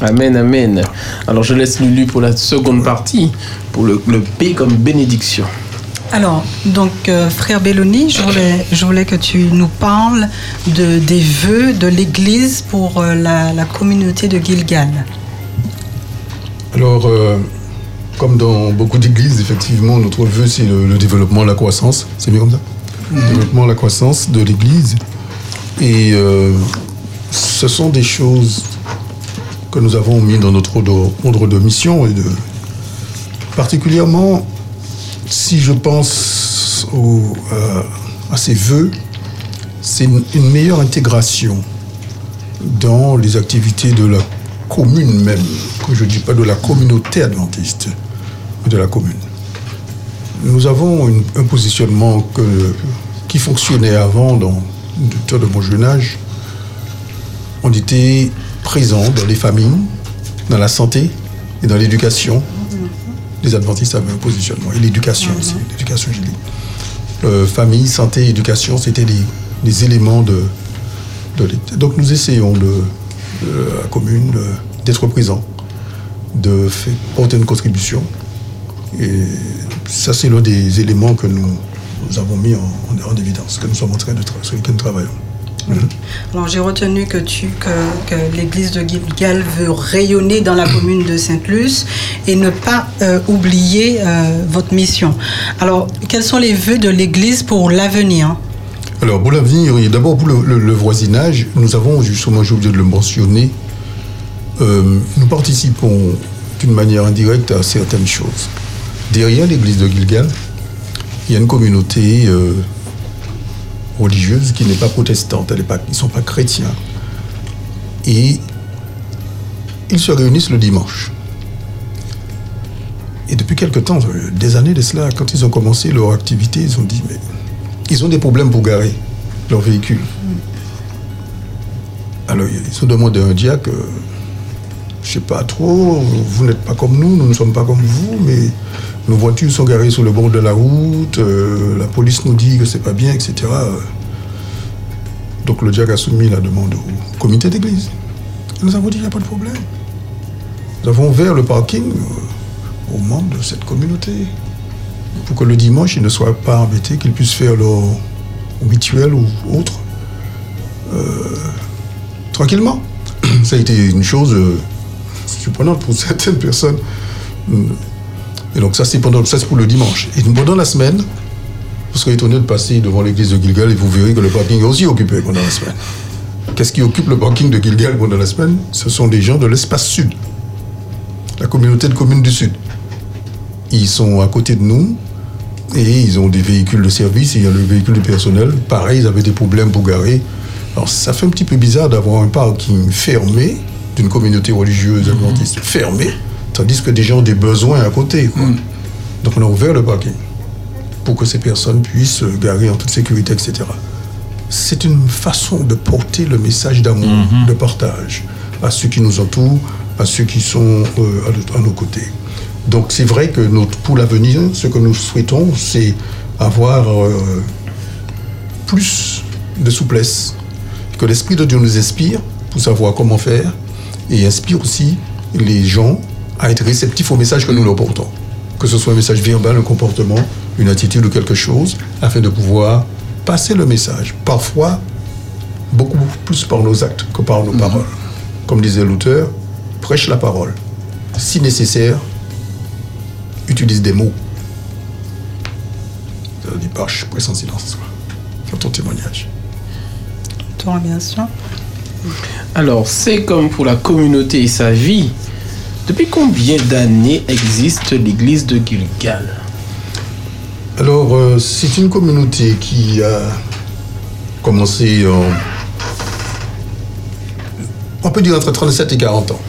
Amen, amen. Alors je laisse Lulu pour la seconde partie, pour le, le P comme bénédiction. Alors, donc, euh, frère Belloni, je voulais, je voulais que tu nous parles de, des vœux de l'Église pour euh, la, la communauté de Gilgal. Alors, euh, comme dans beaucoup d'églises, effectivement, notre vœu, c'est le, le développement, la croissance. C'est bien comme ça? Le développement, la croissance de l'église. Et ce sont des choses que nous avons mis dans notre ordre ordre de mission et de particulièrement si je pense euh, à ces vœux, c'est une, meilleure intégration dans les activités de la commune même, que je ne dis pas de la communauté adventiste, mais de la commune. Nous avons un positionnement qui fonctionnait avant, dans temps de mon jeune âge. On était présent dans les familles, dans la santé et dans l'éducation. Les adventistes avaient un positionnement. Et l'éducation aussi, l'éducation, j'ai dit. Euh, famille, santé, éducation, c'était les, les éléments de, de l'État. Donc nous essayons de, de la commune de- d'être présents, de faire porter une contribution. Et ça, c'est l'un des éléments que nous, nous avons mis en, en- en évidence, que nous sommes en train de tra- sur lesquels nous travaillons. Alors, j'ai retenu que, tu, que, que l'église de Gilgal veut rayonner dans la commune de Sainte-Luce et ne pas euh, oublier euh, votre mission. Alors, quels sont les vœux de l'église pour l'avenir? Alors, pour l'avenir, et d'abord pour le, le- le voisinage, nous avons, justement, j'ai oublié de le mentionner, euh, nous participons d'une manière indirecte à certaines choses. Derrière l'église de Gilgal, il y a une communauté religieuse qui n'est pas protestante, ils ne sont pas chrétiens. Et ils se réunissent le dimanche. Et depuis quelque temps, euh, des années de cela, quand ils ont commencé leur activité, ils ont dit, mais ils ont des problèmes pour garer leur véhicule. Alors ils ont demandé à un diacre, je sais pas trop, vous n'êtes pas comme nous, nous ne sommes pas comme vous, mais nos voitures sont garées sur le bord de la route, euh, la police nous dit que c'est pas bien, etc. Donc le diacre a soumis la demande au comité d'église. Nous avons dit, il n'y a pas de problème. Nous avons ouvert le parking euh, aux membres de cette communauté pour que le dimanche, ils ne soient pas embêtés, qu'ils puissent faire leur rituel ou autre euh, tranquillement. Ça a été une chose surprenante pour certaines personnes. Et donc ça, c'est pendant ça, c'est pour le dimanche. Et pendant la semaine, vous serez étonné de passer devant l'église de Gilgal et vous verrez que le parking est aussi occupé pendant la semaine. Qu'est-ce qui occupe le parking de Gilgal pendant la semaine? Ce sont des gens de l'espace sud, la communauté de communes du sud. Ils sont à côté de nous et ils ont des véhicules de service, il y a le véhicule du personnel. Pareil, ils avaient des problèmes pour garer. Alors ça fait un petit peu bizarre d'avoir un parking fermé d'une communauté religieuse adventiste fermé, tandis que des gens ont des besoins à côté. quoi. Donc on a ouvert le parking pour que ces personnes puissent garer en toute sécurité, etc. C'est une façon de porter le message d'amour, de partage à ceux qui nous entourent, à ceux qui sont euh, à, à nos côtés. Donc c'est vrai que notre, pour l'avenir, ce que nous souhaitons, c'est avoir euh, plus de souplesse, que l'Esprit de Dieu nous inspire pour savoir comment faire et inspire aussi les gens à être réceptifs au message que nous leur portons. Que ce soit un message verbal, un comportement, une attitude ou quelque chose, afin de pouvoir passer le message. Parfois, beaucoup plus par nos actes que par nos paroles. Comme disait l'auteur, prêche la parole. Si nécessaire, utilise des mots. Ça veut dire parche, presse en silence. Dans ton témoignage. Toi, bien sûr. Alors, c'est comme pour la communauté et sa vie. Depuis combien d'années existe l'église de Gilgal? Alors, euh, c'est une communauté qui a commencé en. On peut dire entre 37 et 40 ans.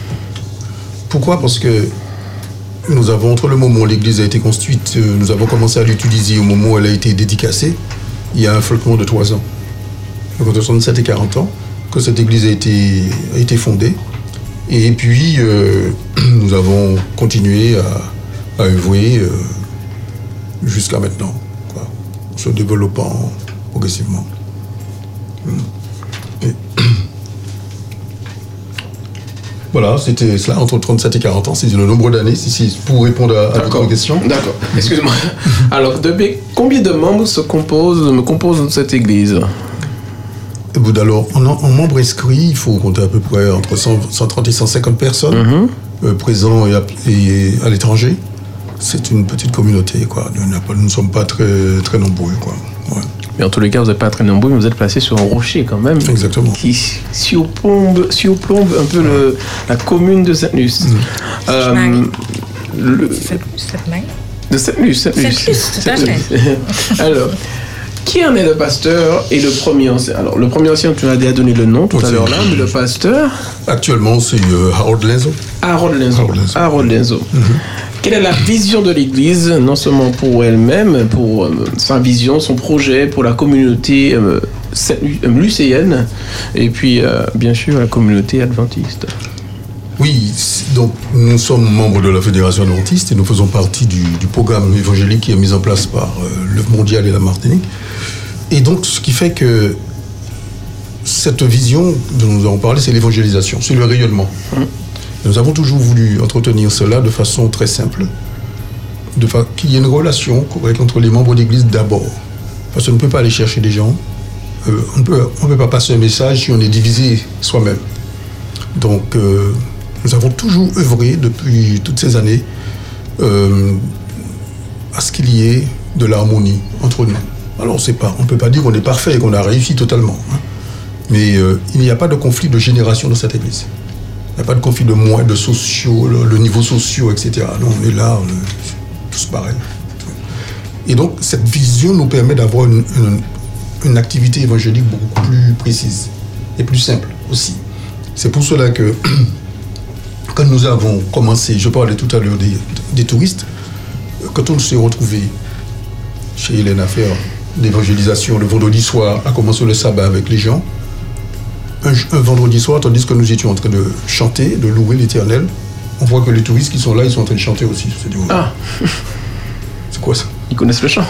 Pourquoi? Parce que nous avons, entre le moment où l'église a été construite, euh, nous avons commencé à l'utiliser au moment où elle a été dédicacée, il y a un flottement de 3 ans. Donc entre 37 et 40 ans, que cette église a été fondée. Et puis, euh, nous avons continué à, à œuvrer euh, jusqu'à maintenant, quoi, en se développant progressivement. Et- Voilà, c'était cela entre 37 et 40 ans, c'est le nombre d'années, si, si, pour répondre à, à votre question. D'accord, excuse-moi. Alors, depuis combien de membres se composent, me composent cette église? Vous, alors, en, en membres inscrits, il faut compter à peu près entre 100 130 et 150 personnes euh, présents et à, et à l'étranger. C'est une petite communauté, quoi. Nous, ne sommes pas très, très nombreux, quoi. Ouais. Mais en tous les cas, vous n'êtes pas très nombreux, mais vous êtes placé sur un rocher quand même. Exactement. Qui surplombe, surplombe un peu le- la commune de Saint-Luce. Euh, le- de Saint-Luce. Saint-Luce. Saint-Luce, tout à fait. Alors, qui en est le pasteur et le premier ancien? Alors, le premier ancien, tu m'as déjà donné le nom tout à l'heure là, mais le pasteur? Actuellement, c'est euh, Harold Lenzo. Harold Lenzo. Harold Lenzo. Quelle est la vision de l'Église, non seulement pour elle-même, pour euh, sa vision, son projet, pour la communauté euh, lucéenne, et puis bien sûr la communauté adventiste? Oui, donc nous sommes membres de la Fédération adventiste et nous faisons partie du, du programme évangélique qui est mis en place par euh, l'œuvre mondiale et la Martinique. Et donc, ce qui fait que cette vision dont nous avons parlé, c'est l'évangélisation, c'est le rayonnement. Nous avons toujours voulu entretenir cela de façon très simple, de fa- qu'il y ait une relation correcte entre les membres d'église d'abord. Parce qu'on ne peut pas aller chercher des gens, euh, on ne peut pas passer un message si on est divisé soi-même. Donc, euh, nous avons toujours œuvré depuis toutes ces années euh, à ce qu'il y ait de l'harmonie entre nous. Alors, pas, on ne peut pas dire qu'on est parfait et qu'on a réussi totalement. hein. Mais euh, il n'y a pas de conflit de génération dans cette église. Il n'y a pas de conflit de moins, de sociaux, le, niveau sociaux, etc. Non, on est là, on est tous. Et donc, cette vision nous permet d'avoir une, une- activité évangélique beaucoup plus précise et plus simple aussi. C'est pour cela que, quand nous avons commencé, je parlais tout à l'heure des, des touristes, quand on s'est retrouvé chez Hélène à faire l'évangélisation le vendredi soir, à commencer le sabbat avec les gens, un, un vendredi soir, tandis que nous étions en train de chanter, de louer l'éternel, on voit que les touristes qui sont là, ils sont en train de chanter aussi. Ah, C'est quoi ça? Ils connaissent le chant.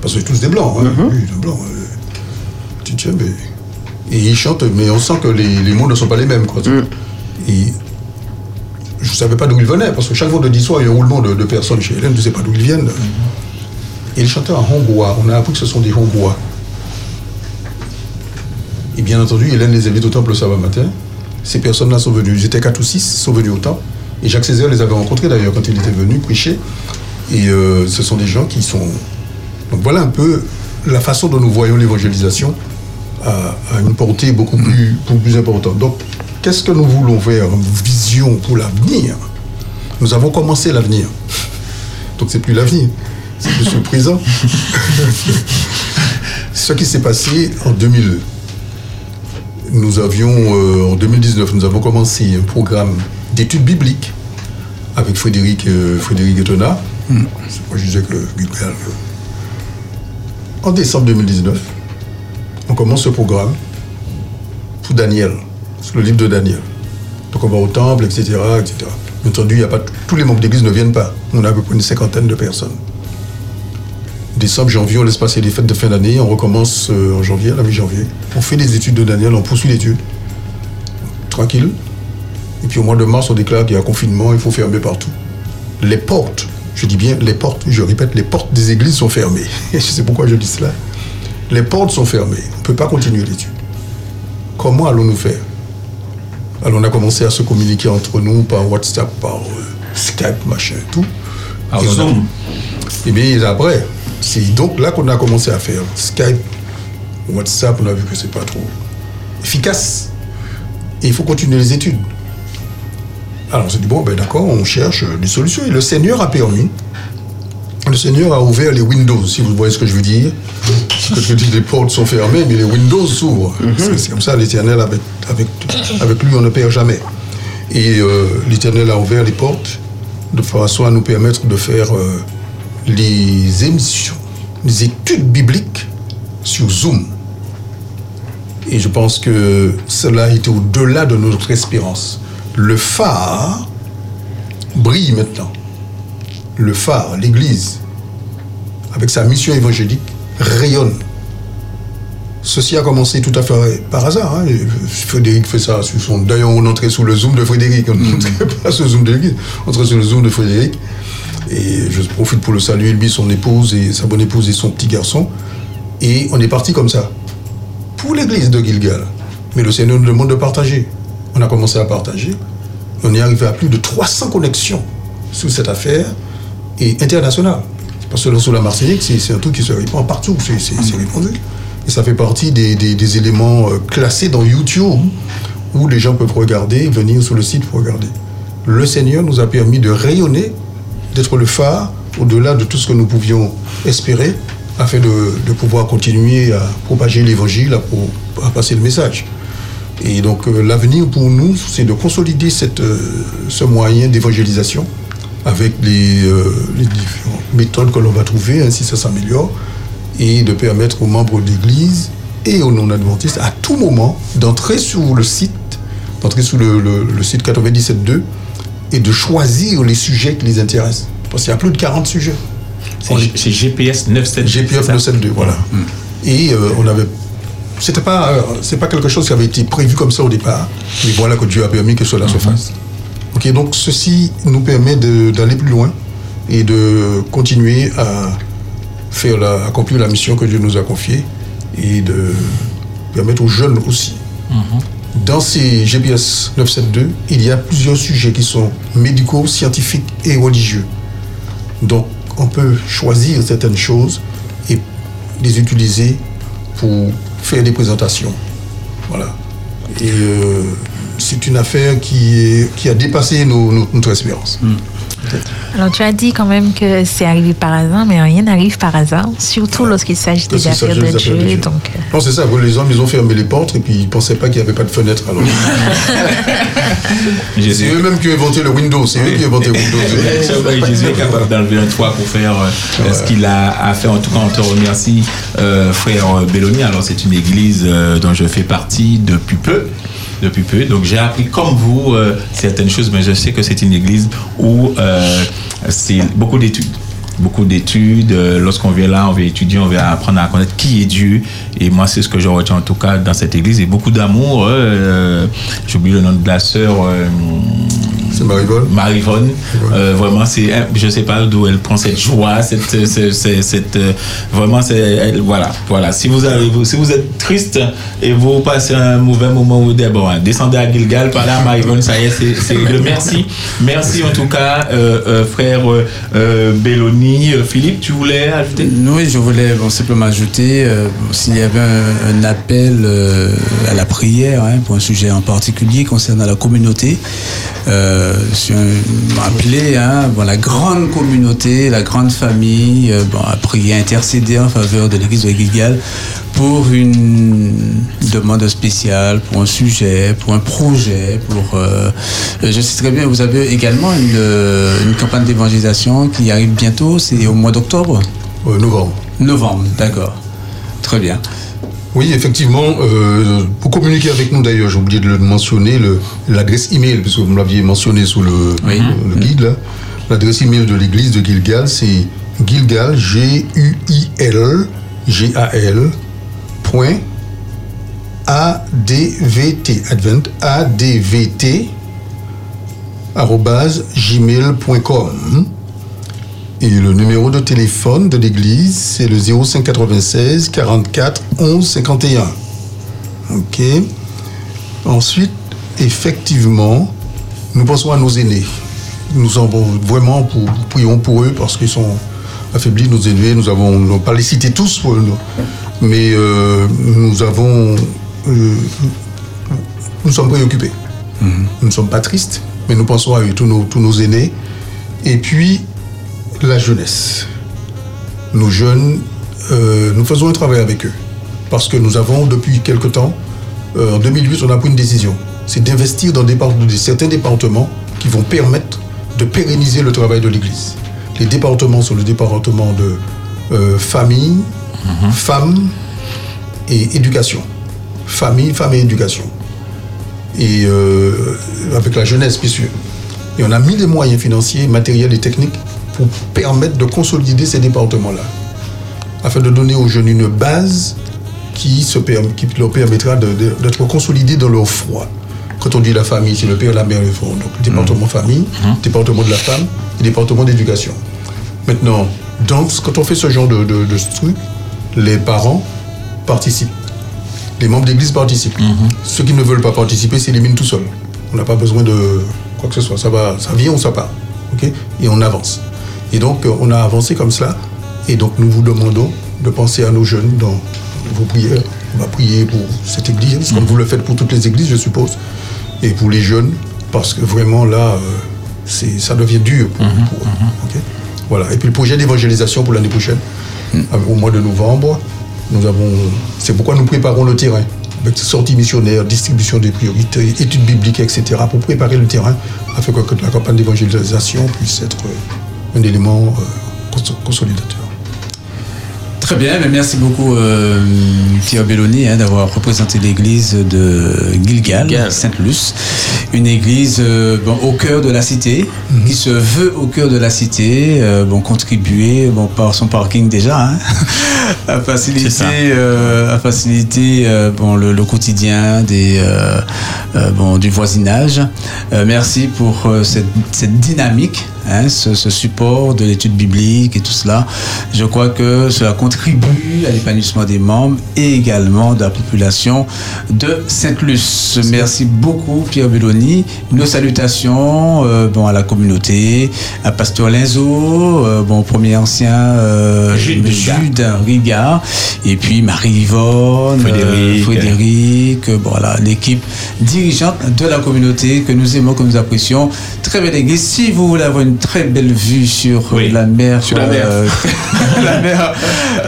Parce que tous des blancs, hein. oui, des blancs. euh, tu tiens, mais... Et ils chantent, mais on sent que les, les mots ne sont pas les mêmes. Quoi, Et je ne savais pas d'où ils venaient, parce que chaque vendredi soir, il y a un roulement de, de personnes chez Hélène, je ne sais pas d'où ils viennent. Et ils chantaient en hongrois. On a appris que ce sont des hongrois. Et bien entendu, Hélène les invite au temple le sabbat matin. Ces personnes-là sont venues, ils étaient quatre ou six, sont venus au temple. Et Jacques Césaire les avait rencontrés d'ailleurs quand il était venu prêcher. Et euh, ce sont des gens qui sont. Donc voilà un peu la façon dont nous voyons l'évangélisation à, une portée beaucoup plus, importante. Donc, qu'est-ce que nous voulons faire en vision pour l'avenir? Nous avons commencé l'avenir. Donc, c'est plus l'avenir, c'est plus le présent. Ce qui s'est passé en 2000. Nous avions, euh, en 2019, nous avons commencé un programme d'études bibliques avec Frédéric, euh, Frédéric Etona. Moi, je disais que Gabriel. euh, En décembre 2019, on commence ce programme pour Daniel, sur le livre de Daniel. Donc on va au temple, etc. etc. Bien entendu, il y a pas, tous les membres d'église ne viennent pas. On a à peu près une cinquantaine de personnes. Décembre, janvier, on laisse passer les fêtes de fin d'année. On recommence euh, en janvier, à la mi-janvier. On fait les études de Daniel, on poursuit l'étude. Tranquille. Et puis au mois de mars, on déclare qu'il y a confinement, il faut fermer partout. Les portes, je dis bien les portes, je répète, les portes des églises sont fermées. Et je sais pourquoi je dis cela. Les portes sont fermées. On ne peut pas continuer l'étude. comment allons-nous faire? Alors on a commencé à se communiquer entre nous par WhatsApp, par euh, Skype, machin, tout. Et Zoom. Et bien après, c'est donc là qu'on a commencé à faire Skype, WhatsApp, on a vu que c'est pas trop efficace. Et il faut continuer les études. Alors on s'est dit, bon, ben d'accord, on cherche des solutions. Et le Seigneur a permis, le Seigneur a ouvert les Windows, si vous voyez ce que je veux dire. Parce que je dis les portes sont fermées, mais les Windows s'ouvrent. Parce que C'est comme ça, l'Éternel, avec, avec, avec lui, on ne perd jamais. Et euh, l'Éternel a ouvert les portes de façon à nous permettre de faire euh, les émissions, les études bibliques sur Zoom. Et je pense que cela été au-delà de notre espérance. Le phare brille maintenant. Le phare, l'Église, avec sa mission évangélique, rayonne. Ceci a commencé tout à fait par hasard. hein. Frédéric fait ça sur son. D'ailleurs, on entrait sous le zoom de Frédéric. On n'entrait pas sur le zoom de l'Église. On entrait sur le zoom de Frédéric. Et je profite pour le saluer, lui, son épouse et sa bonne épouse et son petit garçon. Et on est parti comme ça. Pour l'église de Gilgal. Mais le Seigneur nous demande de partager. On a commencé à partager. On est arrivé à plus de 300 connexions sur cette affaire et internationale. Parce que sur la Martinique, c'est un truc qui se répand partout. C'est répandu. Et ça fait partie des, des- des éléments euh, classés dans YouTube où les gens peuvent regarder, venir sur le site pour regarder. Le Seigneur nous a permis de rayonner, d'être le phare au-delà de tout ce que nous pouvions espérer afin de, pouvoir continuer à propager l'évangile, à, passer le message. Et donc euh, l'avenir pour nous, c'est de consolider euh, ce moyen d'évangélisation avec les, euh, les différentes méthodes que l'on va trouver, ainsi ça s'améliore, et de permettre aux membres de l'Église et aux non-adventistes à tout moment d'entrer sur le site, d'entrer sur le site 97.2 et de choisir les sujets qui les intéressent. Parce qu'il y a plus de 40 sujets. C'est GPS 972. GPS c'est ça 972, voilà. Et euh, on avait. C'était pas, euh, c'est pas quelque chose qui avait été prévu comme ça au départ, mais voilà que Dieu a permis que cela se fasse. Ok, donc ceci nous permet d'aller plus loin et de continuer à faire la, accomplir la mission que Dieu nous a confiée et de permettre aux jeunes aussi. Dans ces GPS 972, il y a plusieurs sujets qui sont médicaux, scientifiques et religieux. Donc, on peut choisir certaines choses et les utiliser pour faire des présentations. Voilà. Et euh, c'est une affaire qui, qui a dépassé notre espérance. Alors, tu as dit quand même que c'est arrivé par hasard, mais rien n'arrive par hasard, surtout lorsqu'il s'agit des affaires de de Dieu. Dieu. Donc, euh, Non, c'est ça. Les hommes, ils ont fermé les portes et puis ils ne pensaient pas qu'il n'y avait pas de fenêtre. Alors. c'est eux-mêmes qui ont inventé le Windows. C'est eux qui ont inventé Windows. Jésus est capable d'enlever un toit pour faire euh, ce qu'il a à faire. En tout cas, on te remercie, euh, frère Belloni. Alors, c'est une église euh, dont je fais partie depuis peu. Depuis peu. Donc, j'ai appris comme vous euh, certaines choses, mais je sais que c'est une église où euh, c'est beaucoup d'études. Beaucoup d'études. Euh, Lorsqu'on vient là, on vient étudier, on vient apprendre à connaître qui est Dieu. Et moi, c'est ce que je retiens en tout cas dans cette église. Et beaucoup d'amour. J'oublie le nom de la sœur. C'est Marivonne? Marivonne. Euh, vraiment, c'est, je sais pas d'où elle prend cette joie, cette, cette, cette, cette, euh, vraiment, c'est, elle- voilà, voilà. Si vous avez, si vous êtes triste et vous passez un mauvais moment, vous dites, bon, hein, descendez à Gilgal, parlez à Marivonne, ça y est, c'est, c'est le merci. Merci en tout cas, euh, euh, frère Belloni. Philippe, tu voulais ajouter? Oui, je voulais bon, simplement ajouter euh, s'il y avait un, un appel euh, à la prière hein, pour un sujet en particulier concernant la communauté. Euh, sur un- appeler hein, bon, la grande communauté, la grande famille, euh, bon, à prier, intercéder en faveur de l'église de Gilgal pour une demande spéciale, pour un sujet, pour un projet, pour... euh, je sais très bien, vous avez également une, euh, une campagne d'évangélisation qui arrive bientôt, c'est au mois d'octobre? Novembre. Novembre, d'accord. Très bien. Oui, effectivement, euh, pour communiquer avec nous d'ailleurs, j'ai oublié de le mentionner, l'adresse email, puisque vous me l'aviez mentionné sous le, le- le guide là. L'adresse email de l'église de Gilgal, c'est Gilgal, G-U-I-L, G-A-L, point, A-D-V-T, Advent, A-D-V-T, arrobase, gmail.com. Et le numéro de téléphone de l'église, c'est le 0596 44 11 51. OK Ensuite, effectivement, nous pensons à nos aînés. Nous en vraiment pour, prions pour eux parce qu'ils sont affaiblis, nos aînés. Nous avons, va pas les citer tous, pour nous, mais euh, nous avons, euh, nous sommes préoccupés. Nous ne sommes pas tristes, mais nous pensons à eux, tous nos, tous nos aînés. Et puis, la jeunesse. Nos jeunes, euh, nous faisons un travail avec eux. Parce que nous avons, depuis quelque temps, euh, en 2008, on a pris une décision. C'est d'investir dans des, par- des- certains départements qui vont permettre de pérenniser le travail de l'Église. Les départements sont le département de euh, famille, femmes et éducation. Famille, femmes et éducation. Et avec la jeunesse, bien sûr. Et on a mis les moyens financiers, matériels et techniques pour permettre de consolider ces départements-là, afin de donner aux jeunes une base qui, se qui leur permettra d'être consolidés dans leur foi. Quand on dit la famille, c'est le père, la mère, le fond. Donc, le département famille, département de la femme et département d'éducation. Maintenant, donc, quand on fait ce genre de, de, de truc, les parents participent. Les membres d'église participent. Ceux qui ne veulent pas participer s'éliminent tout seuls. On n'a pas besoin de quoi que ce soit. Ça, va, ça vient ou ça part. Et on avance. Et donc, euh, on a avancé comme cela. Et donc, nous vous demandons de penser à nos jeunes dans vos prières. On va prier pour cette église, comme vous le faites pour toutes les églises, je suppose. Et pour les jeunes, parce que vraiment là, euh, c'est, ça devient dur pour, pour eux. ok? Voilà. Et puis le projet d'évangélisation pour l'année prochaine, euh, au mois de novembre, nous avons. C'est pourquoi nous préparons le terrain avec sorties missionnaires, distribution des priorités, études bibliques, etc., pour préparer le terrain afin que, la campagne d'évangélisation puisse être un élément euh, cons- consolidateur. Très bien, mais merci beaucoup euh, Pierre Belloni hein, d'avoir représenté l'église de Gilgal, Sainte-Luce, une église euh, bon, au cœur de la cité, qui se veut au cœur de la cité, euh, bon, contribuer bon, par son parking déjà, hein, à faciliter, euh, à faciliter euh, bon, le, le quotidien des, euh, bon, du voisinage. Merci pour cette, cette dynamique hein, ce, ce support de l'étude biblique et tout cela. Je crois que cela contribue à l'épanouissement des membres et également de la population de Sainte-Luce. Merci beaucoup Pierre Belloni. Nos salutations bon, à la communauté, à Pasteur Lenzo, bon, premier ancien euh, Jude Jude Et puis Marie-Yvonne, Frédéric. euh, Frédéric, euh, bon, voilà, l'équipe dirigeante de la communauté que nous aimons, que nous apprécions. Très belle église. Si vous voulez avoir une très belle vue sur euh, la mer, Sur la mer. la mer,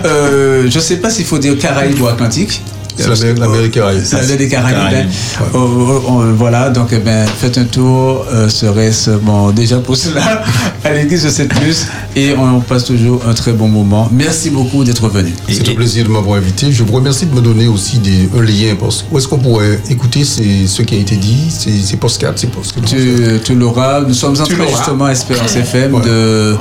je ne sais pas s'il faut dire Caraïbes ou Atlantique. C'est la mer- des Caraïbes. La mer des Caraïbes. Oh, oh, oh, voilà, donc eh ben, faites un tour, euh, serait-ce bon, déjà pour cela à l'église de cette plus et on, on passe toujours un très bon moment. Merci beaucoup d'être venu. C'est un plaisir de m'avoir invité. Je vous remercie de me donner aussi des, un lien. Parce, où est-ce qu'on pourrait écouter ces- ce qui a été dit? C'est c'est postcard, c'est postcard. Tu, tu l'auras. Nous sommes en train justement, Espérance FM, de,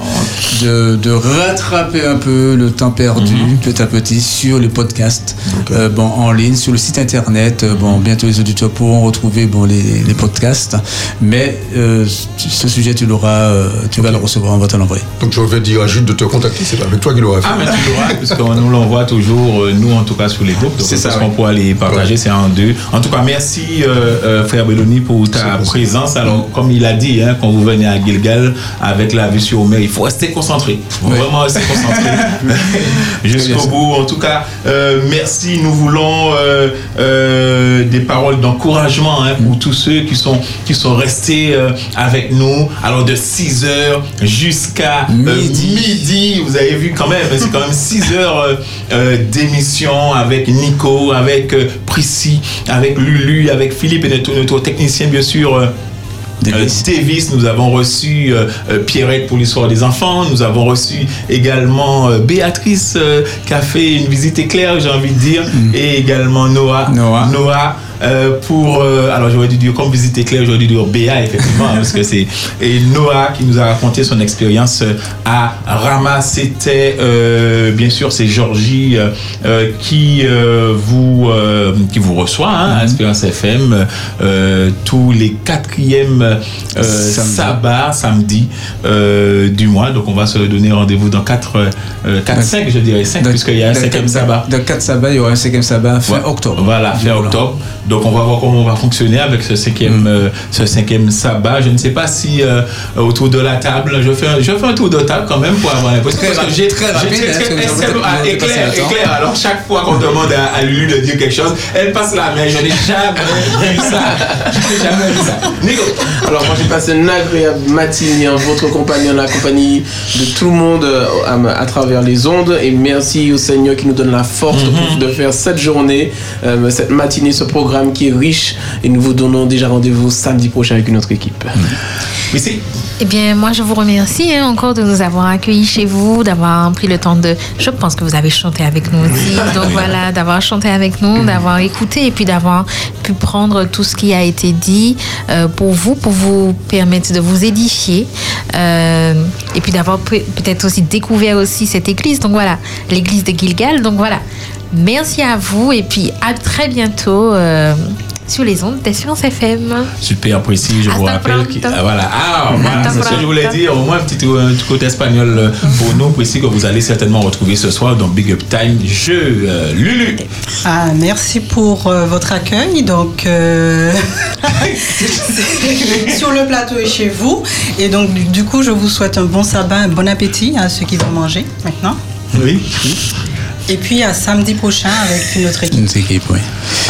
de, de rattraper un peu le temps perdu, Mhm. petit à petit, sur les podcasts, euh, bon, en ligne, sur le site internet. Euh, Bon, bientôt les auditeurs pourront retrouver bon, les, les podcasts. Mais euh, ce sujet, tu l'auras, euh, tu vas le recevoir, on va te l'envoyer. Donc je vais dire à Jude de te contacter. C'est pas avec toi qu'il l'aurait fait. Ah, mais tu l'auras, puisqu'on nous l'envoie toujours, nous en tout cas, sur les groupes. C'est ça, qu'on pourra les partager, c'est en deux. En tout cas, merci, euh, euh, frère Belloni, pour ta présence. Alors, comme il a dit, hein, quand vous venez à Gilgal, avec la vue sur mer, il faut rester concentré. Faut Oui. Vraiment rester concentré. Jusqu'au bout. En tout cas, euh, merci. Nous voulons euh, euh, des paroles d'encouragement hein, pour tous ceux qui sont, qui sont restés euh, avec nous. Alors, de 6 heures jusqu'à euh, midi. Vous avez vu quand même, c'est quand même 6 heures d'émission avec Nico, avec Prissy, avec Lulu, avec Philippe et notre, notre technicien, bien sûr. Davis, nous avons reçu euh, euh, Pierrette pour l'histoire des enfants, nous avons reçu également euh, Béatrice qui a fait une visite éclair, j'ai envie de dire, et également Noah. Noah. Euh, pour euh, alors j'aurais dû dire comme visite éclair j'aurais dû dire Béa effectivement parce que c'est et Noah qui nous a raconté son expérience euh, à Rama c'était euh, bien sûr c'est Georgie qui vous qui vous reçoit hein, à Espérance FM tous les quatrièmes Samedi. sabbats samedi du mois donc on va se donner rendez-vous dans 4 4 5 je dirais 5 puisqu'il y a un cinquième sabbat Dans 4 sabbats, il y aura un cinquième sabbat fin Ouais. octobre. Voilà, fin octobre. Donc on va voir comment on va fonctionner avec ce cinquième, euh, ce cinquième sabbat. Je ne sais pas si euh, autour de la table, je fais, un, je fais un tour de table quand même pour avoir l'impression. Très parce que j'ai très rapide, hein, éclair. Alors chaque fois qu'on demande à, à Lulu de dire quelque chose, elle passe la main. Je n'ai jamais vu ça. Je n'ai jamais vu ça. Nico. Alors moi j'ai passé une agréable matinée en votre compagnie, en la compagnie de tout le monde euh, à, à travers les ondes et merci au Seigneur qui nous donne la force pour- de faire cette journée, euh, cette matinée, ce programme qui est riche et nous vous donnons déjà rendez-vous samedi prochain avec une autre équipe. Merci. Eh bien, moi, je vous remercie hein, encore de nous avoir accueillis chez vous, d'avoir pris le temps de. Je pense que vous avez chanté avec nous aussi. Donc voilà, d'avoir chanté avec nous, d'avoir écouté et puis d'avoir pu prendre tout ce qui a été dit euh, pour vous, pour vous permettre de vous édifier. Euh, et puis d'avoir peut- peut-être aussi découvert aussi cette église. Donc voilà, l'église de Gilgal. Donc voilà, merci à vous et puis à très bientôt. euh, sur les ondes d'Espérance FM. Super précis, je vous rappelle. que- ah, voilà, ah, voilà c'est ce que je voulais dire. Au moins un petit, un petit côté espagnol euh, pour nous, précis que vous allez certainement retrouver ce soir dans Big Up Time. Je, euh, Lulu. Ah, merci pour euh, votre accueil. Donc, euh, sur le plateau et chez vous. Et donc, du, du coup, je vous souhaite un bon sabbat, un bon appétit à ceux qui vont manger maintenant. Oui. Et puis à samedi prochain avec une autre équipe. Une équipe, oui.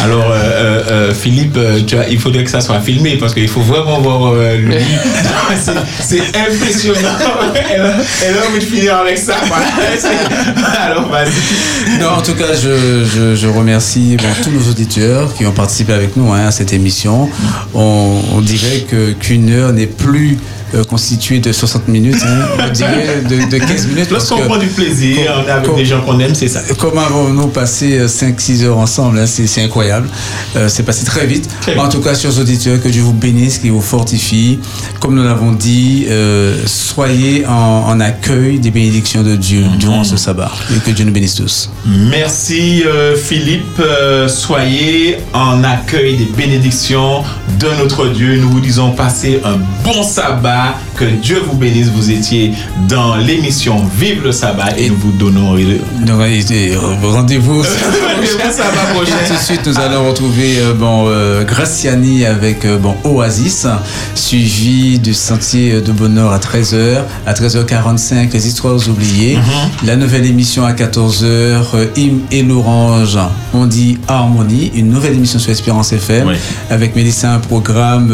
Alors, euh, euh, euh, Philippe, tu as- il faudrait que ça soit filmé parce qu'il faut vraiment voir euh, Lulu. C'est- C'est impressionnant. elle, a, elle a envie de finir avec ça. Alors, vas-y. Non, en tout cas, je, je, je remercie bon, tous nos auditeurs qui ont participé avec nous hein, à cette émission. On, on dirait que qu'une heure n'est plus euh, constituée de 60 minutes, hein. on dirait de, de 15 minutes. Lorsqu'on prend du plaisir, on est avec des gens qu'on aime, c'est ça. Comment avons-nous passé 5-6 heures ensemble hein, C'est incroyable. Euh, c'est passé très vite. en tout cas, chers auditeurs, que Dieu vous bénisse, qu'il vous fortifie. Comme nous l'avons dit, euh, soyez en, en accueil des bénédictions de Dieu durant ce sabbat. Et que Dieu nous bénisse tous. Merci euh, Philippe. Euh, soyez en accueil des bénédictions de notre Dieu. Nous vous disons passez un bon sabbat. Que Dieu vous bénisse. Vous étiez dans l'émission Vive le sabbat et nous vous donnons. Rendez-vous. Tout de suite, nous allons retrouver euh, bon, euh, Graciani avec euh, bon, Oasis, suivi du Sentier de Bonheur à 13h. À 13h45, les histoires oubliées. La nouvelle émission à 14h, euh, Hymne et l'Orange, on dit Harmonie. Une nouvelle émission sur Espérance FM. Avec Mélissa, un programme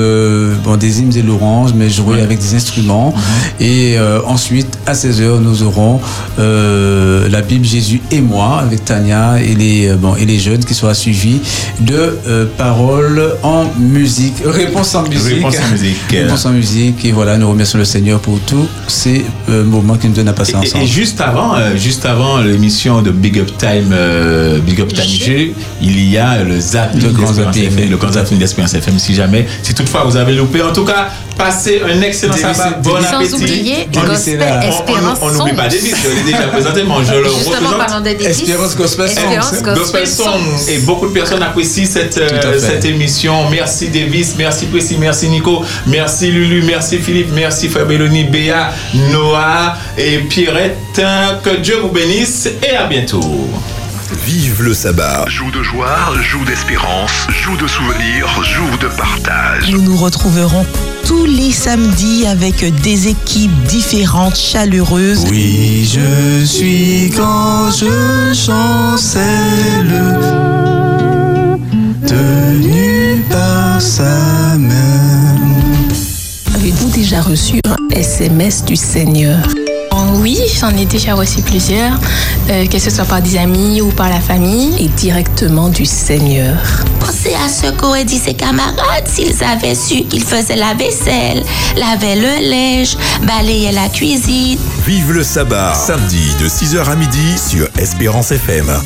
bon, des hymnes et l'Orange, mais joué avec des instruments. Et euh, ensuite, à 16h, nous aurons euh, la Bible Jésus et moi avec Tania et les, euh, bon, et les jeunes qui sera suivi de euh, paroles en musique. Réponse en musique. Réponse en musique. Réponse en musique. Et voilà, nous remercions le Seigneur pour tous ces euh, moments qu'il nous donne à passer Et, ensemble. et juste avant, euh, juste avant l'émission de Big Up Time, euh, Big Up Time Jeu, il y a le zapping Le grand. FM, le grand d'Espérance FM. Si jamais, si toutefois vous avez loupé, en tout cas, passez un excellent Davis, sabbat, Davis. bon Sans appétit. oublier On- Gospel on- on- Espérance On n'oublie pas. Davis, je l'ai déjà présenté, mais je le Justement, représente. parlant de Davis, Espérance Gospel. Espérance Song. Et beaucoup de personnes apprécient cette, euh, cette émission. Merci Davis, merci Précis, merci Nico, merci Lulu, merci Philippe, merci Fabelloni, Béa, Noah et Pierrette. Que Dieu vous bénisse et à bientôt. Vive le sabbat. Joue de joie, joue d'espérance, joue de souvenirs, joue de partage. Nous nous retrouverons tous les samedis avec des équipes différentes, chaleureuses. Oui, je suis quand je chancelle, tenu par sa main. Avez-vous déjà reçu un SMS du Seigneur? Oui, j'en ai déjà reçu plusieurs, euh, que ce soit par des amis ou par la famille. Et directement du Seigneur. Pensez à ce qu'auraient dit ses camarades s'ils avaient su qu'il faisait la vaisselle, lavait le linge, balayait la cuisine. Vive le sabbat. Samedi de 6h à midi sur Espérance FM.